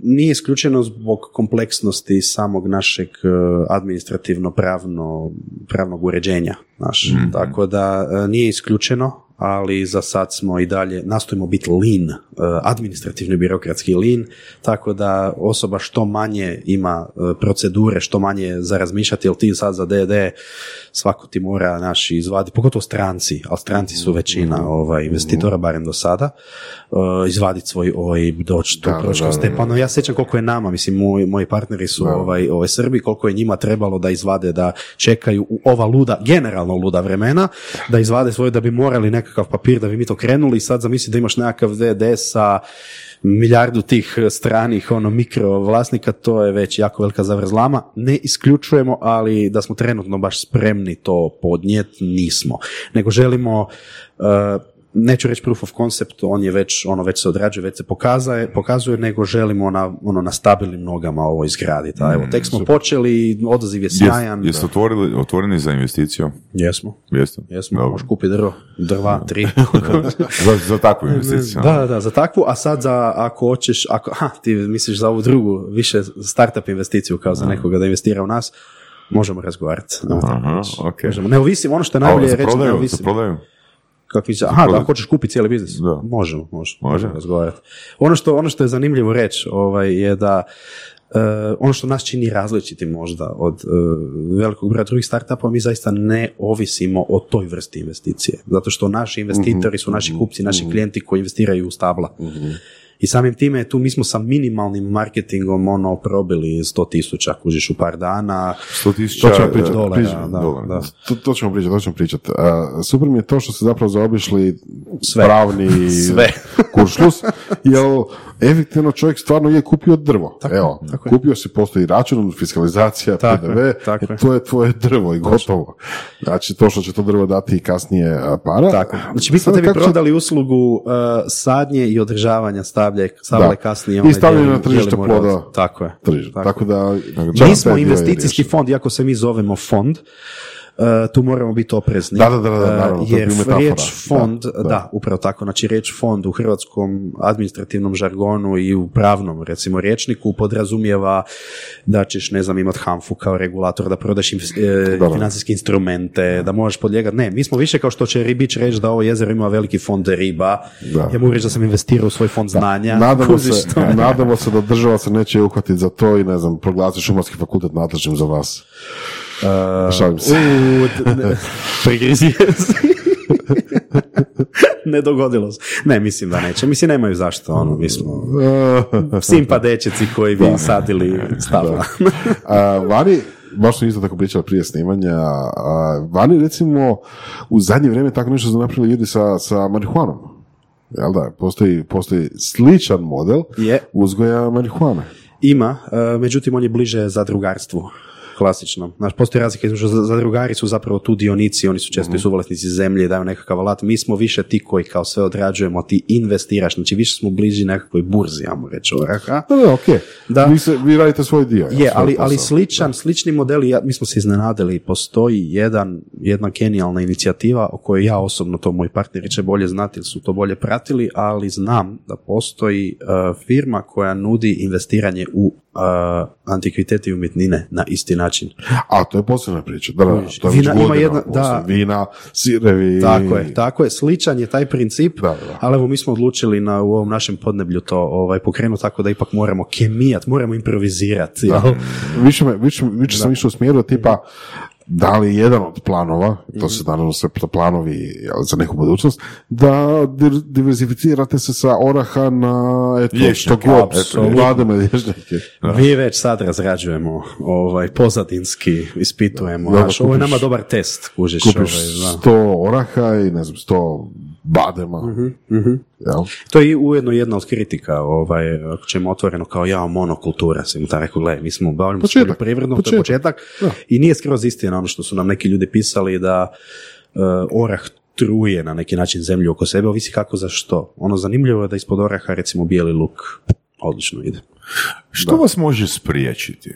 nije isključeno zbog kompleksnosti samog našeg e, administrativno pravno, pravnog uređenja. Naš. Mhm. Tako da nije isključeno, ali za sad smo i dalje, nastojimo biti lean, e, administrativni birokratski lean, tako da osoba što manje ima e, procedure, što manje za razmišljati, jer ti sad za DD svako ti mora naši izvadi, pogotovo stranci, ali stranci su većina mhm. ovaj, investitora, barem do sada, uh, izvaditi svoj OIB, doći tu, proći Stepano. Ja sjećam koliko je nama, mislim, moji, moji partneri su ovaj, ovaj, Srbi, koliko je njima trebalo da izvade, da čekaju u ova luda, generalno luda vremena, da izvade svoje, da bi morali nekakav papir, da bi mi to krenuli i sad zamisli da imaš nekakav DD sa milijardu tih stranih ono mikro vlasnika, to je već jako velika zavrzlama. Ne isključujemo, ali da smo trenutno baš spremni to podnijeti, nismo. Nego želimo uh, neću reći proof of concept, on je već, ono već se odrađuje, već se pokazuje, pokazuje nego želimo na, ono, na stabilnim nogama ovo izgraditi. A evo, tek smo počeli, odaziv je sjajan. Jeste otvorili, otvoreni za investiciju? Jesmo. Jeste? Jesmo, možeš kupiti drvo, drva, tri. za, za takvu investiciju? Da, da, za takvu, a sad za, ako hoćeš, ako, ha, ti misliš za ovu drugu, više startup investiciju kao za nekoga da investira u nas, možemo razgovarati. Aha, okay. možemo. Ne ovisim, ono što je najbolje reći, ne ovisim. prodaju? Kakvi će, aha, da hoćeš kupiti cijeli biznis? Da. Možemo, možemo, može. razgovarati. Ono što, ono što je zanimljivo reći ovaj, je da Uh, ono što nas čini različiti možda od uh, velikog broja drugih startupa, mi zaista ne ovisimo o toj vrsti investicije. Zato što naši investitori su naši kupci, naši mhm. klijenti koji investiraju u stabla. Mhm. I samim time tu mi smo sa minimalnim marketingom ono probili 100 tisuća kužiš u par dana. 100 tisuća to ćemo pričati. Dolara, da, da. To, to, ćemo pričati, to ćemo pričati. Uh, super mi je to što ste zapravo zaobišli Sve. pravni Sve. kuršlus, jer efektivno čovjek stvarno je kupio drvo. Tako, Evo, tako kupio si, postoji račun, fiskalizacija, tako PDV, tako to je tvoje drvo i gotovo. Znači, to što će to drvo dati i kasnije para. Tako. Znači, mi smo tebi prodali uslugu uh, sadnje i održavanja stavlje, stavlje kasnije. I stavljanje na tržište ploda. Tako je. Tako, tako da... Mi smo investicijski fond, iako se mi zovemo fond, tu moramo biti oprezni. Da, da, da, da jer riječ fond, da, upravo tako, znači riječ fond u hrvatskom administrativnom žargonu i u pravnom, recimo, rječniku podrazumijeva da ćeš, ne znam, imati hamfu kao regulator, da prodaš im, e, financijske instrumente, da možeš podlijegati. Ne, mi smo više kao što će Ribić reći da ovo jezero ima veliki fond riba. Ja mu reći da sam investirao u svoj fond znanja. Nadamo se, nadamo se da država se neće uhvatiti za to i ne znam, proglasi šumarski fakultet nadležnim za vas. Uh, Šalim se. ne dogodilo se. Ne, mislim da neće. Mislim, nemaju zašto. Ono, mi smo simpa dečeci koji bi sadili stavla. vani, baš smo isto tako pričali prije snimanja, a, vani recimo u zadnje vrijeme tako nešto su napravili ljudi sa, sa marihuanom. Jel da, postoji, postoji sličan model je. uzgoja marihuane. Ima, međutim on je bliže za drugarstvu klasično. Znaš, postoji razlika između zadrugari su zapravo tu dionici, oni su često mm-hmm. i suvlasnici zemlje, daju nekakav alat. Mi smo više ti koji kao sve odrađujemo, ti investiraš, znači više smo bliži nekakvoj burzi, ja mu reći. Da, da, ok. Da. Vi, se, vi radite svoj dio. Je, ali, ali sličan, slični modeli, ja, mi smo se iznenadili, postoji jedan, jedna genijalna inicijativa o kojoj ja osobno, to moji partneri će bolje znati ili su to bolje pratili, ali znam da postoji uh, firma koja nudi investiranje u a, antikviteti i umjetnine na isti način. A, to je posebna priča. Da, da, to je Vina ima jedna- da. Vina, sirevi. Tako je, tako je. Sličan je taj princip, Da, da. ali evo mi smo odlučili na, u ovom našem podneblju to ovaj, pokrenuti tako da ipak moramo kemijat, moramo improvizirati. jel? Više, me, više, više sam išao u smjeru tipa da li jedan od planova, to se naravno sve planovi za neku budućnost, da diversificirate se sa oraha na eto, Lješnjake, što god, lješnjake. Mi već sad razrađujemo, ovaj, pozadinski ispitujemo. Da, Znaš, ovo je nama dobar test, kužiš. Kupiš ovaj, da. sto oraha i ne znam, sto badema. Mhm, Jel? To je ujedno jedna od kritika, ovaj, ako ćemo otvoreno kao ja, monokultura, sam ta rekao, gledaj, mi smo se Početak, poljoprivrednom, to je početak. početak, i nije skroz istina ono što su nam neki ljudi pisali da uh, orah truje na neki način zemlju oko sebe, ovisi kako za što. Ono zanimljivo je da ispod oraha recimo bijeli luk odlično ide. Što vas može spriječiti?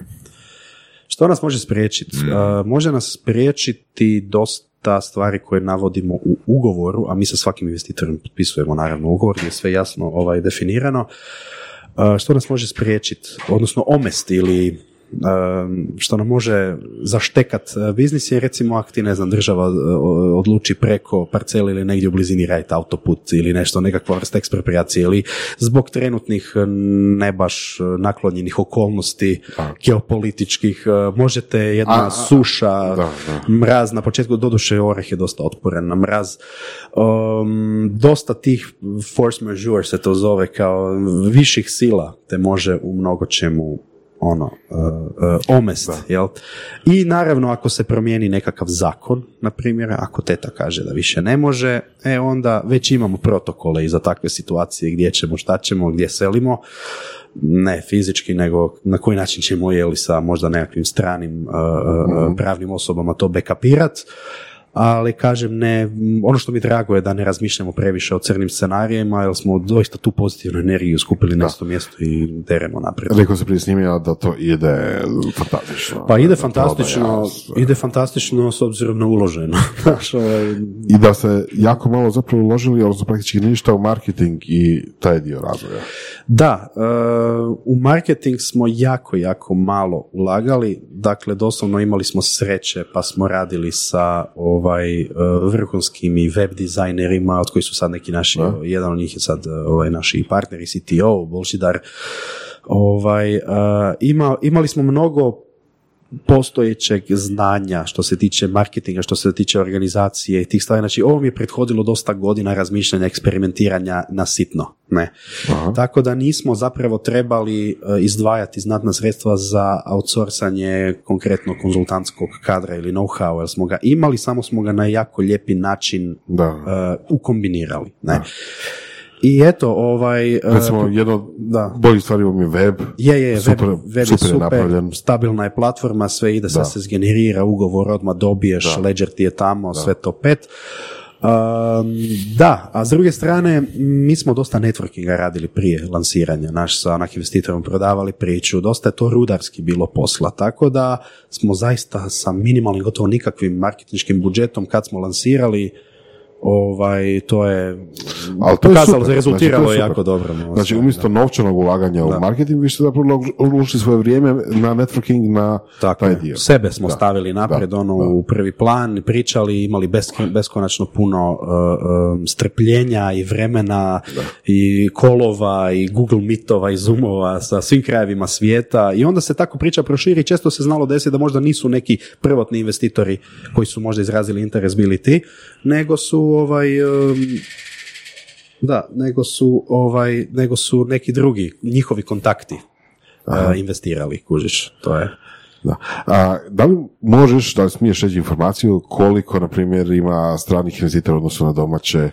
Što nas može spriječiti? Uh, može nas spriječiti dosta stvari koje navodimo u ugovoru, a mi sa svakim investitorom potpisujemo naravno ugovor gdje je sve jasno ovaj, definirano. Što nas može spriječiti? Odnosno omesti ili što nam može zaštekat uh, biznis je recimo ako ti ne znam država uh, odluči preko parcele ili negdje u blizini raditi autoput ili nešto, nekakva vrsta ekspropriacije ili zbog trenutnih uh, ne baš naklonjenih okolnosti geopolitičkih, možete jedna A, a, suša, da, da. mraz na početku, doduše oreh je dosta otporan na mraz. Um, dosta tih force majeure se to zove kao viših sila te može u mnogo čemu ono, uh, uh, omest, jel? I naravno ako se promijeni nekakav zakon, na primjer, ako teta kaže da više ne može, e onda već imamo protokole i za takve situacije gdje ćemo, šta ćemo, gdje selimo, ne fizički, nego na koji način ćemo jeli sa možda nekakvim stranim uh, uh, pravnim osobama to backupirat, ali kažem ne, ono što mi drago je da ne razmišljamo previše o crnim scenarijima, jer smo doista tu pozitivnu energiju skupili na isto mjesto i deremo naprijed. Rekao se prije snimanja da to ide fantastično. Pa ide Da, fantastično, prodaja, ide fantastično s obzirom na uloženo. Ovaj, I da se jako malo zapravo uložili, odnosno praktički ništa u marketing i taj dio razvoja. Da, e, u marketing smo jako, jako malo ulagali, dakle doslovno imali smo sreće pa smo radili sa ovaj e, vrhunskim i web dizajnerima od kojih su sad neki naši, jedan od njih je sad e, ovaj, naši partneri CTO, Bolšidar, ovaj, e, ima, imali smo mnogo postojećeg znanja što se tiče marketinga, što se tiče organizacije i tih stvari. Znači, ovo mi je prethodilo dosta godina razmišljanja, eksperimentiranja na sitno. Ne. Tako da nismo zapravo trebali e, izdvajati znatna sredstva za outsourcanje konkretno konzultantskog kadra ili know-how, jer smo ga imali, samo smo ga na jako lijepi način Da. e, ukombinirali. Ne. I eto, ovaj... Recimo, jedno od da. boljih stvari je web. je, je, Super- web, web super je super, napravljen. stabilna je platforma, sve ide, sad Da. se zgenerira ugovor, odmah dobiješ, Ledger ti je tamo, sve to pet. Um, da, a s druge strane, mi smo dosta networkinga radili prije lansiranja, naš sa onak investitorom prodavali priču, dosta je to rudarski bilo posla, tako da smo zaista sa minimalnim, gotovo nikakvim marketinškim budžetom kad smo lansirali, ovaj, to je Ali to je pokazalo, super, rezultiralo znači, to je je jako dobro. no, Znači, umjesto novčanog ulaganja u marketing, vi ste zapravo uložili svoje vrijeme na networking, na Tako taj je. dio. Sebe smo Da. stavili naprijed, Da, ono, da. u prvi plan, pričali, imali besko- beskonačno puno uh, um, strpljenja i vremena i kolova i Google Meetova i Zoomova sa svim krajevima svijeta i onda se tako priča proširi i često se znalo desiti da možda nisu neki prvotni investitori koji su možda izrazili interes bili ti, nego su ovaj... um, da, nego su ovaj, nego su neki drugi, njihovi kontakti uh, investirali, kužiš, to je. Da. A, da li možeš, da li smiješ reći informaciju koliko, na primjer, ima stranih investitora u odnosu na domaće,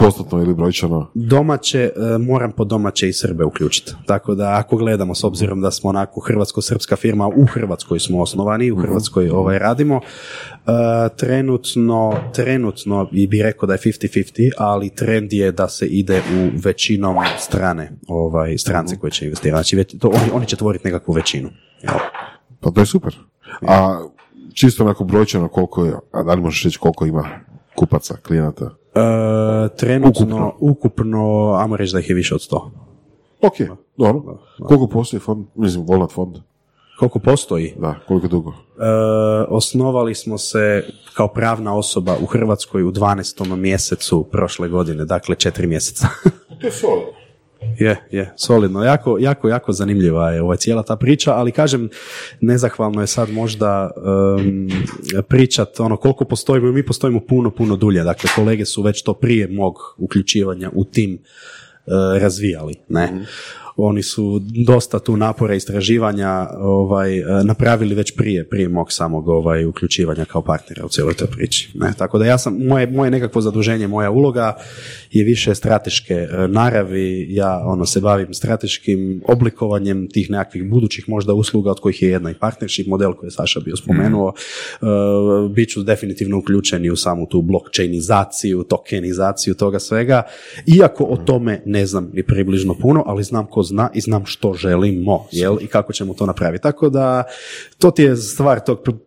postotno ili brojčano? domaće, e, moram po domaće i Srbe uključiti. Tako da ako gledamo s obzirom da smo onako hrvatsko-srpska firma, u Hrvatskoj smo osnovani, u Hrvatskoj ovaj radimo, e, trenutno, trenutno i bi rekao da je 50-50, ali trend je da se ide u većinom strane ovaj, strance koje će investirati. Znači to, oni, oni će tvoriti nekakvu većinu. Jel? Pa to je super. A čisto onako brojčano koliko je, a da li možeš reći koliko ima kupaca, klijenata? E, trenutno, ukupno, ajmo reći da ih je više od 100. Ok, Dobro. Koliko postoji fond? Mislim, Volnat fond? Koliko postoji? Da, koliko dugo? E, osnovali smo se kao pravna osoba u Hrvatskoj u 12. mjesecu prošle godine, dakle četiri mjeseca. To je solidno. Je, je, solidno. Jako, jako, jako zanimljiva je ova cijela ta priča, ali kažem, nezahvalno je sad možda um, pričat ono koliko postojimo, mi postojimo puno, puno dulje. Dakle, kolege su već to prije mog uključivanja u tim uh, razvijali. Ne? Oni su dosta tu napora istraživanja ovaj, e, napravili već prije, prije mog samog ovaj, uključivanja kao partnera u cijeloj toj priči. Ne? Tako da ja sam, moje, moje nekakvo zaduženje, moja uloga je više strateške e, naravi, ja ono se bavim strateškim oblikovanjem tih nekakvih budućih možda usluga od kojih je jedna i partnership model koji je Saša bio spomenuo. E, bit ću definitivno uključeni u samu tu blockchainizaciju, tokenizaciju toga svega, iako o tome ne znam ni približno puno, ali znam ko zna i znam što želimo jel, i kako ćemo to napraviti. Tako da to ti je stvar tog pr-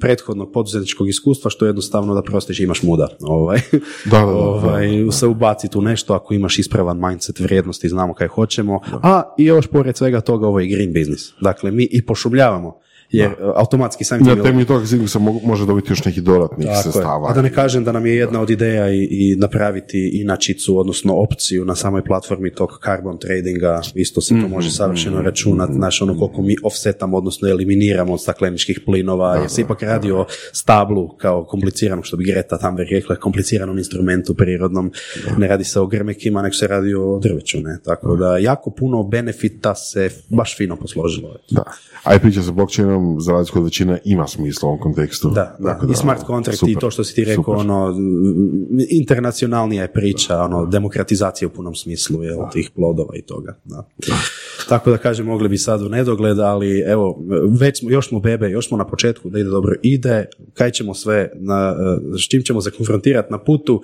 prethodnog poduzetničkog iskustva što je jednostavno da prostiš imaš muda ovaj, Da, da, da, ovaj, se ubaciti u nešto ako imaš ispravan mindset vrijednosti znamo kaj hoćemo. A i još pored svega toga ovo je green business. Dakle mi i pošumljavamo jer automatski sam Na temelju toga mo- može dobiti još nekih dodatnih tako je. A da ne kažem da nam je jedna od ideja i, i napraviti inačicu, odnosno opciju na samoj platformi tog carbon tradinga, isto se to može savršeno računati, znaš ono koliko mi offsetamo, odnosno eliminiramo od stakleničkih plinova, jer se ipak radi o stablu kao kompliciranom, što bi Greta Thunberg rekla, kompliciranom instrumentu prirodnom, ne radi se o grmekima, nego se radi o drveću, ne, tako da. jako puno benefita se baš fino posložilo. Da. A i priča sa blockchainom, za razliku od većine, ima smisla u ovom kontekstu. Da, da. I smart contract i to što si ti rekao, super. ono, internacionalnija je priča, ono, demokratizacija u punom smislu, jel, tih plodova i toga, da. Tako da kažem, mogli bi sad u nedogled, ali evo, već smo, još smo bebe, još smo na početku da ide dobro, ide, kaj ćemo sve, na, eh, s čim ćemo se konfrontirati na putu,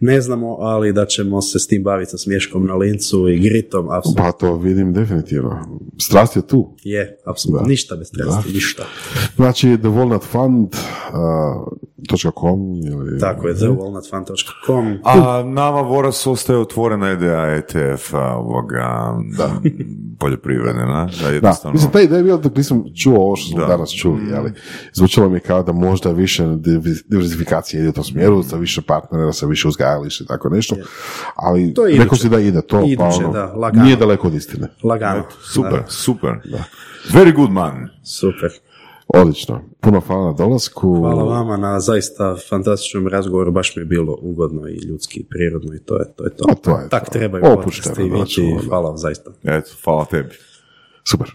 ne znamo, ali da ćemo se s tim baviti sa smješkom na lincu i gritom, apsolutno Pa to vidim definitivno. Strast je tu. je, apsolutno, ništa bez strasti, ništa. Znači, ili... Tako je, thewalnutfund.com. A nama Voras ostaje otvorena ideja ETF-a ovoga, da. poljoprivrede, na? Da, Da, jednostavno... mislim, ta ideja je bila dok nisam čuo ovo što smo Da. danas čuli, ali zvučalo mi je kao da možda više div- diversifikacija ide u tom smjeru, sa više partnera, sa više uzgajališta i tako nešto, ali To je rekao si da ide to, pa ono, da, lagano. nije daleko od istine. Lagano. Super, super. Very good man. Super. Odlično. Puno hvala na dolasku. Hvala vama na zaista fantastičnom razgovoru, baš mi je bilo ugodno i ljudski i prirodno i to je to. Je to. A to je Tak to. trebaju Opušteno, podcasti znači, ono. Hvala vam zaista. Eto, hvala tebi. Super.